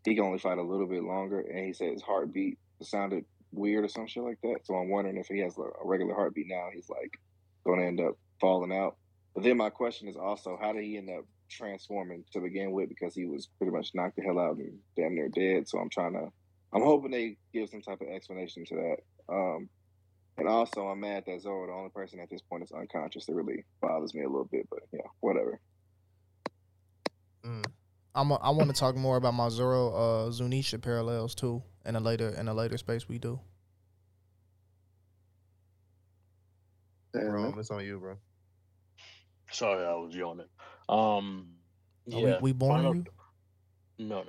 he can only fight a little bit longer, and he said his heartbeat sounded weird or some shit like that. So I'm wondering if he has a regular heartbeat now, he's like to end up falling out. But then my question is also, how did he end up transforming to begin with? Because he was pretty much knocked the hell out and damn near dead. So I'm trying to, I'm hoping they give some type of explanation to that. Um, and also, I'm mad that Zoro, the only person at this point, is unconscious. It really bothers me a little bit, but yeah, whatever. I'm a, I want to talk more about my Zoro uh Zunisha parallels too in a later in a later space we do. Bro, it's on you, bro. Sorry, I was yawning. Um, Are we- yeah. we born final- you? No, no,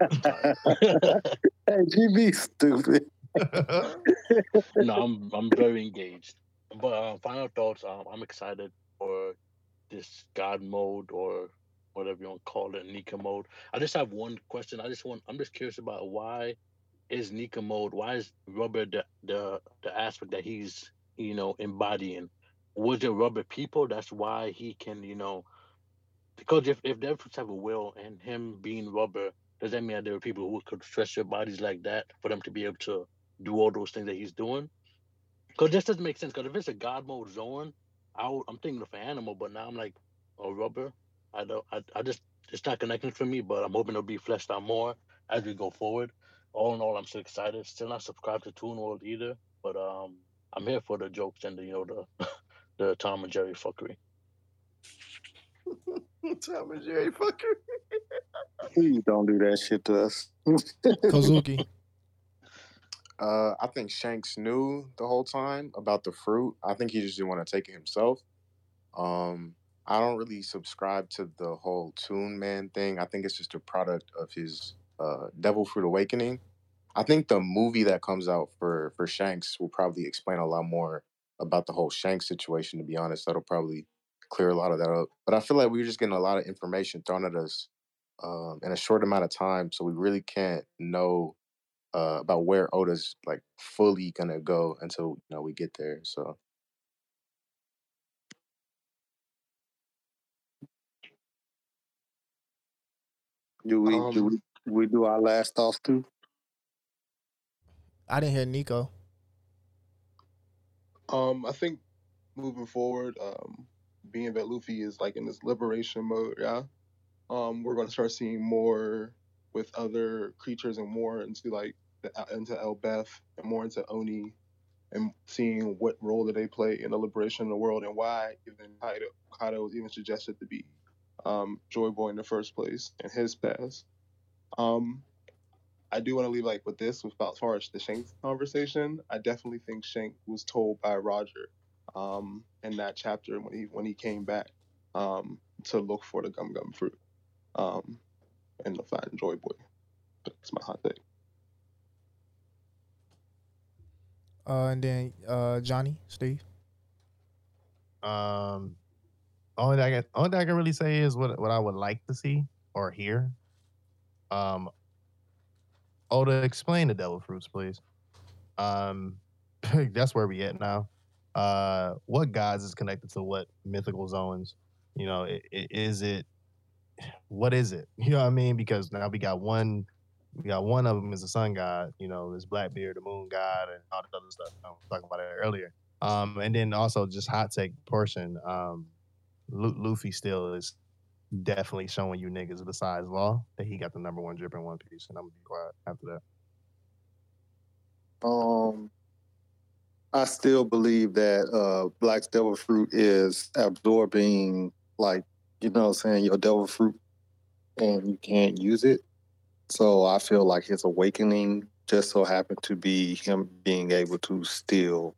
no. I'm tired. Hey, GB, stupid. no, I'm I'm very engaged. But uh, final thoughts. Um, I'm excited for this God mode or whatever you want to call it, Nika mode. I just have one question. I just want. I'm just curious about why is Nika mode? Why is Rubber the the the aspect that he's you know embodying? Was it Rubber people? That's why he can you know. Because if if they're have a will and him being Rubber, does that mean that there are people who could stretch their bodies like that for them to be able to do all those things that he's doing? Because this doesn't make sense. Because if it's a God mode Zoan, I w- I'm thinking of an animal, but now I'm like, oh, rubber. I don't. I, I just it's not connecting for me. But I'm hoping it'll be fleshed out more as we go forward. All in all, I'm still excited. Still not subscribed to Toon World either, but um, I'm here for the jokes and the you know the the Tom and Jerry fuckery. Tom and Jerry fuckery. Please don't do that shit to us. Kozuki. Uh, I think Shanks knew the whole time about the fruit. I think he just didn't want to take it himself. Um, I don't really subscribe to the whole Toon Man thing. I think it's just a product of his uh, Devil Fruit Awakening. I think the movie that comes out for for Shanks will probably explain a lot more about the whole Shanks situation. To be honest, that'll probably clear a lot of that up. But I feel like we're just getting a lot of information thrown at us um, in a short amount of time, so we really can't know uh, about where Oda's like fully gonna go until you know we get there. So Do we do Um, we, we do our last thoughts too? I didn't hear Nico. Um, I think moving forward, um, being that Luffy is like in this liberation mode, yeah, um, we're gonna start seeing more with other creatures and more into like the, into Elbaf and more into Oni, and seeing what role do they play in the liberation of the world and why even Kaido, Kaido was even suggested to be um, Joy Boy in the first place and his past. Um, I do want to leave like with this with about as far as the Shanks conversation. I definitely think Shank was told by Roger um, in that chapter when he when he came back um, to look for the gum gum fruit um, and to find Joy Boy. That's my hot take. Uh, and then uh, Johnny, Steve. Um, only thing I can, only thing I can really say is what what I would like to see or hear. Um, Oda, explain the devil fruits, please. Um, that's where we at now. Uh, what gods is connected to what mythical Zoans? You know, i- i- is it what is it? You know what I mean? Because now we got one, we got one of them is the sun god. You know, this Blackbeard, the moon god, and all the other stuff. I was talking about it earlier. Um, and then also just hot take portion. Um, Lu- Luffy still is definitely showing you niggas besides Law that he got the number one drip in One Piece, and I'm gonna be quiet after that. Um, I still believe that uh, Black's Devil Fruit is absorbing, like, you know what I'm saying, your Devil Fruit, and you can't use it. So I feel like his awakening just so happened to be him being able to steal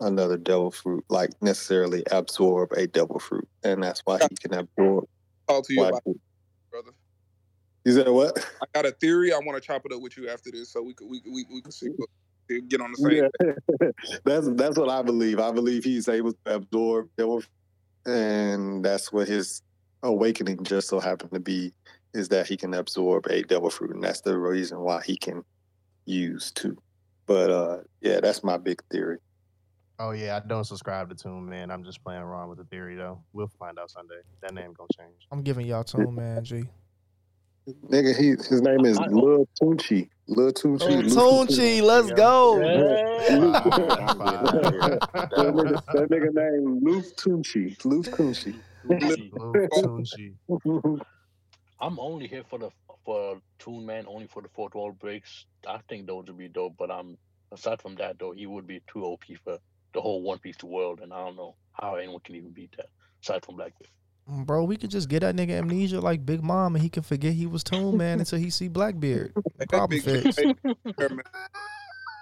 another Devil Fruit, like necessarily absorb a Devil Fruit. And that's why he can absorb. Talk to you about it, brother. You said what? I got a theory. I want to chop it up with you after this, so we could we we, we could see what, get on the same. Yeah. that's that's what I believe. I believe he's able to absorb devil, and that's what his awakening just so happened to be is that he can absorb a devil fruit, and that's the reason why he can use two. But uh, yeah, that's my big theory. Oh yeah, I don't subscribe to Toon Man. I'm just playing around with the theory though. We'll find out Sunday. That name gonna change. I'm giving y'all Toon Man, G. Nigga, he his name is Lil Tunchi. Lil Tunchi. Oh, Tunchi, let's go. that, nigga, that nigga named Luke Tunchi. Luke Tunchi. I'm only here for the for Toon Man, only for the fourth wall breaks. I think those would be dope, but I'm aside from that though, he would be too OP for the whole One Piece world, and I don't know how anyone can even beat that aside from Blackbeard. Mm, Bro, we could just get that nigga amnesia like Big Mom, and he can forget he was Toon Man until he see Blackbeard. Problem fixed.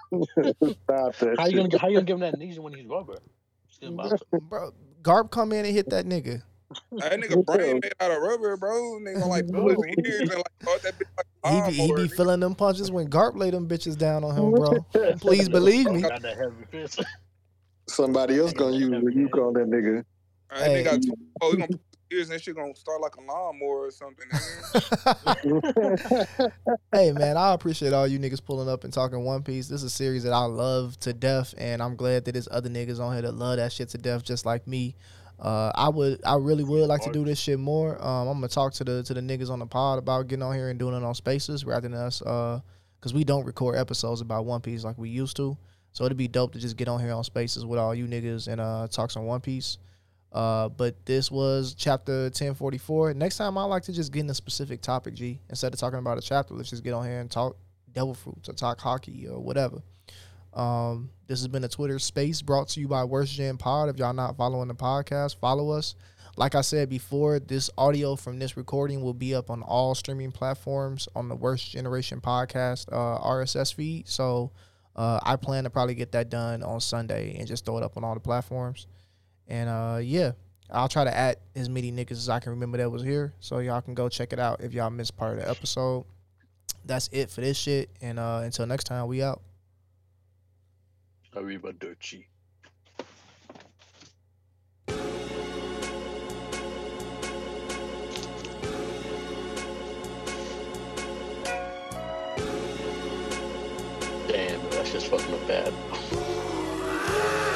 Stop that How you gonna how you gonna give him that amnesia when he's rubber? Bro, Garp come in and hit that nigga. That nigga brain made out of rubber, bro. Nigga like pull his ears and like throw that bitch like a He be, he be nigga. feeling them punches when Garp lay them bitches down on him, bro. Please believe me. Got that heavy fist. Somebody else gonna use what you call that nigga. That nigga got two, oh, he gonna put his ears and that shit gonna start like a lawnmower or something. hey man, I appreciate all you niggas pulling up and talking One Piece. This is a series that I love to death, and I'm glad that there's other niggas on here that love that shit to death, just like me. Uh, I would, I really would like to do this shit more. Um, I'm gonna talk to the to the niggas on the pod about getting on here and doing it on Spaces rather than us, uh, because we don't record episodes about One Piece like we used to. So it'd be dope to just get on here on Spaces with all you niggas and uh, talk some One Piece. Uh, but this was chapter 1044. Next time, I like to just get in a specific topic, G. Instead of talking about a chapter, let's just get on here and talk devil fruits or talk haki or whatever. Um, this has been a Twitter space brought to you by Worst Gen Pod. If y'all not following the podcast, follow us. Like I said before, this audio from this recording will be up on all streaming platforms on the Worst Generation Podcast uh, RSS feed. So uh, I plan to probably get that done on Sunday and just throw it up on all the platforms. And uh, yeah, I'll try to add as many niggas as I can remember that was here, so y'all can go check it out if y'all missed part of the episode. That's it for this shit. And uh, until next time, we out. Arrivederci. Damn, that's just fucking up bad.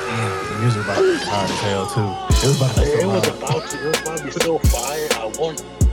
Damn, the music about to hell too. It was about to It was about to, it was about to be so fire. I want.